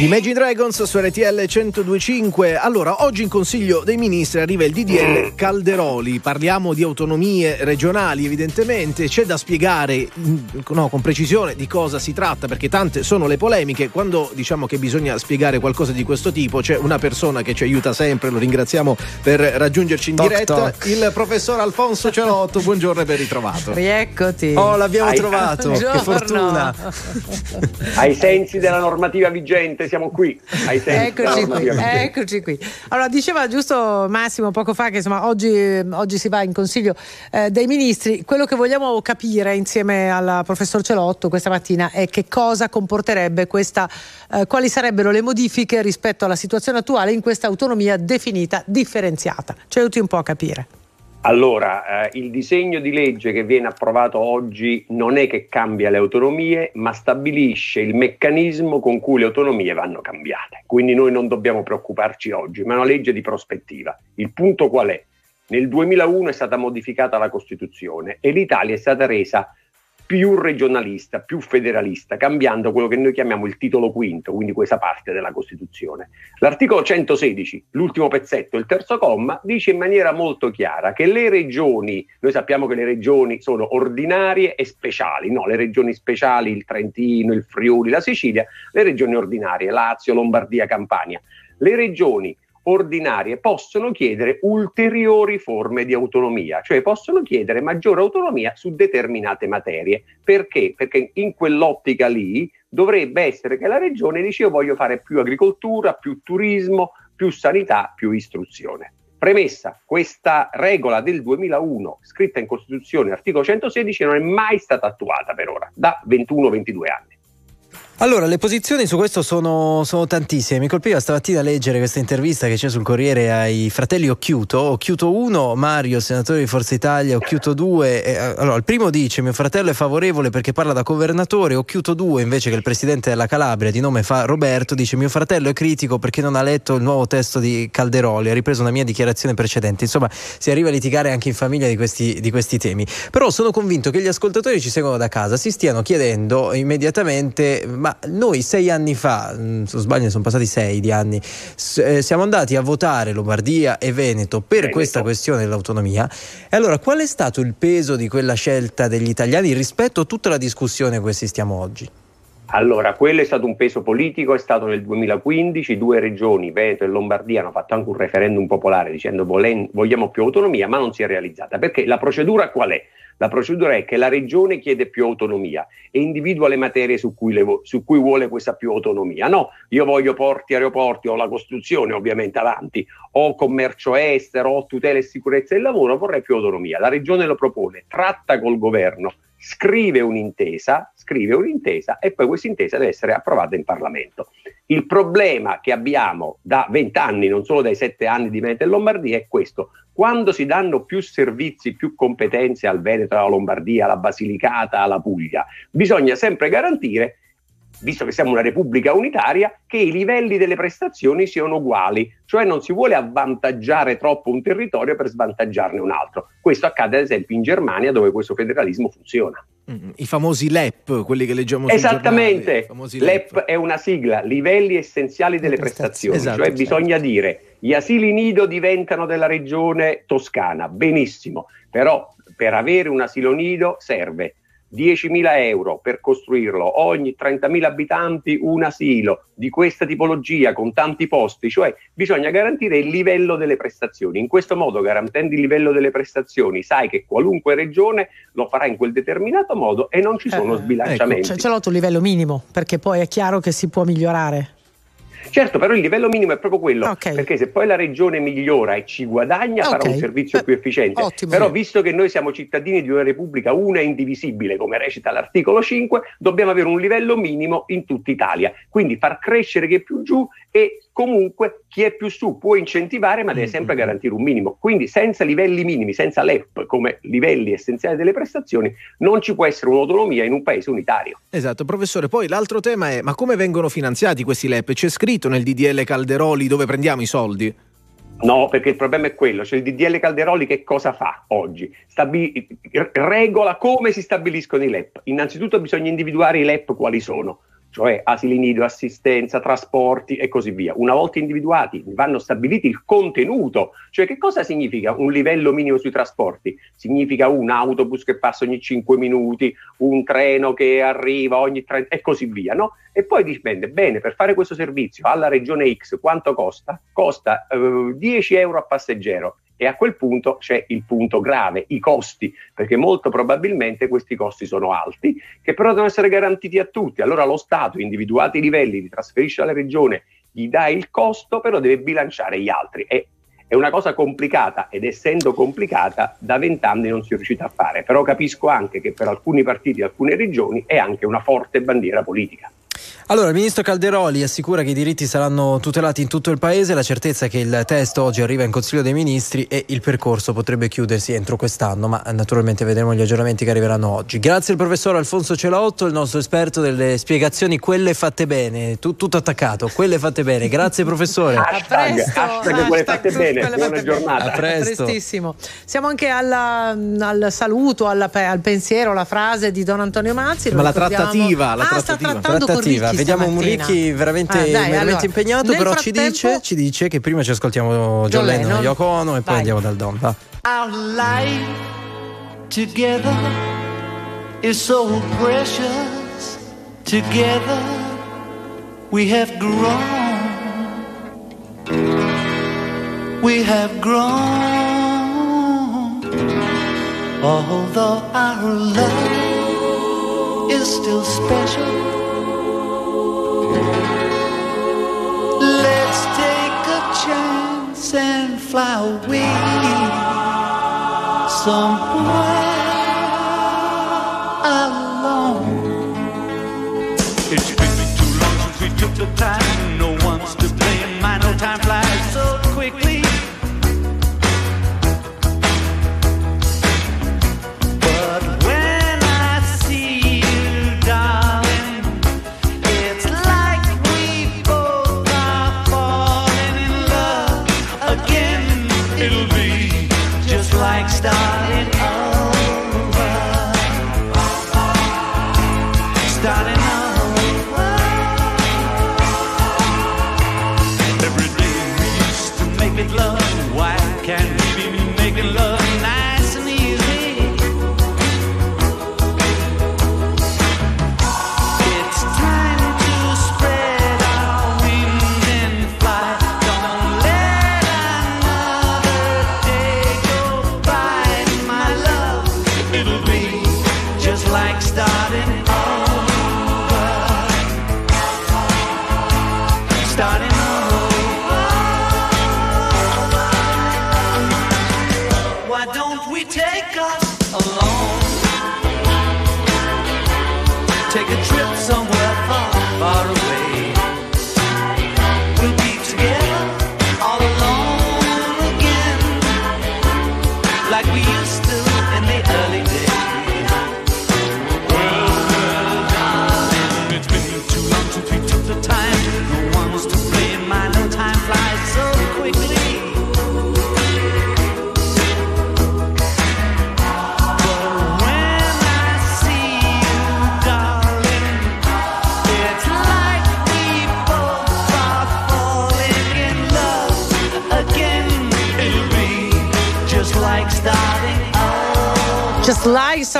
Speaker 3: Imagine Dragons su RTL 1025. Allora, oggi in Consiglio dei Ministri arriva il DDL Calderoli. Parliamo di autonomie regionali, evidentemente. C'è da spiegare mm, no, con precisione di cosa si tratta, perché tante sono le polemiche. Quando diciamo che bisogna spiegare qualcosa di questo tipo, c'è una persona che ci aiuta sempre, lo ringraziamo per raggiungerci in
Speaker 1: Toc,
Speaker 3: diretta,
Speaker 1: toc.
Speaker 3: il professor Alfonso Celotto. Buongiorno e ben ritrovato.
Speaker 2: Rieccoti.
Speaker 1: Oh, l'abbiamo
Speaker 30: Hai-
Speaker 1: trovato. Che
Speaker 2: Buongiorno.
Speaker 1: fortuna.
Speaker 30: Ai sensi della normativa vigente siamo qui. Ai della
Speaker 2: Eccoci qui, eccoci qui. Allora, diceva giusto Massimo poco fa che insomma oggi, oggi si va in consiglio eh, dei ministri. Quello che vogliamo capire insieme al professor Celotto questa mattina è che cosa comporterebbe questa, eh, quali sarebbero le modifiche rispetto alla situazione attuale in questa autonomia definita differenziata. Ci aiuti un po' a capire.
Speaker 30: Allora, eh, il disegno di legge che viene approvato oggi non è che cambia le autonomie, ma stabilisce il meccanismo con cui le autonomie vanno cambiate. Quindi noi non dobbiamo preoccuparci oggi, ma è una legge di prospettiva. Il punto qual è? Nel 2001 è stata modificata la Costituzione e l'Italia è stata resa più regionalista, più federalista, cambiando quello che noi chiamiamo il titolo quinto, quindi questa parte della Costituzione. L'articolo 116, l'ultimo pezzetto, il terzo comma, dice in maniera molto chiara che le regioni, noi sappiamo che le regioni sono ordinarie e speciali, no, le regioni speciali, il Trentino, il Friuli, la Sicilia, le regioni ordinarie, Lazio, Lombardia, Campania. Le regioni ordinarie possono chiedere ulteriori forme di autonomia, cioè possono chiedere maggiore autonomia su determinate materie. Perché? Perché in quell'ottica lì dovrebbe essere che la regione dice io voglio fare più agricoltura, più turismo, più sanità, più istruzione. Premessa, questa regola del 2001 scritta in Costituzione, articolo 116, non è mai stata attuata per ora, da 21-22 anni.
Speaker 1: Allora, le posizioni su questo sono, sono tantissime. Mi colpiva stamattina leggere questa intervista che c'è sul Corriere ai fratelli Occhiuto. Occhiuto 1, Mario, senatore di Forza Italia, Occhiuto 2. eh, allora, il primo dice: Mio fratello è favorevole perché parla da governatore. Occhiuto 2, invece, che il presidente della Calabria, di nome fa Roberto, dice: Mio fratello è critico perché non ha letto il nuovo testo di Calderoli. Ha ripreso una mia dichiarazione precedente. Insomma, si arriva a litigare anche in famiglia di questi, di questi temi. Però sono convinto che gli ascoltatori ci seguono da casa si stiano chiedendo immediatamente: ma noi sei anni fa, mh, se non sbaglio, ne sono passati sei di anni, eh, siamo andati a votare Lombardia e Veneto per
Speaker 30: Veneto.
Speaker 1: questa questione dell'autonomia. E allora, qual è stato il peso di quella scelta degli italiani rispetto a tutta la discussione a cui assistiamo oggi?
Speaker 30: Allora, quello è stato un peso politico, è stato nel 2015, due regioni, Veneto e Lombardia, hanno fatto anche un referendum popolare dicendo vogliamo più autonomia, ma non si è realizzata. Perché la procedura qual è? La procedura è che la regione chiede più autonomia e individua le materie su cui, le su cui vuole questa più autonomia. No, io voglio porti, aeroporti, ho la costruzione ovviamente avanti, ho commercio estero, ho tutela e sicurezza del lavoro, vorrei più autonomia. La regione lo propone, tratta col governo, scrive un'intesa, scrive un'intesa e poi questa intesa deve essere approvata in Parlamento. Il problema che abbiamo da vent'anni, non solo dai sette anni di Veneto e Lombardia, è questo. Quando si danno più servizi, più competenze al Veneto, alla Lombardia, alla Basilicata, alla Puglia, bisogna sempre garantire visto che siamo una repubblica unitaria, che i livelli delle prestazioni siano uguali, cioè non si vuole avvantaggiare troppo un territorio per svantaggiarne un altro. Questo accade ad esempio in Germania dove questo federalismo funziona.
Speaker 3: Mm, I famosi LEP, quelli che leggiamo sui giornali,
Speaker 30: Esattamente,
Speaker 3: i famosi
Speaker 30: l'EP è una sigla, livelli essenziali delle prestazioni,
Speaker 3: Esatto,
Speaker 30: cioè
Speaker 3: certo.
Speaker 30: bisogna dire gli asili nido diventano della regione toscana, benissimo, però per avere un asilo nido serve 10.000 euro per costruirlo, ogni 30.000 abitanti un asilo di questa tipologia con tanti posti, cioè bisogna garantire il livello delle prestazioni. In questo modo, garantendo il livello delle prestazioni, sai che qualunque regione lo farà in quel determinato modo e non ci sono sbilanciamenti.
Speaker 2: Cioè, ce l'ho livello minimo, perché poi è chiaro che si può migliorare.
Speaker 30: Certo, però il livello minimo è proprio quello, perché se poi la regione migliora e ci guadagna farà
Speaker 2: Ok.
Speaker 30: un servizio più efficiente.
Speaker 2: ottimo.
Speaker 30: Però visto che noi siamo cittadini di una repubblica una e indivisibile, come recita l'articolo 5, dobbiamo avere un livello minimo in tutta Italia. Quindi far crescere chi è più giù e comunque chi è più su può incentivare, ma deve sempre garantire un minimo. Quindi senza livelli minimi, senza LEP come livelli essenziali delle prestazioni, non ci può essere un'autonomia in un paese unitario.
Speaker 3: Esatto, professore. Poi l'altro tema è: ma come vengono finanziati questi LEP? C'è scritto nel DDL Calderoli dove prendiamo i soldi?
Speaker 30: No, perché il problema è quello, cioè il DDL Calderoli che cosa fa oggi? Stabi- regola come si stabiliscono i LEP. Innanzitutto bisogna individuare i LEP quali sono. Cioè asili nido, assistenza, trasporti e così via. Una volta individuati, vanno stabiliti il contenuto, cioè che cosa significa un livello minimo sui trasporti? Significa un autobus che passa ogni 5 minuti, un treno che arriva ogni 30 e così via, no? E poi dipende, bene, per fare questo servizio alla regione X quanto costa? Costa eh, 10 euro a passeggero e a quel punto c'è il punto grave, i costi, perché molto probabilmente questi costi sono alti, che però devono essere garantiti a tutti. Allora lo Stato, individuati i livelli, li trasferisce alla regione, gli dà il costo, però deve bilanciare gli altri. E è una cosa complicata ed essendo complicata da vent'anni non si è riuscita a fare, però capisco anche che per alcuni partiti e alcune regioni è anche una forte bandiera politica.
Speaker 1: Allora, il ministro Calderoli assicura che i diritti saranno tutelati in tutto il paese, la certezza è che il testo oggi arriva in Consiglio dei Ministri e il percorso potrebbe chiudersi entro quest'anno, ma naturalmente vedremo gli aggiornamenti che arriveranno oggi. Grazie al professor Alfonso Celotto, il nostro esperto delle spiegazioni, quelle fatte bene, tu, tutto attaccato, quelle fatte bene. Grazie professore.
Speaker 30: hashtag, hashtag quelle fatte bene,
Speaker 2: quelle
Speaker 30: buona
Speaker 2: fatte
Speaker 30: giornata.
Speaker 1: A presto.
Speaker 2: Prestissimo. Siamo anche alla- al saluto, alla al pensiero, alla frase di Don Antonio Mazzi.
Speaker 3: Ma la
Speaker 2: ricordiamo.
Speaker 3: trattativa, la
Speaker 2: ah, sta
Speaker 3: trattativa.
Speaker 2: trattando con
Speaker 1: Trattativa,
Speaker 2: Ricchi
Speaker 1: vediamo un
Speaker 2: stamattina.
Speaker 1: Ricchi veramente,
Speaker 2: Ah, dai,
Speaker 1: veramente
Speaker 2: allora,
Speaker 1: impegnato, però ci dice, ci dice che prima ci ascoltiamo John,
Speaker 2: John
Speaker 1: Lennon,
Speaker 2: Lennon.
Speaker 1: Yoko Ono e poi
Speaker 2: Vai.
Speaker 1: andiamo dal Don. Va.
Speaker 31: Our life together is so precious. Together we have grown. We have grown. Although our love is still special. And fly away somewhere alone. It's been too long since we took the time.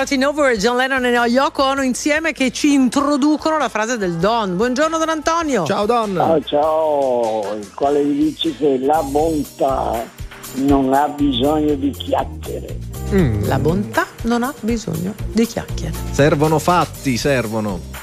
Speaker 31: Starting over,
Speaker 2: John Lennon e Yoko Ono insieme che ci introducono la frase del Don. Buongiorno Don Antonio.
Speaker 3: Ciao Don.
Speaker 32: Ciao, ciao, il quale vi dice che la bontà non ha bisogno di chiacchiere.
Speaker 2: Mm, La bontà non ha bisogno di chiacchiere.
Speaker 3: Servono fatti, servono.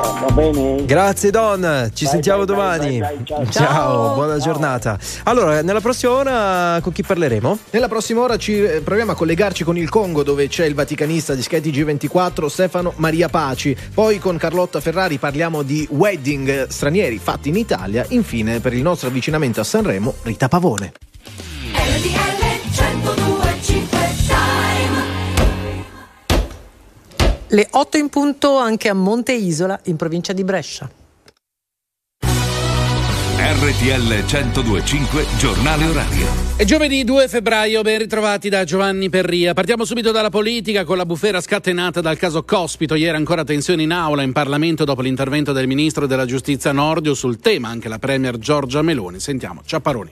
Speaker 32: Va bene?
Speaker 1: Grazie Don, ci
Speaker 32: Dai,
Speaker 1: sentiamo
Speaker 32: dai,
Speaker 1: domani.
Speaker 32: dai, ciao.
Speaker 1: ciao,
Speaker 32: Ciao.
Speaker 1: buona
Speaker 32: Ciao.
Speaker 1: giornata. Allora, nella prossima ora con chi parleremo?
Speaker 3: Nella prossima ora ci eh, proviamo a collegarci con il Congo dove c'è il vaticanista di Schieti G24 Stefano Maria Paci. Poi con Carlotta Ferrari parliamo di wedding stranieri fatti in Italia. Infine per il nostro avvicinamento a Sanremo Rita Pavone.
Speaker 2: Le 8 in punto anche a Monte Isola in provincia di Brescia.
Speaker 18: RTL 1025 Giornale Orario.
Speaker 19: È giovedì 2 febbraio, ben ritrovati da Giovanni Perria. Partiamo subito dalla politica con la bufera scatenata dal caso Cospito. Ieri ancora tensioni in aula in Parlamento dopo l'intervento del ministro della giustizia Nordio sul tema, anche la premier Giorgia Meloni. Sentiamo, Ciapparoni.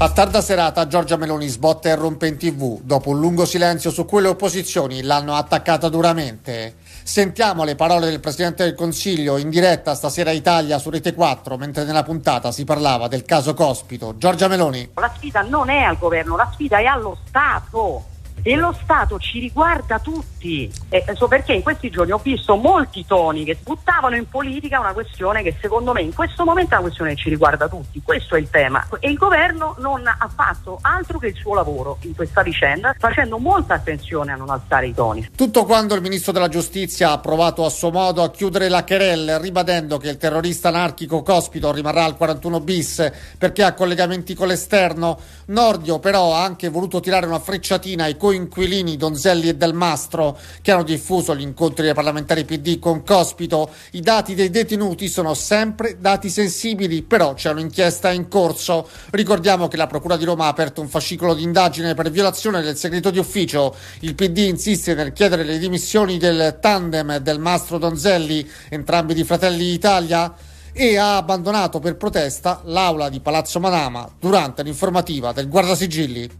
Speaker 20: A tarda serata Giorgia Meloni sbotta e rompe in tv. Dopo un lungo silenzio su cui le opposizioni l'hanno attaccata duramente. Sentiamo le parole del Presidente del Consiglio in diretta stasera Italia su Rete 4, mentre nella puntata si parlava del caso Cospito. Giorgia Meloni.
Speaker 33: La sfida non è al governo, la sfida è allo Stato. E lo Stato ci riguarda tutti. E so perché in questi giorni ho visto molti toni che buttavano in politica una questione che secondo me in questo momento è una questione che ci riguarda tutti. Questo è il tema. E il governo non ha fatto altro che il suo lavoro in questa vicenda, facendo molta attenzione a non alzare i toni.
Speaker 20: Tutto quando il ministro della giustizia ha provato a suo modo a chiudere la querelle, ribadendo che il terrorista anarchico Cospito rimarrà al 41 bis perché ha collegamenti con l'esterno, Nordio però ha anche voluto tirare una frecciatina ai coinquilini Donzelli e Del Mastro che hanno diffuso gli incontri dei parlamentari PD con Cospito. I dati dei detenuti sono sempre dati sensibili, però c'è un'inchiesta in corso. Ricordiamo che la Procura di Roma ha aperto un fascicolo di indagine per violazione del segreto di ufficio. Il PD insiste nel chiedere le dimissioni del tandem Del Mastro Donzelli, entrambi di Fratelli d'Italia e ha abbandonato per protesta l'aula di Palazzo Manama durante l'informativa del Guardasigilli.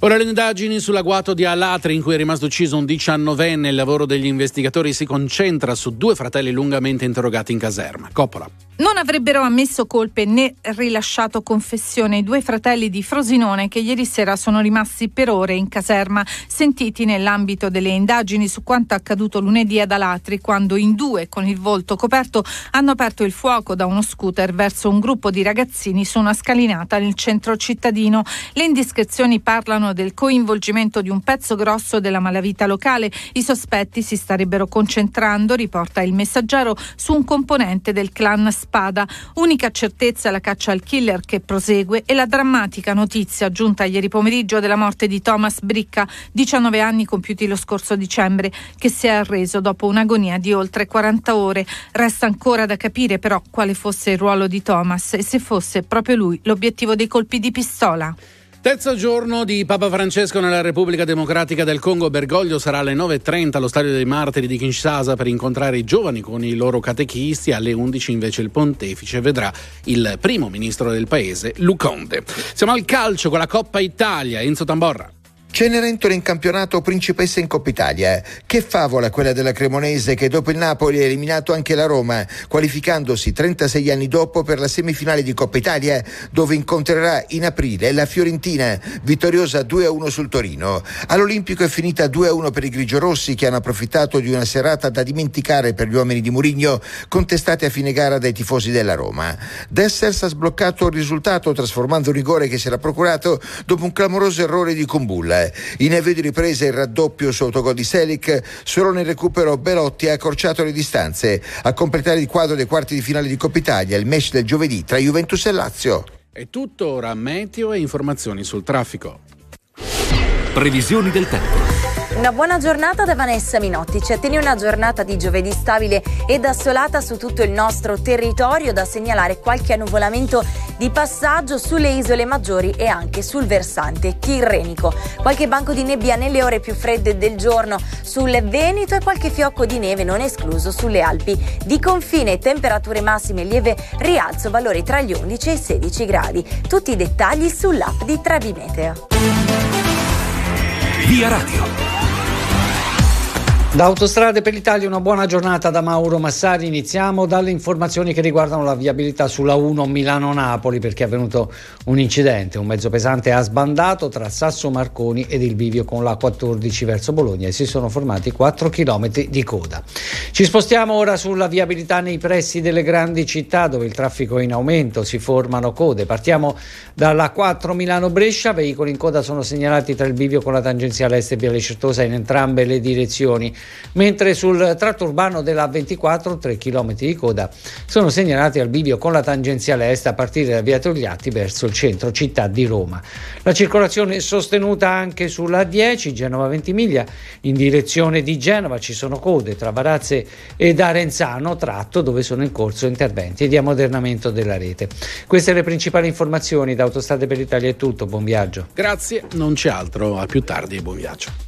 Speaker 19: Ora le indagini sull'agguato di Alatri in cui è rimasto ucciso un diciannovenne. Il lavoro degli investigatori si concentra su due fratelli lungamente interrogati in caserma. Coppola.
Speaker 21: Non avrebbero ammesso colpe né rilasciato confessione i due fratelli di Frosinone che ieri sera sono rimasti per ore in caserma, sentiti nell'ambito delle indagini su quanto accaduto lunedì ad Alatri, quando in due, con il volto coperto, hanno aperto il fuoco da uno scooter verso un gruppo di ragazzini su una scalinata nel centro cittadino. Le indiscrezioni parlano del coinvolgimento di un pezzo grosso della malavita locale. I sospetti si starebbero concentrando, riporta il messaggero, su un componente del clan Spada. Unica certezza la caccia al killer che prosegue e la drammatica notizia giunta ieri pomeriggio della morte di Thomas Bricca, 19 anni compiuti lo scorso dicembre, che si è arreso dopo un'agonia di oltre 40 ore. Resta ancora da capire però quale fosse il ruolo di Thomas e se fosse proprio lui l'obiettivo dei colpi di pistola.
Speaker 19: Terzo giorno di Papa Francesco nella Repubblica Democratica del Congo. Bergoglio sarà alle 9.30 allo Stadio dei Martiri di Kinshasa per incontrare i giovani con i loro catechisti. Alle 11 invece il pontefice vedrà il primo ministro del paese, Luconde. Siamo al calcio con la Coppa Italia. Enzo Tamborra.
Speaker 34: Cenerentola in campionato, principessa in Coppa Italia. Che favola quella della Cremonese che dopo il Napoli ha eliminato anche la Roma, qualificandosi 36 anni dopo per la semifinale di Coppa Italia, dove incontrerà in aprile la Fiorentina, vittoriosa 2-1 sul Torino. All'Olimpico è finita 2-1 per i grigiorossi che hanno approfittato di una serata da dimenticare per gli uomini di Murigno, contestati a fine gara dai tifosi della Roma. Dessers ha sbloccato il risultato trasformando un rigore che si era procurato dopo un clamoroso errore di Kumbulla. In avvio di ripresa il raddoppio su autogol di Selic, solo nel recupero Belotti ha accorciato le distanze. A completare il quadro dei quarti di finale di Coppa Italia, il match del giovedì tra Juventus e Lazio.
Speaker 19: È tutto ora meteo e informazioni sul traffico.
Speaker 18: Previsioni del tempo.
Speaker 23: Una buona giornata da Vanessa Minotti. Ci attiene una giornata di giovedì stabile ed assolata su tutto il nostro territorio, da segnalare qualche annuvolamento di passaggio sulle isole maggiori e anche sul versante tirrenico. Qualche banco di nebbia nelle ore più fredde del giorno sul Veneto e qualche fiocco di neve non escluso sulle Alpi. Di confine temperature massime lieve rialzo valori tra gli 11 e i 16 gradi. Tutti i dettagli sull'app di Trebi Meteo.
Speaker 18: Via Radio.
Speaker 7: Da Autostrade per l'Italia una buona giornata da Mauro Massari. Iniziamo dalle informazioni che riguardano la viabilità sulla 1 Milano-Napoli perché è avvenuto un incidente. Un mezzo pesante ha sbandato tra Sasso Marconi ed il bivio con la 14 verso Bologna e si sono formati 4 km di coda. Ci spostiamo ora sulla viabilità nei pressi delle grandi città dove il traffico è in aumento, si formano code. Partiamo dalla 4 Milano-Brescia, veicoli in coda sono segnalati tra il bivio con la tangenziale est e Viale Certosa in entrambe le direzioni. Mentre sul tratto urbano della 24 3 km di coda sono segnalati al bivio con la tangenziale est a partire da via Togliatti verso il centro città di Roma. La circolazione è sostenuta anche sulla 10 Genova Ventimiglia in direzione di Genova, ci sono code tra Varazze ed Arenzano, tratto dove sono in corso interventi di ammodernamento della rete. Queste le principali informazioni da Autostrade per l'Italia è tutto, buon viaggio.
Speaker 19: Grazie, non c'è altro, a più tardi e buon viaggio.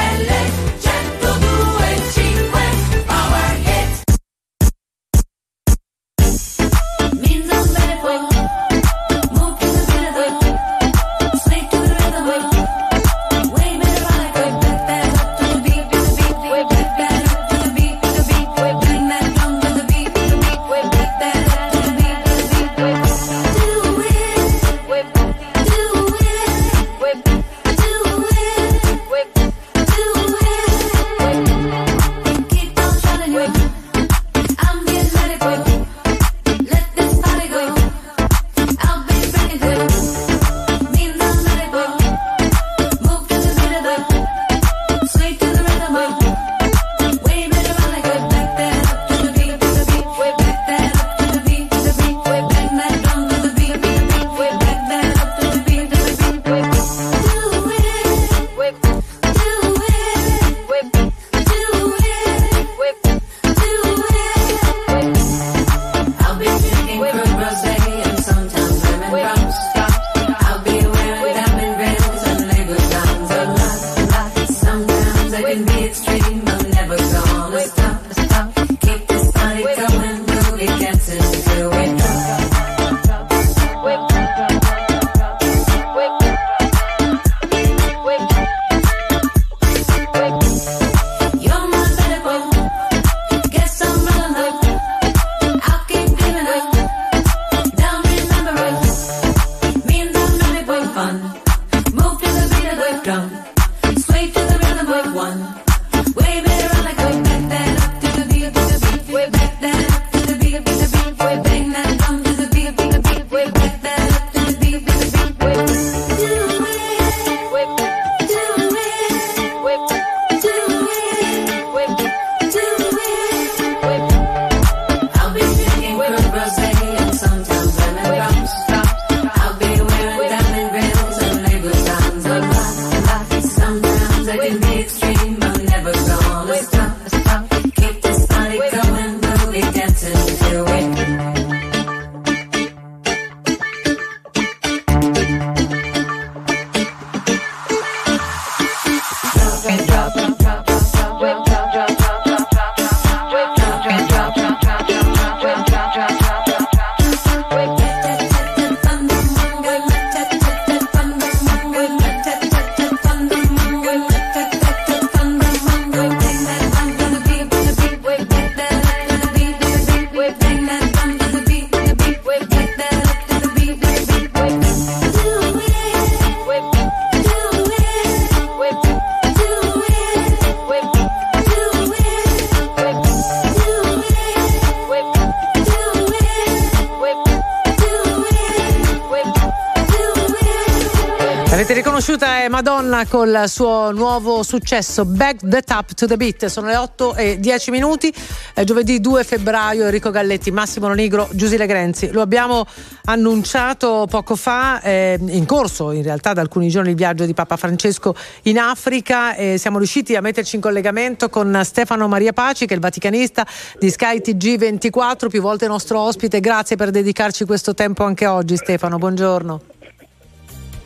Speaker 2: Col suo nuovo successo Back the Tap to the Beat. Sono le 8 e 10 minuti, è giovedì 2 febbraio. Enrico Galletti, Massimo Lonigro, Giusile Grenzi. Lo abbiamo annunciato poco fa, eh, in corso in realtà da alcuni giorni il viaggio di Papa Francesco in Africa. E siamo riusciti a metterci in collegamento con Stefano Maria Paci, che è il vaticanista di Sky TG24, più volte nostro ospite. Grazie per dedicarci questo tempo anche oggi, Stefano. Buongiorno.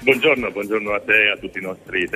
Speaker 35: Buongiorno, buongiorno a te e a tutti i nostri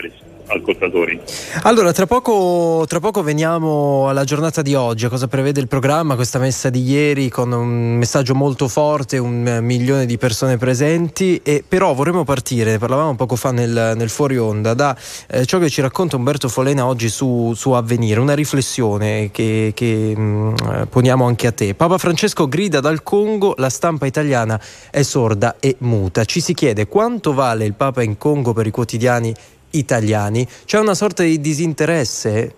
Speaker 35: ascoltatori.
Speaker 1: Allora, tra poco, tra poco veniamo alla giornata di oggi, a cosa prevede il programma, questa messa di ieri con un messaggio molto forte, un milione di persone presenti, e però vorremmo partire, ne parlavamo poco fa nel, nel fuori onda, da eh, ciò che ci racconta Umberto Folena oggi su, su Avvenire, una riflessione che, che mh, poniamo anche a te. Papa Francesco grida dal Congo, la stampa italiana è sorda e muta. Ci si chiede quanto vale il Papa in Congo per i quotidiani italiani. C'è una sorta di disinteresse?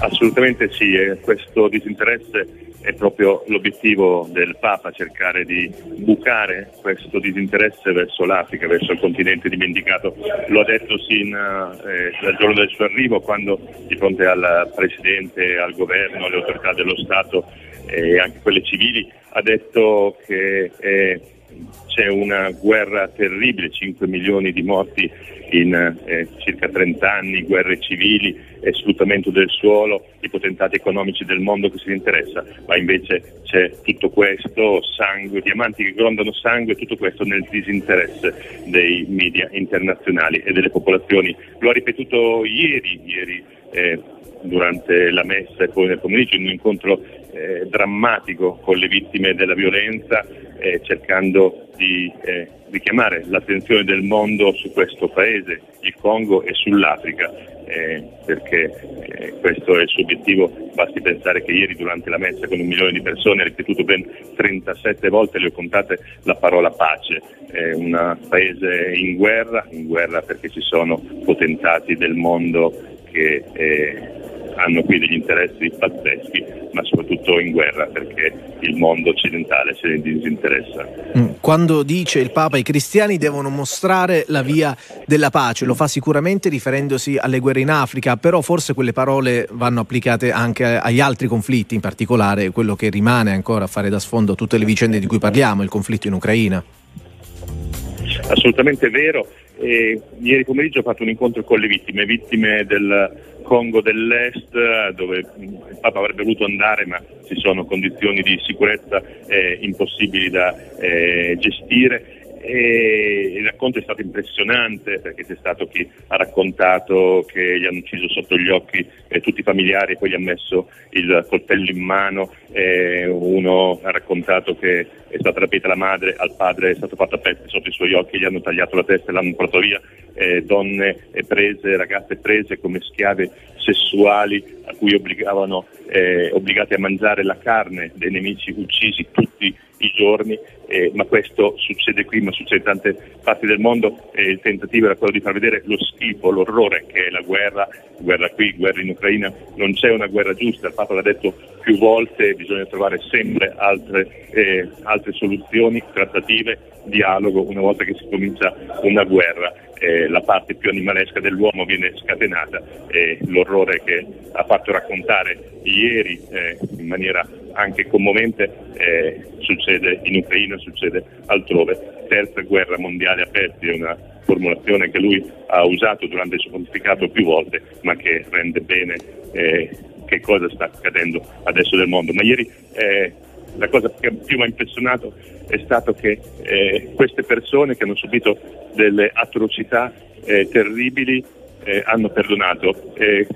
Speaker 35: Assolutamente sì, e questo disinteresse è proprio l'obiettivo del Papa cercare di bucare questo disinteresse verso l'Africa, verso il continente dimenticato. Lo ha detto sin eh, dal giorno del suo arrivo, quando di fronte al Presidente, al Governo, alle autorità dello Stato e anche quelle civili ha detto che eh, c'è una guerra terribile, 5 milioni di morti in eh, circa 30 anni, guerre civili, sfruttamento del suolo, i potentati economici del mondo che si interessa, ma invece c'è tutto questo, sangue, diamanti che grondano sangue, tutto questo nel disinteresse dei media internazionali e delle popolazioni. Lo ha ripetuto ieri, ieri eh, durante la messa e poi nel pomeriggio in un incontro eh, drammatico con le vittime della violenza, eh, cercando di eh, richiamare l'attenzione del mondo su questo paese, il Congo e sull'Africa, eh, perché eh, questo è il suo obiettivo. Basti pensare che ieri durante la messa con un milione di persone ha ripetuto ben 37 volte, le ho contate, la parola pace. È un paese in guerra, in guerra perché ci sono potentati del mondo che eh, hanno qui degli interessi pazzeschi, ma soprattutto in guerra perché il mondo occidentale se ne disinteressa.
Speaker 3: Mm, Quando dice il Papa i cristiani devono mostrare la via della pace, lo fa sicuramente riferendosi alle guerre in Africa, però forse quelle parole vanno applicate anche agli altri conflitti, in particolare quello che rimane ancora a fare da sfondo tutte le vicende di cui parliamo, il conflitto in Ucraina.
Speaker 35: Assolutamente vero. E ieri pomeriggio ho fatto un incontro con le vittime, vittime del Congo dell'Est, dove il Papa avrebbe voluto andare, ma ci sono condizioni di sicurezza eh, impossibili da eh, gestire. E il racconto è stato impressionante perché c'è stato chi ha raccontato che gli hanno ucciso sotto gli occhi eh, tutti i familiari e poi gli ha messo il coltello in mano, eh, uno ha raccontato che è stata rapita la madre, al padre è stato fatto a pezzi sotto i suoi occhi, gli hanno tagliato la testa e l'hanno portato via, eh, donne prese, ragazze prese come schiave sessuali a cui obbligavano, eh, obbligate a mangiare la carne dei nemici uccisi tutti i giorni, eh, ma questo succede qui, ma succede in tante parti del mondo e il tentativo era quello di far vedere lo schifo, l'orrore che è la guerra, guerra qui, guerra in Ucraina, non c'è una guerra giusta, il Papa l'ha detto più volte, bisogna trovare sempre altre, eh, altre soluzioni, trattative, dialogo, una volta che si comincia una guerra. Eh, la parte più animalesca dell'uomo viene scatenata e l'orrore che ha fatto raccontare ieri eh, in maniera anche commovente eh, succede in Ucraina, succede altrove. Terza guerra mondiale aperta è una formulazione che lui ha usato durante il suo pontificato più volte, ma che rende bene eh, che cosa sta accadendo adesso nel mondo. Ma ieri eh, la cosa che più mi ha impressionato è stato che eh, queste persone che hanno subito delle atrocità eh, terribili eh, hanno perdonato. Eh,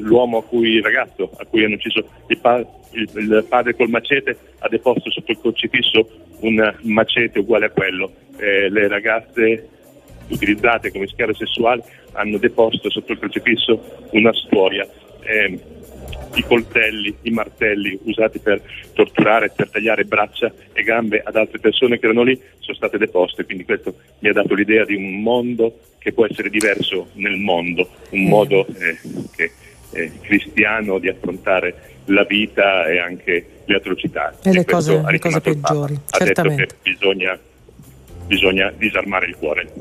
Speaker 35: l'uomo a cui, il ragazzo a cui hanno ucciso il, pa- il, il padre col macete ha deposto sotto il crocifisso un macete uguale a quello. Eh, le ragazze utilizzate come schiave sessuali hanno deposto sotto il crocifisso una storia. I coltelli, i martelli usati per torturare, per tagliare braccia e gambe ad altre persone che erano lì sono state deposte, quindi questo mi ha dato l'idea di un mondo che può essere diverso nel mondo, un modo eh, che, eh, cristiano di affrontare la vita e anche le atrocità.
Speaker 2: E le
Speaker 35: questo
Speaker 2: cose, le cose peggiori,
Speaker 35: Ha detto
Speaker 2: certamente.
Speaker 35: che bisogna, bisogna disarmare il cuore.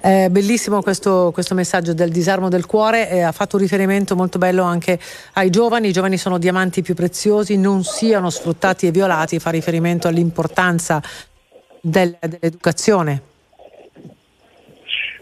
Speaker 2: È bellissimo questo, questo messaggio del disarmo del cuore, eh, ha fatto un riferimento molto bello anche ai giovani, i giovani sono diamanti più preziosi, non siano sfruttati e violati, fa riferimento all'importanza del- dell'educazione.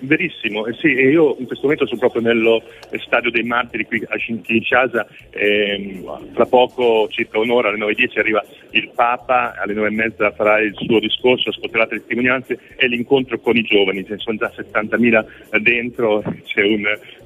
Speaker 35: Verissimo, eh sì, io in questo momento sono proprio nello stadio dei martiri qui a Kinshasa, ehm, fra poco, circa un'ora, alle 9.10 arriva il Papa, alle 9.30 farà il suo discorso, ascolterà le testimonianze e l'incontro con i giovani, ce ne sono già 70.000 dentro, c'è un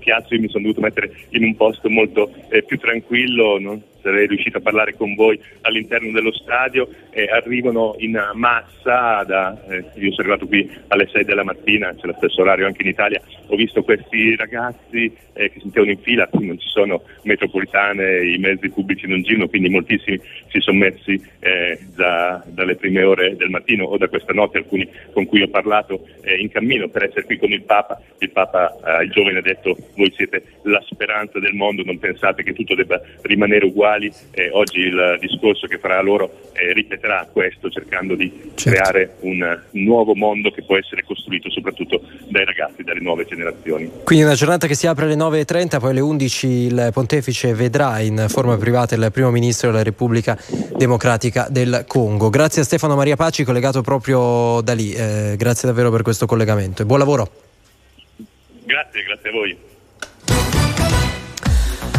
Speaker 35: piazzo, io mi sono dovuto mettere in un posto molto eh, più tranquillo, non sarei riuscito a parlare con voi all'interno dello stadio, eh, arrivano in massa, da, eh, io sono arrivato qui alle 6 della mattina, c'è lo stesso orario anche in Italia, ho visto questi ragazzi eh, che si mettevano in fila, qui non ci sono metropolitane, i mezzi pubblici non girano, quindi moltissimi si sono messi eh, da- dalle prime ore del mattino o da questa notte, alcuni con cui ho parlato eh, in cammino per essere qui con il Papa, il Papa, il giovane ha detto voi siete la speranza del mondo, non pensate che tutto debba rimanere uguali. Eh, oggi il discorso che farà loro eh, ripeterà questo cercando di
Speaker 1: Certo.
Speaker 35: creare un nuovo mondo che può essere costruito soprattutto dai ragazzi, dalle nuove generazioni.
Speaker 1: Quindi una giornata che si apre alle 9.30, poi alle 11 il pontefice vedrà in forma privata il primo ministro della Repubblica Democratica del Congo. Grazie a Stefano Maria Paci, collegato proprio da lì. Eh, grazie davvero per questo collegamento e buon lavoro.
Speaker 35: Grazie, grazie a voi.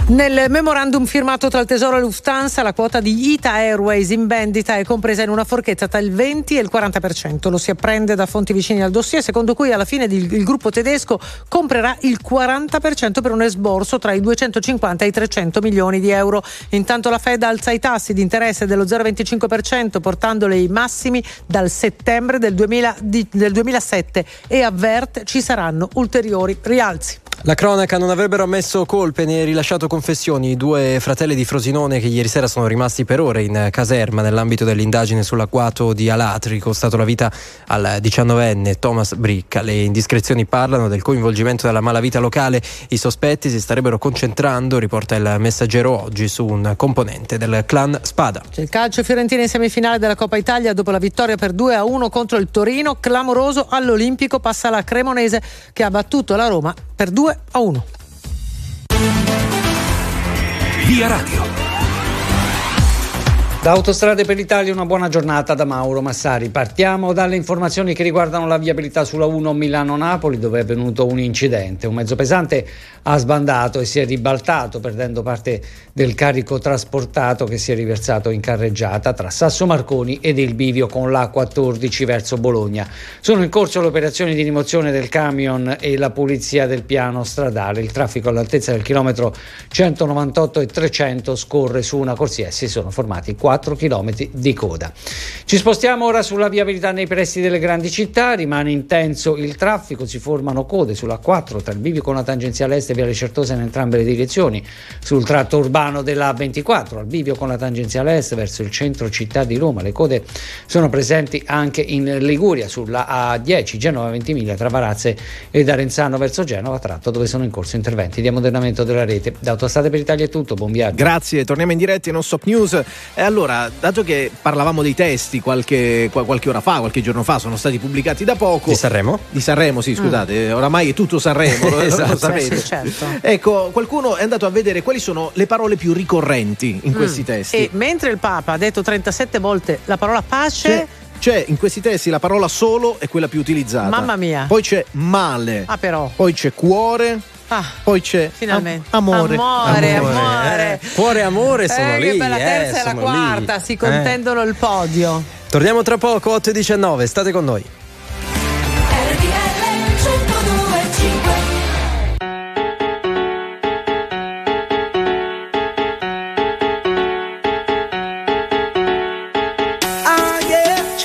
Speaker 2: Nel memorandum firmato tra il Tesoro e Lufthansa, la quota di Ita Airways in vendita è compresa in una forchetta tra il 20 e il 40%. Lo si apprende da fonti vicine al dossier, secondo cui alla fine il, gruppo tedesco comprerà il 40% per un esborso tra i 250 e i 300 milioni di euro. Intanto la Fed alza i tassi di interesse dello 0,25%, portandoli ai massimi dal settembre del, 2000 di- del 2007 e avverte ci saranno ulteriori rialzi.
Speaker 1: La cronaca non avrebbero ammesso colpe né rilasciato confessioni i due fratelli di Frosinone che ieri sera sono rimasti per ore in caserma nell'ambito dell'indagine sull'agguato di Alatri, costato la vita al diciannovenne Thomas Bricca. Le indiscrezioni parlano del coinvolgimento della malavita locale. I sospetti si starebbero concentrando, riporta il messaggero oggi, su un componente del clan Spada.
Speaker 2: C'è il calcio fiorentino in semifinale della Coppa Italia dopo la vittoria per 2 a 1 contro il Torino. Clamoroso all'Olimpico passa la Cremonese che ha battuto la Roma per 2 a 1.
Speaker 18: Via Radio.
Speaker 7: Da Autostrade per l'Italia una buona giornata da Mauro Massari. Partiamo dalle informazioni che riguardano la viabilità sulla 1 Milano-Napoli dove è avvenuto un incidente. Un mezzo pesante ha sbandato e si è ribaltato perdendo parte del carico trasportato che si è riversato in carreggiata tra Sasso Marconi ed il bivio con l'A14 verso Bologna. Sono in corso le operazioni di rimozione del camion e la pulizia del piano stradale. Il traffico all'altezza del chilometro 198 e 300 scorre su una corsia e si sono formati 4 km di coda. Ci spostiamo ora sulla viabilità nei pressi delle grandi città, rimane intenso il traffico, si formano code sulla 4 tra il bivio con la tangenziale est e Viale Certosa in entrambe le direzioni, sul tratto urbano della 24 al bivio con la tangenziale est verso il centro città di Roma. Le code sono presenti anche in Liguria sulla A10 Genova 20.000 tra Varazze ed Arenzano verso Genova, tratto dove sono in corso interventi di ammodernamento della rete. Da Autostrade per l'Italia è tutto, buon viaggio.
Speaker 3: Grazie, torniamo in diretta in Non Stop News. E allora, dato che parlavamo dei testi qualche, qua- qualche ora fa, qualche giorno fa, sono stati pubblicati da poco.
Speaker 1: Di Sanremo?
Speaker 3: Di Sanremo, sì, scusate, oramai è tutto Sanremo, lo,
Speaker 1: Esatto.
Speaker 3: lo sapete.
Speaker 2: Sì, certo.
Speaker 3: Ecco, qualcuno è andato a vedere quali sono le parole più ricorrenti in questi
Speaker 2: Mm.
Speaker 3: testi.
Speaker 2: E mentre il Papa ha detto 37 volte la parola pace,
Speaker 3: C'è, c'è in questi testi la parola solo è quella più utilizzata.
Speaker 2: Mamma mia.
Speaker 3: Poi c'è male.
Speaker 2: ah però,
Speaker 3: Poi c'è cuore.
Speaker 2: Ah,
Speaker 3: Poi c'è
Speaker 2: finalmente.
Speaker 3: am- amore.
Speaker 2: Amore, amore.
Speaker 1: eh. Cuore e amore sono
Speaker 2: eh,
Speaker 1: lì.
Speaker 2: bella
Speaker 1: eh,
Speaker 2: terza e la
Speaker 1: sono
Speaker 2: quarta,
Speaker 1: lì.
Speaker 2: si
Speaker 1: Eh.
Speaker 2: contendono il podio.
Speaker 1: Torniamo tra poco, 8 e 19, state con noi.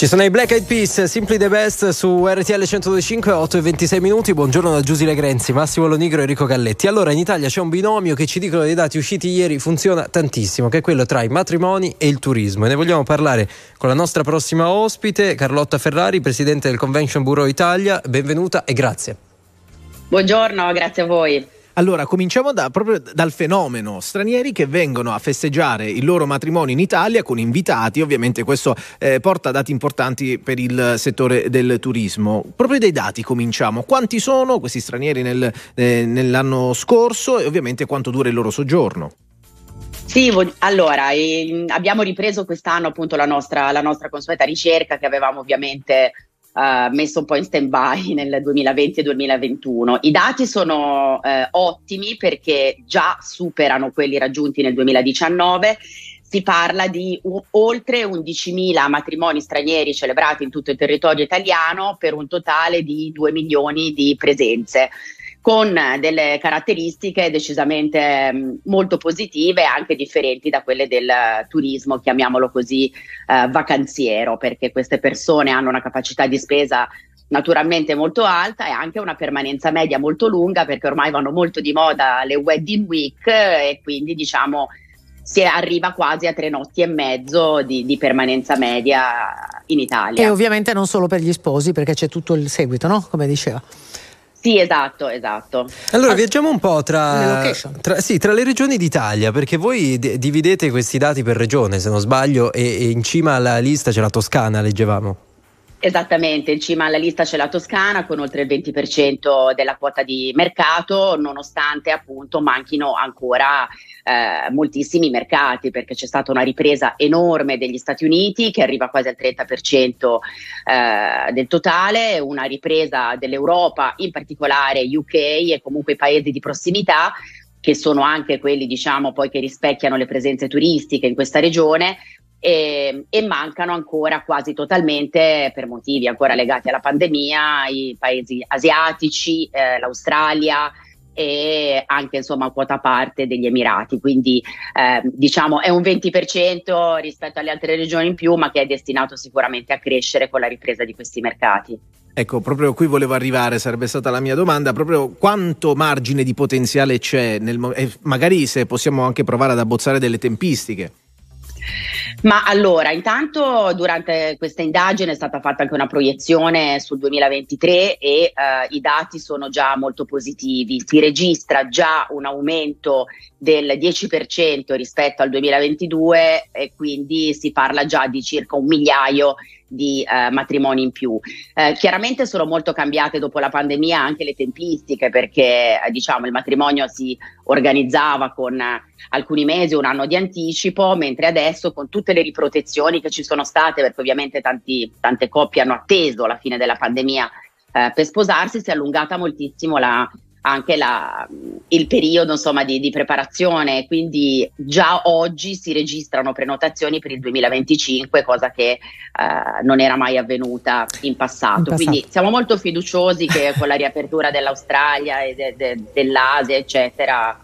Speaker 1: Ci sono i Black Eyed Peas, Simply the Best su RTL 125, 8 e 26 minuti. Buongiorno da Giusile Grenzi, Massimo Lonigro e Enrico Galletti. Allora, in Italia c'è un binomio che ci dicono dei dati usciti ieri, funziona tantissimo, che è quello tra i matrimoni e il turismo. E ne vogliamo parlare con la nostra prossima ospite, Carlotta Ferrari, presidente del Convention Bureau Italia. Benvenuta e grazie.
Speaker 36: Buongiorno, grazie a voi.
Speaker 3: Allora, cominciamo da- proprio dal fenomeno. Stranieri che vengono a festeggiare il loro matrimonio in Italia con invitati, ovviamente questo eh, porta dati importanti per il settore del turismo. Proprio dai dati cominciamo. Quanti sono questi stranieri nel- eh, nell'anno scorso e ovviamente quanto dura il loro soggiorno?
Speaker 36: Sì, allora, ehm, abbiamo ripreso quest'anno appunto la nostra, la nostra consueta ricerca che avevamo ovviamente eh, messo un po' in stand-by nel 2020 e 2021. I dati sono eh, ottimi perché già superano quelli raggiunti nel 2019. Si parla di u- oltre 11.000 matrimoni stranieri celebrati in tutto il territorio italiano per un totale di 2 milioni di presenze con delle caratteristiche decisamente mh, molto positive anche differenti da quelle del eh, turismo, chiamiamolo così, eh, vacanziero, perché queste persone hanno una capacità di spesa naturalmente molto alta e anche una permanenza media molto lunga perché ormai vanno molto di moda le wedding week eh, e quindi diciamo si arriva quasi a tre notti e mezzo di, di permanenza media in Italia.
Speaker 2: E ovviamente non solo per gli sposi, perché c'è tutto il seguito, no? Come diceva.
Speaker 36: Sì, esatto, esatto.
Speaker 1: Allora, viaggiamo un po' tra, tra- sì, tra le regioni d'Italia, perché voi d- dividete questi dati per regione, se non sbaglio, e, e in cima alla lista c'è la Toscana, leggevamo.
Speaker 36: Esattamente, in cima alla lista c'è la Toscana con oltre il 20% della quota di mercato, nonostante appunto manchino ancora eh, moltissimi mercati, perché c'è stata una ripresa enorme degli Stati Uniti che arriva quasi al 30% eh, del totale, una ripresa dell'Europa, in particolare UK e comunque i paesi di prossimità che sono anche quelli diciamo poi che rispecchiano le presenze turistiche in questa regione e, e mancano ancora quasi totalmente per motivi ancora legati alla pandemia i paesi asiatici, eh, l'Australia e anche insomma quota parte degli Emirati, quindi eh, diciamo è un 20% rispetto alle altre regioni in più, ma che è destinato sicuramente a crescere con la ripresa di questi mercati.
Speaker 3: Ecco, proprio qui volevo arrivare, sarebbe stata la mia domanda, proprio quanto margine di potenziale c'è, nel e magari se possiamo anche provare ad abbozzare delle tempistiche.
Speaker 36: Ma allora, intanto durante questa indagine è stata fatta anche una proiezione sul 2023 e eh, i dati sono già molto positivi. Si registra già un aumento del 10% rispetto al 2022 e quindi si parla già di circa un migliaio di eh, matrimoni in più. Eh, chiaramente sono molto cambiate dopo la pandemia anche le tempistiche perché eh, diciamo il matrimonio si organizzava con eh, alcuni mesi, un anno di anticipo, mentre adesso con tutte le riprotezioni che ci sono state, perché ovviamente tanti, tante coppie hanno atteso la fine della pandemia eh, per sposarsi, si è allungata moltissimo la, anche la, il periodo insomma, di, di, preparazione, quindi già oggi si registrano prenotazioni per il 2025, cosa che eh, non era mai avvenuta in passato. in passato. Quindi siamo molto fiduciosi che con la riapertura dell'Australia e de, de, dell'Asia, eccetera,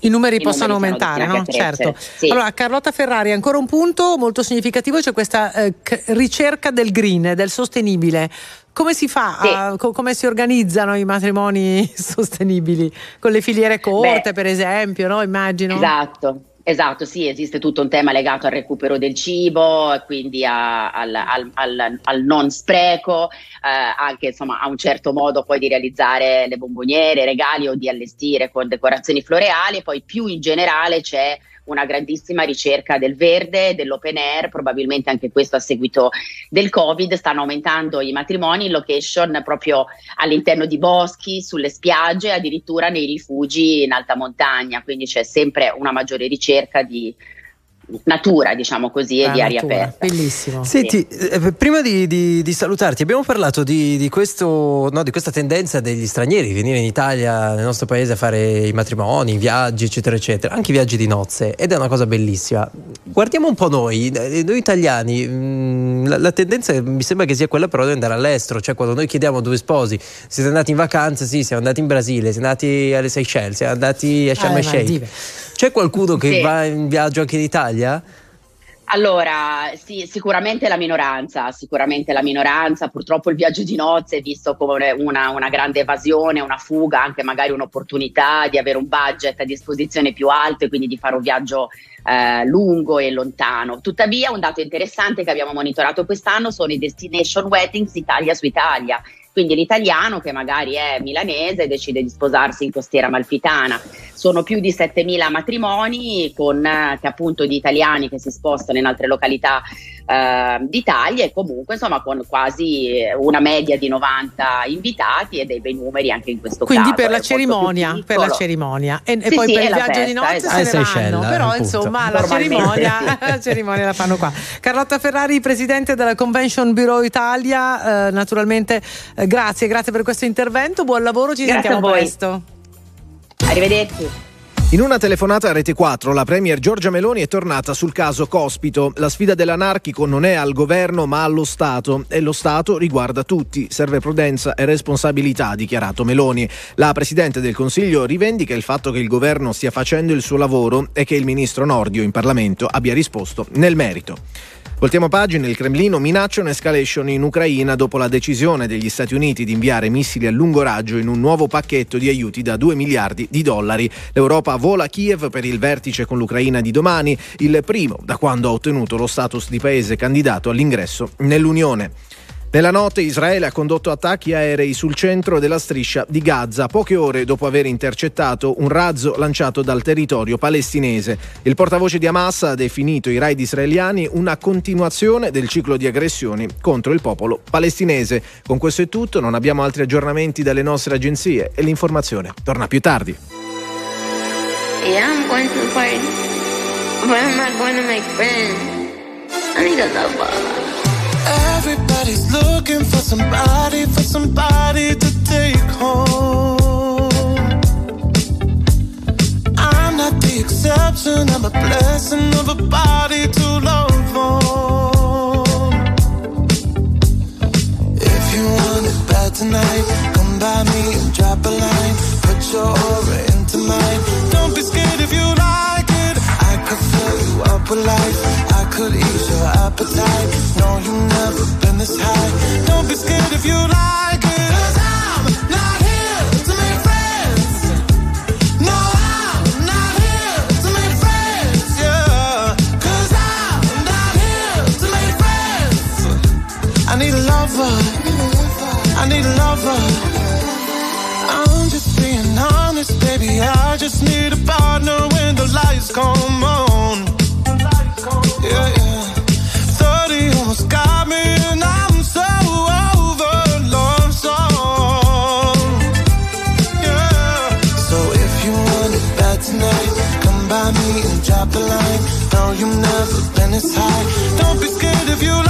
Speaker 2: i numeri I possano numeri aumentare, no? Certo. Sì. Allora, Carlotta Ferrari, ancora un punto molto significativo, c'è questa eh, ricerca del green, del sostenibile. Come si fa? Sì. A, co- come si organizzano i matrimoni sostenibili? Con le filiere corte, Beh, per esempio, no? Immagino.
Speaker 36: Esatto. Esatto, sì, esiste tutto un tema legato al recupero del cibo, quindi a, al, al, al, al, non spreco, eh, anche insomma a un certo modo poi di realizzare le bomboniere, regali o di allestire con decorazioni floreali, poi più in generale c'è una grandissima ricerca del verde, dell'open air, probabilmente anche questo a seguito del Covid, stanno aumentando i matrimoni in location proprio all'interno di boschi, sulle spiagge, addirittura nei rifugi in alta montagna, quindi c'è sempre una maggiore ricerca di natura, diciamo così, e di aria aperta.
Speaker 2: Bellissimo.
Speaker 1: Senti, eh, prima di, di, di, salutarti, abbiamo parlato di, di, questo, no, di questa tendenza degli stranieri di venire in Italia, nel nostro paese, a fare i matrimoni, i viaggi, eccetera, eccetera, anche i viaggi di nozze, ed è una cosa bellissima. Guardiamo un po' noi, eh, noi italiani, mh, mm, la, la, tendenza mi sembra che sia quella però di andare all'estero, cioè quando noi chiediamo dove sposi, siete andati in vacanza, sì, siamo andati in Brasile, siamo andati alle Seychelles, siamo andati a Sharm el Sheikh. C'è qualcuno che sì. va in viaggio anche in Italia?
Speaker 36: Allora, sì, sicuramente la minoranza, sicuramente la minoranza. Purtroppo il viaggio di nozze è visto come una, una, grande evasione, una fuga, anche magari un'opportunità di avere un budget a disposizione più alto e quindi di fare un viaggio eh, lungo e lontano. Tuttavia, un dato interessante che abbiamo monitorato quest'anno sono i destination weddings Italia su Italia quindi l'italiano che magari è milanese decide di sposarsi in costiera malfitana. Sono più di 7.000 matrimoni con eh, che appunto di italiani che si spostano in altre località eh, d'Italia e comunque insomma con quasi una media di 90 invitati e dei bei numeri anche in questo
Speaker 2: Quindi
Speaker 36: caso.
Speaker 2: Per la, cerimonia, per la cerimonia e,
Speaker 36: sì,
Speaker 2: e poi
Speaker 36: sì,
Speaker 2: per il viaggio
Speaker 36: festa,
Speaker 2: di nozze
Speaker 36: esatto.
Speaker 2: se ne vanno, però insomma la cerimonia, la cerimonia, la fanno qua. Carlotta Ferrari, presidente della Convention Bureau Italia, eh, naturalmente eh, grazie, grazie per questo intervento, buon lavoro, ci
Speaker 36: grazie
Speaker 2: sentiamo presto.
Speaker 36: Arrivederci.
Speaker 3: In una telefonata a Rete 4, la Premier Giorgia Meloni è tornata sul caso Cospito. La sfida dell'anarchico non è al governo ma allo Stato e lo Stato riguarda tutti. Serve prudenza e responsabilità, ha dichiarato Meloni. La Presidente del Consiglio rivendica il fatto che il governo stia facendo il suo lavoro e che il ministro Nordio in Parlamento abbia risposto nel merito. Voltiamo pagina, il Cremlino minaccia un'escalation in Ucraina dopo la decisione degli Stati Uniti di inviare missili a lungo raggio in un nuovo pacchetto di aiuti da 2 miliardi di dollari. L'Europa vola a Kiev per il vertice con l'Ucraina di domani, il primo da quando ha ottenuto lo status di paese candidato all'ingresso nell'Unione. Nella notte Israele ha condotto attacchi aerei sul centro della striscia di Gaza, poche ore dopo aver intercettato un razzo lanciato dal territorio palestinese. Il portavoce di Hamas ha definito i raid israeliani una continuazione del ciclo di aggressioni contro il popolo palestinese. Con questo è tutto, non abbiamo altri aggiornamenti dalle nostre agenzie e l'informazione torna più tardi. Yeah, I'm going to the party, but I'm not going to make friends. I need a lover. Everybody's looking for somebody, for somebody to take home. I'm not the exception, I'm a blessing of a body to love on. If you want it bad tonight, come by me and drop a line. Put your aura into mine. Don't be scared if you like it. I could fill you up with life I could appetite. No, you've never been this high. Don't be scared if you like it. Cause I'm not here to make friends. No, I'm not here to make friends. Yeah. Cause I'm
Speaker 17: not here to make friends. I need a lover. I need a lover. I'm just being honest, baby. I just need a partner when the lights come on No, you've never been this high. Don't be scared if you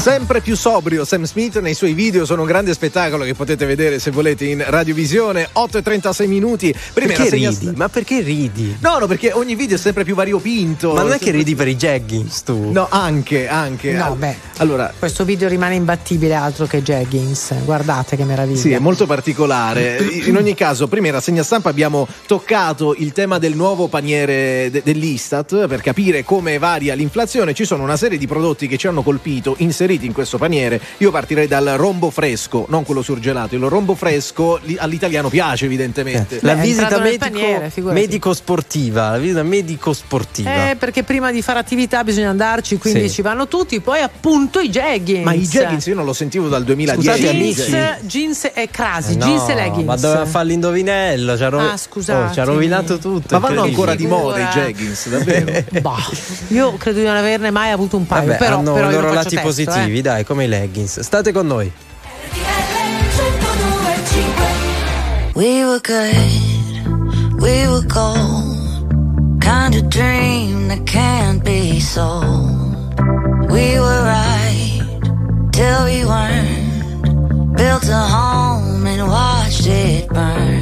Speaker 3: Sempre più sobrio Sam Smith nei suoi video sono un grande spettacolo che potete vedere se volete in radiovisione 8 e 36 minuti prima
Speaker 1: Perché
Speaker 3: rassegna-
Speaker 1: ridi? Ma perché ridi?
Speaker 3: No, no, perché ogni video è sempre più variopinto.
Speaker 1: Ma non è che ridi per i jeggings tu?
Speaker 3: No, anche, anche.
Speaker 2: No, beh.
Speaker 3: Allora,
Speaker 2: Questo video rimane imbattibile altro che jeggings. Guardate che meraviglia.
Speaker 3: Sì, è molto particolare. In ogni caso, prima in rassegna stampa abbiamo toccato il tema del nuovo paniere de- dell'Istat per capire come varia l'inflazione. Ci sono una serie di prodotti che ci hanno colpito, inseriti in questo paniere. Io partirei dal rombo fresco, non quello surgelato. Il rombo fresco li- all'italiano piace, evidentemente.
Speaker 1: La
Speaker 2: Beh, è
Speaker 1: visita medico, medico-sportiva, la visita medico-sportiva.
Speaker 2: Eh, perché prima di fare attività bisogna andarci, quindi
Speaker 1: Sì.
Speaker 2: ci vanno tutti, poi appunto i jeggings.
Speaker 3: Ma i jeggings io non lo sentivo dal 2010.
Speaker 1: Scusate,
Speaker 2: jeans,
Speaker 1: amici.
Speaker 2: jeans e crasi,
Speaker 1: Eh no,
Speaker 2: jeans e leggings.
Speaker 1: Ma doveva fare l'indovinello. Ci ha, rovi-
Speaker 2: Ah.
Speaker 1: Oh, ci ha rovinato tutto.
Speaker 3: Ma vanno ancora di moda i jeggings, davvero?
Speaker 2: Bah, io credo di non averne mai avuto un paio,
Speaker 1: Vabbè,
Speaker 2: però,
Speaker 1: hanno
Speaker 2: però
Speaker 1: i
Speaker 2: io
Speaker 1: loro lati
Speaker 2: testo,
Speaker 1: positivi,
Speaker 2: eh.
Speaker 1: dai, come i leggings. State con noi.
Speaker 37: We were good, we were gold. Kind of dream that can't be sold. We were right till we weren't. Built a home and watched it burn.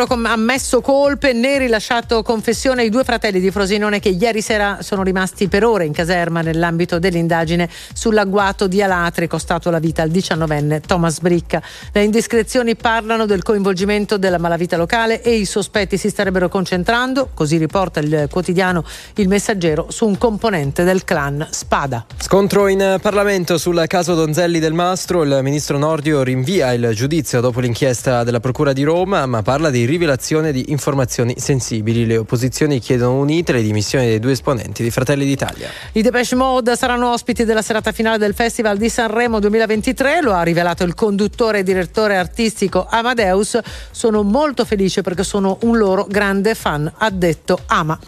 Speaker 2: Non avrebbero com- ammesso colpe né rilasciato confessione i due fratelli di Frosinone che ieri sera sono rimasti per ore in caserma nell'ambito dell'indagine sull'agguato di Alatri costato la vita al diciannovenne Thomas Bricca. Le indiscrezioni parlano del coinvolgimento della malavita locale e i sospetti si starebbero concentrando, così riporta il quotidiano Il Messaggero, su un componente del clan Spada.
Speaker 1: Scontro in Parlamento sul caso Donzelli del Mastro. Il ministro Nordio rinvia il giudizio dopo l'inchiesta della Procura di Roma, ma parla di rivelazione di informazioni sensibili. Le opposizioni chiedono unite le dimissioni dei due esponenti di Fratelli d'Italia.
Speaker 2: I Depeche Mode saranno ospiti della serata finale del Festival di Sanremo 2023, lo ha rivelato il conduttore e direttore artistico Amadeus. Sono molto felice perché sono un loro grande fan, ha detto Ama.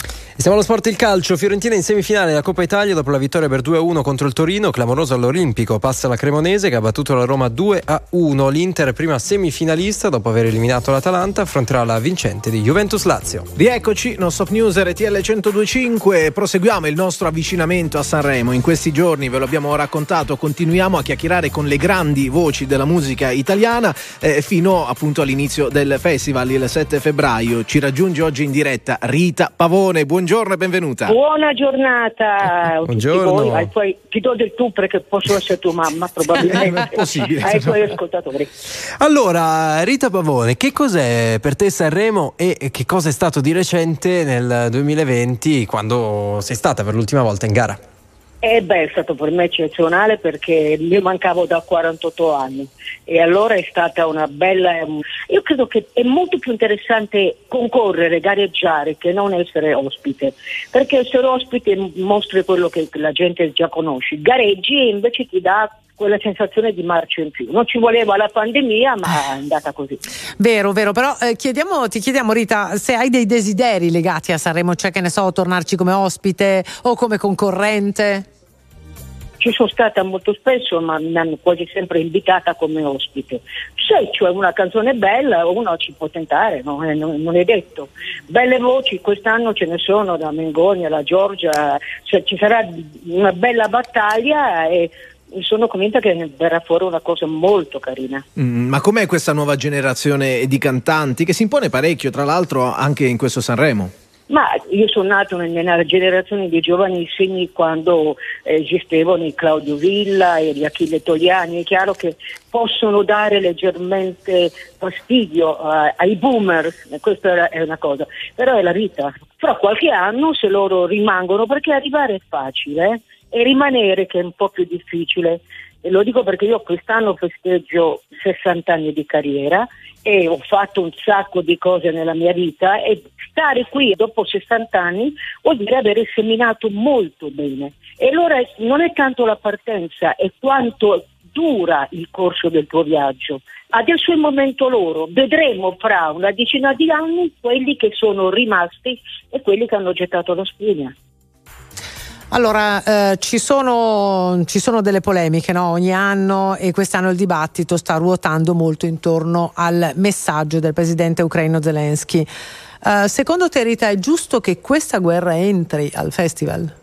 Speaker 1: Siamo allo sport il calcio. Fiorentina in semifinale della Coppa Italia dopo la vittoria per 2-1 contro il Torino. Clamoroso all'Olimpico. Passa la Cremonese che ha battuto la Roma 2-1. L'Inter, prima semifinalista dopo aver eliminato l'Atalanta, affronterà la vincente di Juventus Lazio.
Speaker 3: Rieccoci, non stop news RTL 1025. Proseguiamo il nostro avvicinamento a Sanremo. In questi giorni ve lo abbiamo raccontato, continuiamo a chiacchierare con le grandi voci della musica italiana eh, fino appunto all'inizio del festival il 7 febbraio. Ci raggiunge oggi in diretta Rita Pavone. Buongiorno e benvenuta.
Speaker 38: Buona giornata tutti
Speaker 1: Buongiorno.
Speaker 38: voi, ai tuoi- ti do del tu perché posso essere tua mamma probabilmente,
Speaker 1: È possibile.
Speaker 38: ai tuoi ascoltatori.
Speaker 1: Allora, Rita Pavone, che cos'è per te Sanremo e che cosa è stato di recente nel 2020 quando sei stata per l'ultima volta in gara?
Speaker 38: E beh, è stato per me eccezionale perché io mancavo da 48 anni e allora è stata una bella... Io credo che è molto più interessante concorrere, gareggiare che non essere ospite, perché essere ospite mostri quello che la gente già conosce, gareggi e invece ti dà quella sensazione di marcia in più. Non ci voleva la pandemia, ma è andata così.
Speaker 2: Vero, vero, però eh, chiediamo, ti chiediamo Rita se hai dei desideri legati a Sanremo, cioè che ne so, tornarci come ospite o come concorrente.
Speaker 38: Ci sono stata molto spesso, ma mi hanno quasi sempre invitata come ospite. Se c'è una canzone bella, uno ci può tentare, no? Eh, non, è detto. Belle voci, quest'anno ce ne sono da Mengoni alla Giorgia, cioè, ci sarà una bella battaglia e sono convinta che verrà fuori una cosa molto carina.
Speaker 3: Mm, ma com'è questa nuova generazione di cantanti che si impone parecchio, tra l'altro anche in questo Sanremo?
Speaker 38: Ma io sono nato nella generazione dei giovanissimi quando eh, esistevano i Claudio Villa e gli Achille Togliani. È chiaro che possono dare leggermente fastidio eh, ai boomer, questa è una cosa, però è la vita. Fra qualche anno se loro rimangono, perché arrivare è facile eh, e rimanere che è un po' più difficile. E lo dico perché io quest'anno festeggio 60 anni di carriera e ho fatto un sacco di cose nella mia vita e stare qui dopo 60 anni vuol dire avere seminato molto bene. E allora non è tanto la partenza, è quanto dura il corso del tuo viaggio. Adesso è il momento loro, vedremo fra una decina di anni quelli che sono rimasti e quelli che hanno gettato la spugna.
Speaker 2: Allora, eh, ci, sono, ci sono delle polemiche no? ogni anno e quest'anno il dibattito sta ruotando molto intorno al messaggio del presidente ucraino Zelensky. Eh, secondo te, Rita, è giusto che questa guerra entri al festival?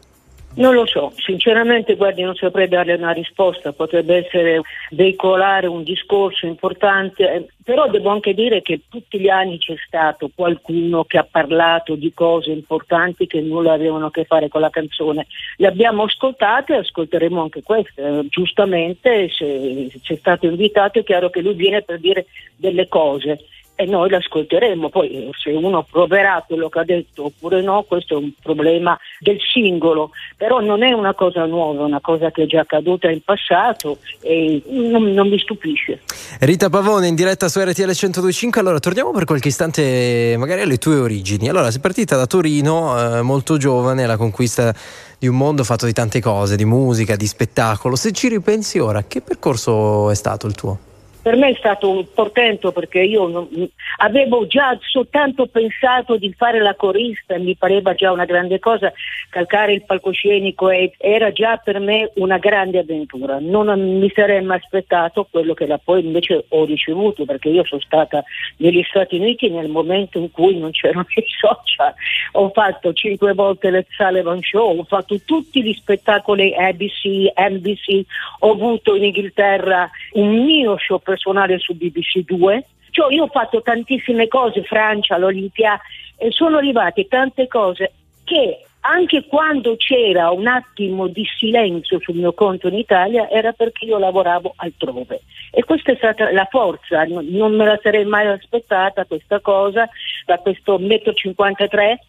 Speaker 38: Non lo so, sinceramente guardi non saprei darle una risposta, potrebbe essere veicolare un discorso importante, eh, però devo anche dire che tutti gli anni c'è stato qualcuno che ha parlato di cose importanti che nulla avevano a che fare con la canzone. Le abbiamo ascoltate e ascolteremo anche queste. Eh, Giustamente se c'è stato invitato è chiaro che lui viene per dire delle cose. E noi l'ascolteremo. Poi eh, se uno proverà quello che ha detto oppure no, questo è un problema del singolo, però non è una cosa nuova, è una cosa che è già accaduta in passato e non, non mi stupisce.
Speaker 1: Rita Pavone in diretta su RTL 1025. Allora, torniamo per qualche istante magari alle tue origini. Allora, sei partita da Torino eh, molto giovane alla conquista di un mondo fatto di tante cose, di musica, di spettacolo. Se ci ripensi ora, che percorso è stato il tuo?
Speaker 38: Per me è stato un portento perché io non- avevo già soltanto pensato di fare la corista, mi pareva già una grande cosa, calcare il palcoscenico e- era già per me una grande avventura. Non mi sarei mai aspettato quello che da poi invece ho ricevuto perché io sono stata negli Stati Uniti nel momento in cui non c'erano i social. Ho fatto cinque volte le Sullivan Show, ho fatto tutti gli spettacoli ABC, NBC, ho avuto in Inghilterra un mio show personale su BBC 2. Cioè io ho fatto tantissime cose, Francia, l'Olimpia, e sono arrivate tante cose che anche quando c'era un attimo di silenzio sul mio conto in Italia era perché io lavoravo altrove. E questa è stata la forza, non me la sarei mai aspettata questa cosa da questo metro 53,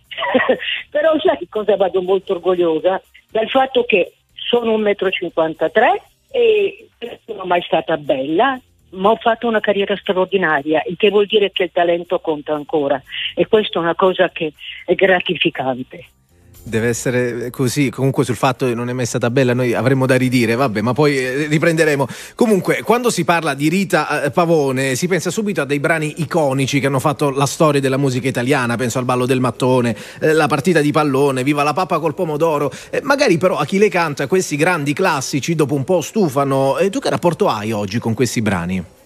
Speaker 38: però sai di cosa vado molto orgogliosa? Dal fatto che sono un metro 53 e non sono mai stata bella, ma ho fatto una carriera straordinaria, il che vuol dire che il talento conta ancora e questa è una cosa che è gratificante.
Speaker 3: Deve essere così, comunque sul fatto che non è mai stata bella noi avremmo da ridire, vabbè, ma poi eh, riprenderemo. Comunque, quando si parla di Rita eh, Pavone, si pensa subito a dei brani iconici che hanno fatto la storia della musica italiana, penso al ballo del mattone, eh, la partita di pallone, viva la pappa col pomodoro. Eh, magari però a chi le canta questi grandi classici dopo un po' stufano. Tu che rapporto hai oggi con questi brani?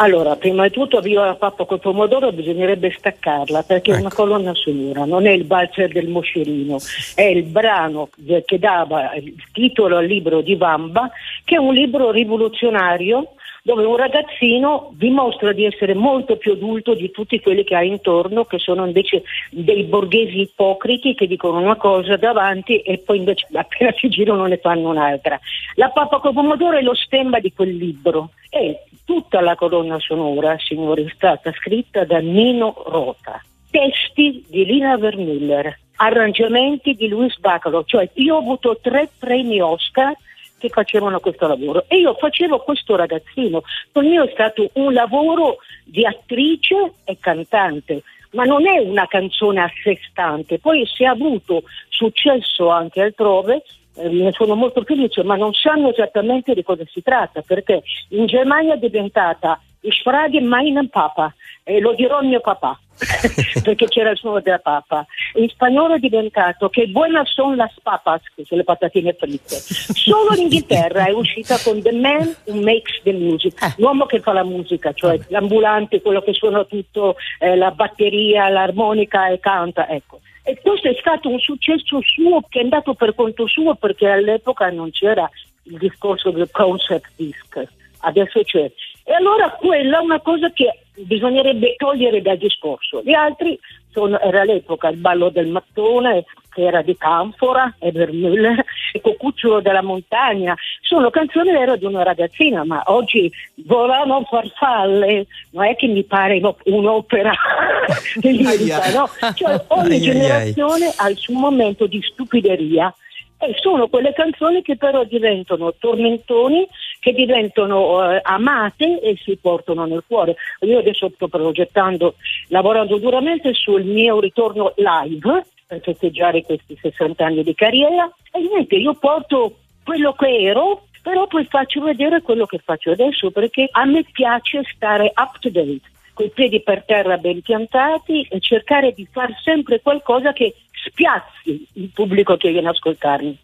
Speaker 38: Allora, prima di tutto, Viva la pappa col pomodoro bisognerebbe staccarla perché è una colonna sonora, non è il valzer del moscerino, è il brano che dava il titolo al libro di Vamba, che è un libro rivoluzionario dove un ragazzino dimostra di essere molto più adulto di tutti quelli che ha intorno, che sono invece dei borghesi ipocriti che dicono una cosa davanti e poi invece appena si girano ne fanno un'altra. La pappa col pomodoro è lo stemma di quel libro e tutta la colonna sonora, signori, è stata scritta da Nino Rota. Testi di Lina Vermüller, arrangiamenti di Luis Bacalo, cioè io ho avuto tre premi Oscar che facevano questo lavoro e io facevo questo ragazzino. Il mio è stato un lavoro di attrice e cantante, ma non è una canzone a sé stante. Poi se ha avuto successo anche altrove, eh, ne sono molto felice, ma non sanno esattamente di cosa si tratta, perché in Germania è diventata Ich frage meinen Papa e lo dirò mio papà. perché c'era il suono della papa. In spagnolo è diventato che buenas son las papas, che sono le patatine fritte. Solo in Inghilterra è uscita con The Man Who Makes the Music, l'uomo che fa la musica, cioè l'ambulante, quello che suona tutto, eh, la batteria, l'armonica e canta, ecco. E questo è stato un successo suo che è andato per conto suo perché all'epoca non c'era il discorso del concept disc, adesso c'è. E allora quella è una cosa che bisognerebbe togliere dal discorso. Gli altri sono, era all'epoca il ballo del mattone, che era di Canfora, e Vermüller, il Cocucciolo della montagna, sono canzoni vero di una ragazzina, ma oggi volano farfalle, non è che mi pare no- un'opera lirica, no? Cioè ogni
Speaker 39: Ai, ai, ai.
Speaker 38: generazione ha il suo momento di stupideria e sono quelle canzoni che però diventano tormentoni, che diventano eh, amate e si portano nel cuore. Io adesso sto progettando, lavorando duramente sul mio ritorno live per festeggiare questi 60 anni di carriera e niente, io porto quello che ero, però poi faccio vedere quello che faccio adesso perché a me piace stare up to date, con i piedi per terra ben piantati e cercare di fare sempre qualcosa che spiazzi il pubblico che viene a ascoltarmi.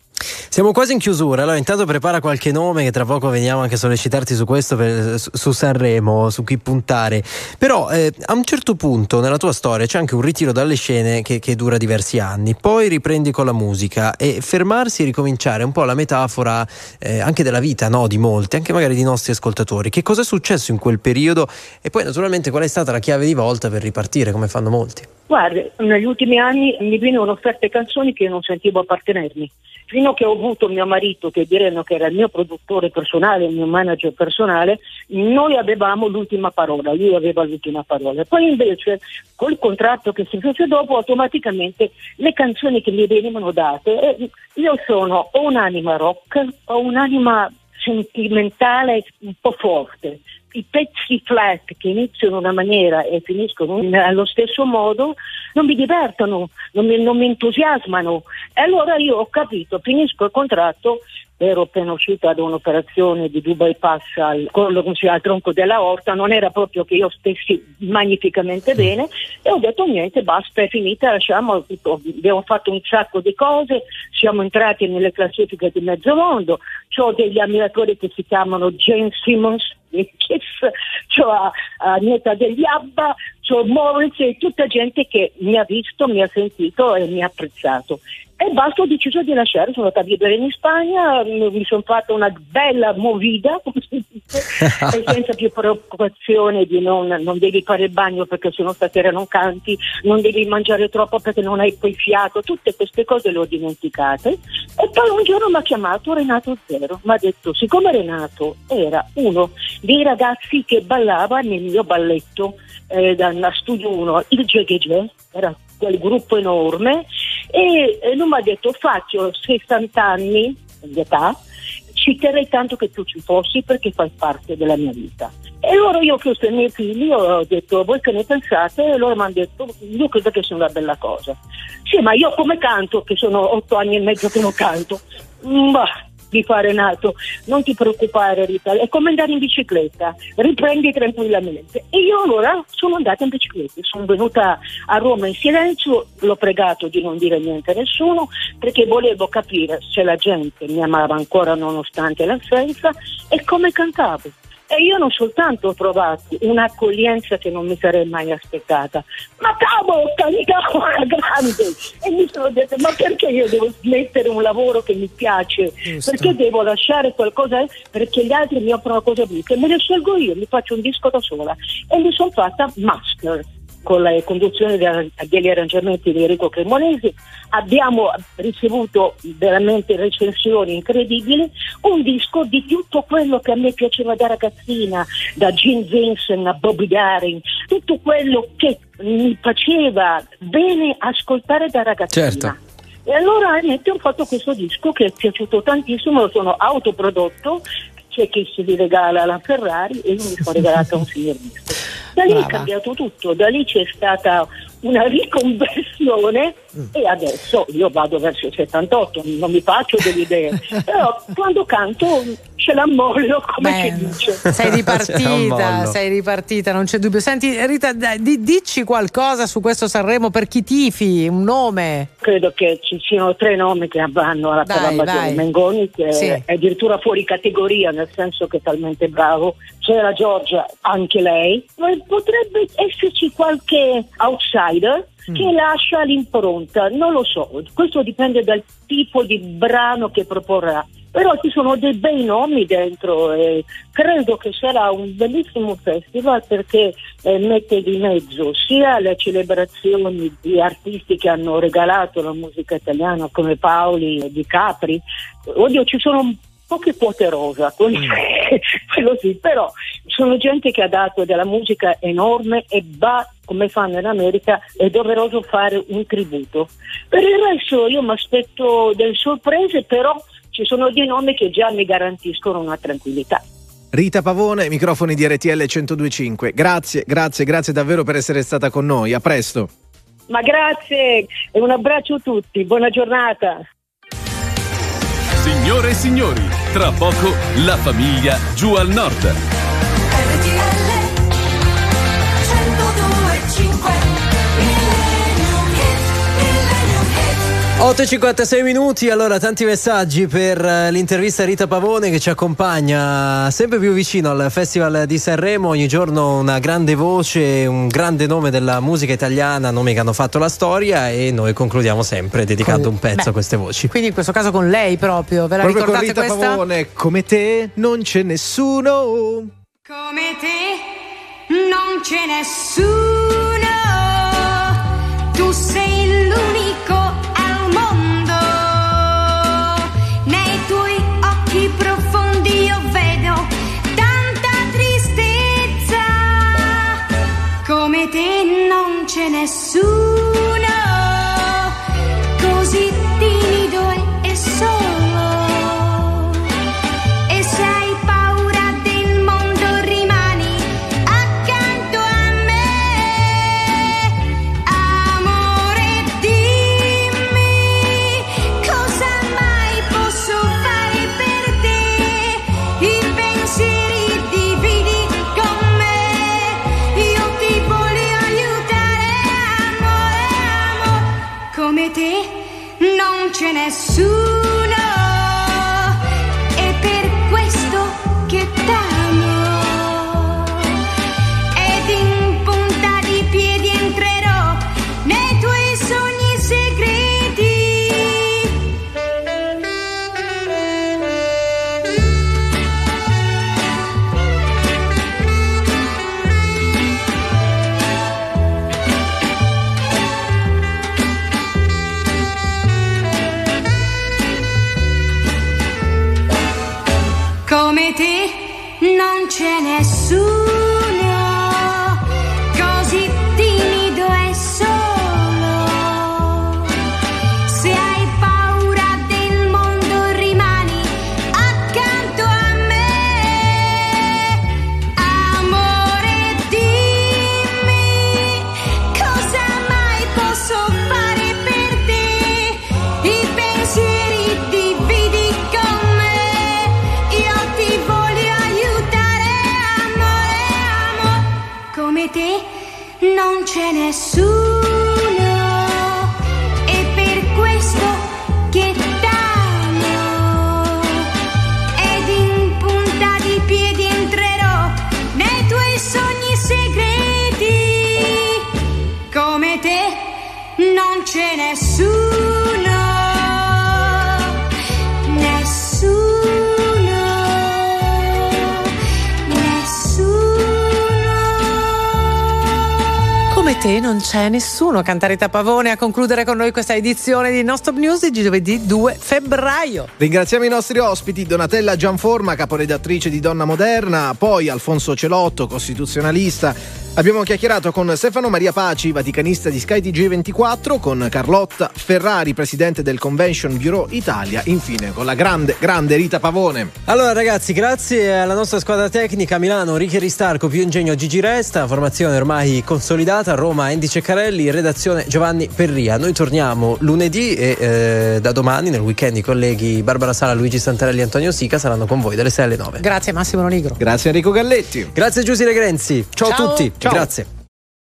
Speaker 1: Siamo quasi in chiusura, allora intanto prepara qualche nome che tra poco veniamo anche a sollecitarti su questo, per- su Sanremo, su chi puntare. Però eh, a un certo punto nella tua storia c'è anche un ritiro dalle scene che, che dura diversi anni, poi riprendi con la musica e fermarsi e ricominciare è un po' la metafora eh, anche della vita no? di molti, anche magari di nostri ascoltatori. Che cosa è successo in quel periodo e poi naturalmente qual è stata la chiave di volta per ripartire come fanno molti?
Speaker 38: Guardi, negli ultimi anni mi venivano offerte canzoni che non sentivo appartenermi. Fino a che ho avuto mio marito, che diremo che era il mio produttore personale, il mio manager personale, noi avevamo l'ultima parola, lui aveva l'ultima parola. Poi invece col contratto che si fece dopo, automaticamente le canzoni che mi venivano date, eh, io sono o un'anima rock o un'anima sentimentale un po' forte. I pezzi flat che iniziano in una maniera e finiscono in- allo stesso modo non mi divertono, non mi, non mi entusiasmano. E allora io ho capito, finisco il contratto, ero appena uscita da un'operazione di Dubai Pass al, al tronco della orta, non era proprio che io stessi magnificamente bene e ho detto niente, basta, è finita, lasciamo, abbiamo fatto un sacco di cose, siamo entrati nelle classifiche di mezzo mondo, ho degli ammiratori che si chiamano Jane Simmons, Kiss, c'ho Agneta degli Abba, c'ho Morris e tutta gente che mi ha visto, mi ha sentito e mi ha apprezzato. E basta, ho deciso di lasciare, sono andata a vivere in Spagna, m- mi sono fatta una bella movida, come si dice, senza più preoccupazione di non, non devi fare il bagno perché sennò stasera non canti, non devi mangiare troppo perché non hai poi fiato, tutte queste cose le ho dimenticate. E poi un giorno mi ha chiamato Renato Zero, mi ha detto, siccome Renato era uno dei ragazzi che ballava nel mio balletto eh, da da Studio 1, il Jegege, era quel gruppo enorme, e, lui mi ha detto faccio 60 anni di età, ci terrei tanto che tu ci fossi perché fai parte della mia vita. E allora io ho chiesto ai miei figli, ho detto voi che ne pensate? E loro mi hanno detto io credo che sia una bella cosa. Sì, ma io come canto, che sono otto anni e mezzo che non canto, bah, di fare nato, non ti preoccupare Rita, è come andare in bicicletta, riprendi tranquillamente. E io allora sono andata in bicicletta, sono venuta a Roma in silenzio, l'ho pregato di non dire niente a nessuno perché volevo capire se la gente mi amava ancora nonostante l'assenza e come cantavo. E io non soltanto ho trovato un'accoglienza che non mi sarei mai aspettata, ma cavolo, cantavo alla grande! E mi sono detto, ma perché io devo smettere un lavoro che mi piace?
Speaker 39: Giusto.
Speaker 38: Perché devo lasciare qualcosa? Perché gli altri mi offrono cose brutte? Me le scelgo io, mi faccio un disco da sola. E mi sono fatta master con la conduzione de- degli arrangiamenti di Enrico Cremonesi, abbiamo ricevuto veramente recensioni incredibili, un disco di tutto quello che a me piaceva da ragazzina, da Gene Vincent a Bobby Darin, tutto quello che mi faceva bene ascoltare da ragazzina.
Speaker 1: Certo.
Speaker 38: E allora niente, ho fatto questo disco che è piaciuto tantissimo, lo sono autoprodotto, c'è chi si regala la Ferrari e io mi sono regalata un disco. Da lì è
Speaker 39: Brava.
Speaker 38: cambiato tutto, da lì c'è stata una riconversione e adesso io vado verso il 78, non mi faccio delle idee, però quando canto ce l'ammollo come
Speaker 2: Beh,
Speaker 38: si dice.
Speaker 2: Sei ripartita,
Speaker 1: mollo.
Speaker 2: sei ripartita, non c'è dubbio. Senti Rita, dai, di- dici qualcosa su questo Sanremo per chi tifi, un nome.
Speaker 38: Credo che ci siano tre nomi che vanno alla la
Speaker 2: vai.
Speaker 38: Mengoni che
Speaker 2: Sì.
Speaker 38: è addirittura fuori categoria nel senso che è talmente bravo. C'è la Giorgia, anche lei. Ma potrebbe esserci qualche outsider
Speaker 2: Mm.
Speaker 38: che lascia l'impronta, non lo so, questo dipende dal tipo di brano che proporrà. Però ci sono dei bei nomi dentro e credo che sarà un bellissimo festival perché eh, mette di mezzo sia le celebrazioni di artisti che hanno regalato la musica italiana come Paoli e Di Capri. Oddio, ci sono poche quote rosa, quello, quello sì, però sono gente che ha dato della musica enorme e va, come fanno in America, è doveroso fare un tributo. Per il resto io mi aspetto delle sorprese, però ci sono dei nomi che già mi garantiscono una tranquillità.
Speaker 3: Rita Pavone, microfoni di RTL 1025. Grazie, grazie, grazie davvero per essere stata con noi. A presto.
Speaker 38: Ma grazie e un abbraccio a tutti, buona giornata.
Speaker 40: Signore e signori, tra poco la famiglia giù al nord.
Speaker 1: 8.56 minuti, allora tanti messaggi per eh, l'intervista a Rita Pavone che ci accompagna sempre più vicino al Festival di Sanremo, ogni giorno una grande voce, un grande nome della musica italiana, nomi che hanno fatto la storia e noi concludiamo sempre dedicando
Speaker 2: Con-
Speaker 1: un pezzo
Speaker 2: beh,
Speaker 1: a queste voci.
Speaker 2: Quindi in questo caso con lei proprio, ve la
Speaker 3: Proprio con
Speaker 2: ricordate
Speaker 3: Rita
Speaker 2: questa?
Speaker 3: Pavone, come te non c'è nessuno.
Speaker 39: Come te non c'è nessuno, tu sei c'è nessuno
Speaker 2: te non c'è nessuno, Cantarita Pavone a concludere con noi questa edizione di No Stop News di giovedì 2 febbraio.
Speaker 3: Ringraziamo i nostri ospiti Donatella Gianforma, caporedattrice di Donna Moderna, poi Alfonso Celotto, costituzionalista. Abbiamo chiacchierato con Stefano Maria Paci, vaticanista di Sky TG24, con Carlotta Ferrari, presidente del Convention Bureau Italia, infine con la grande, grande Rita Pavone.
Speaker 1: Allora ragazzi, grazie alla nostra squadra tecnica Milano, Ricky Ristarco, più ingegno Gigi Resta, formazione ormai consolidata, Roma Andy Ceccarelli, redazione Giovanni Perria. Noi torniamo lunedì e eh, da domani nel weekend i colleghi Barbara Sala, Luigi Santarelli e Antonio Sica saranno con voi dalle 6 alle 9.
Speaker 2: Grazie Massimo Nonigro.
Speaker 3: Grazie Enrico Galletti.
Speaker 1: Grazie Giusy Legrenzi. Ciao,
Speaker 2: Ciao.
Speaker 1: a tutti.
Speaker 2: Ciao.
Speaker 1: Grazie.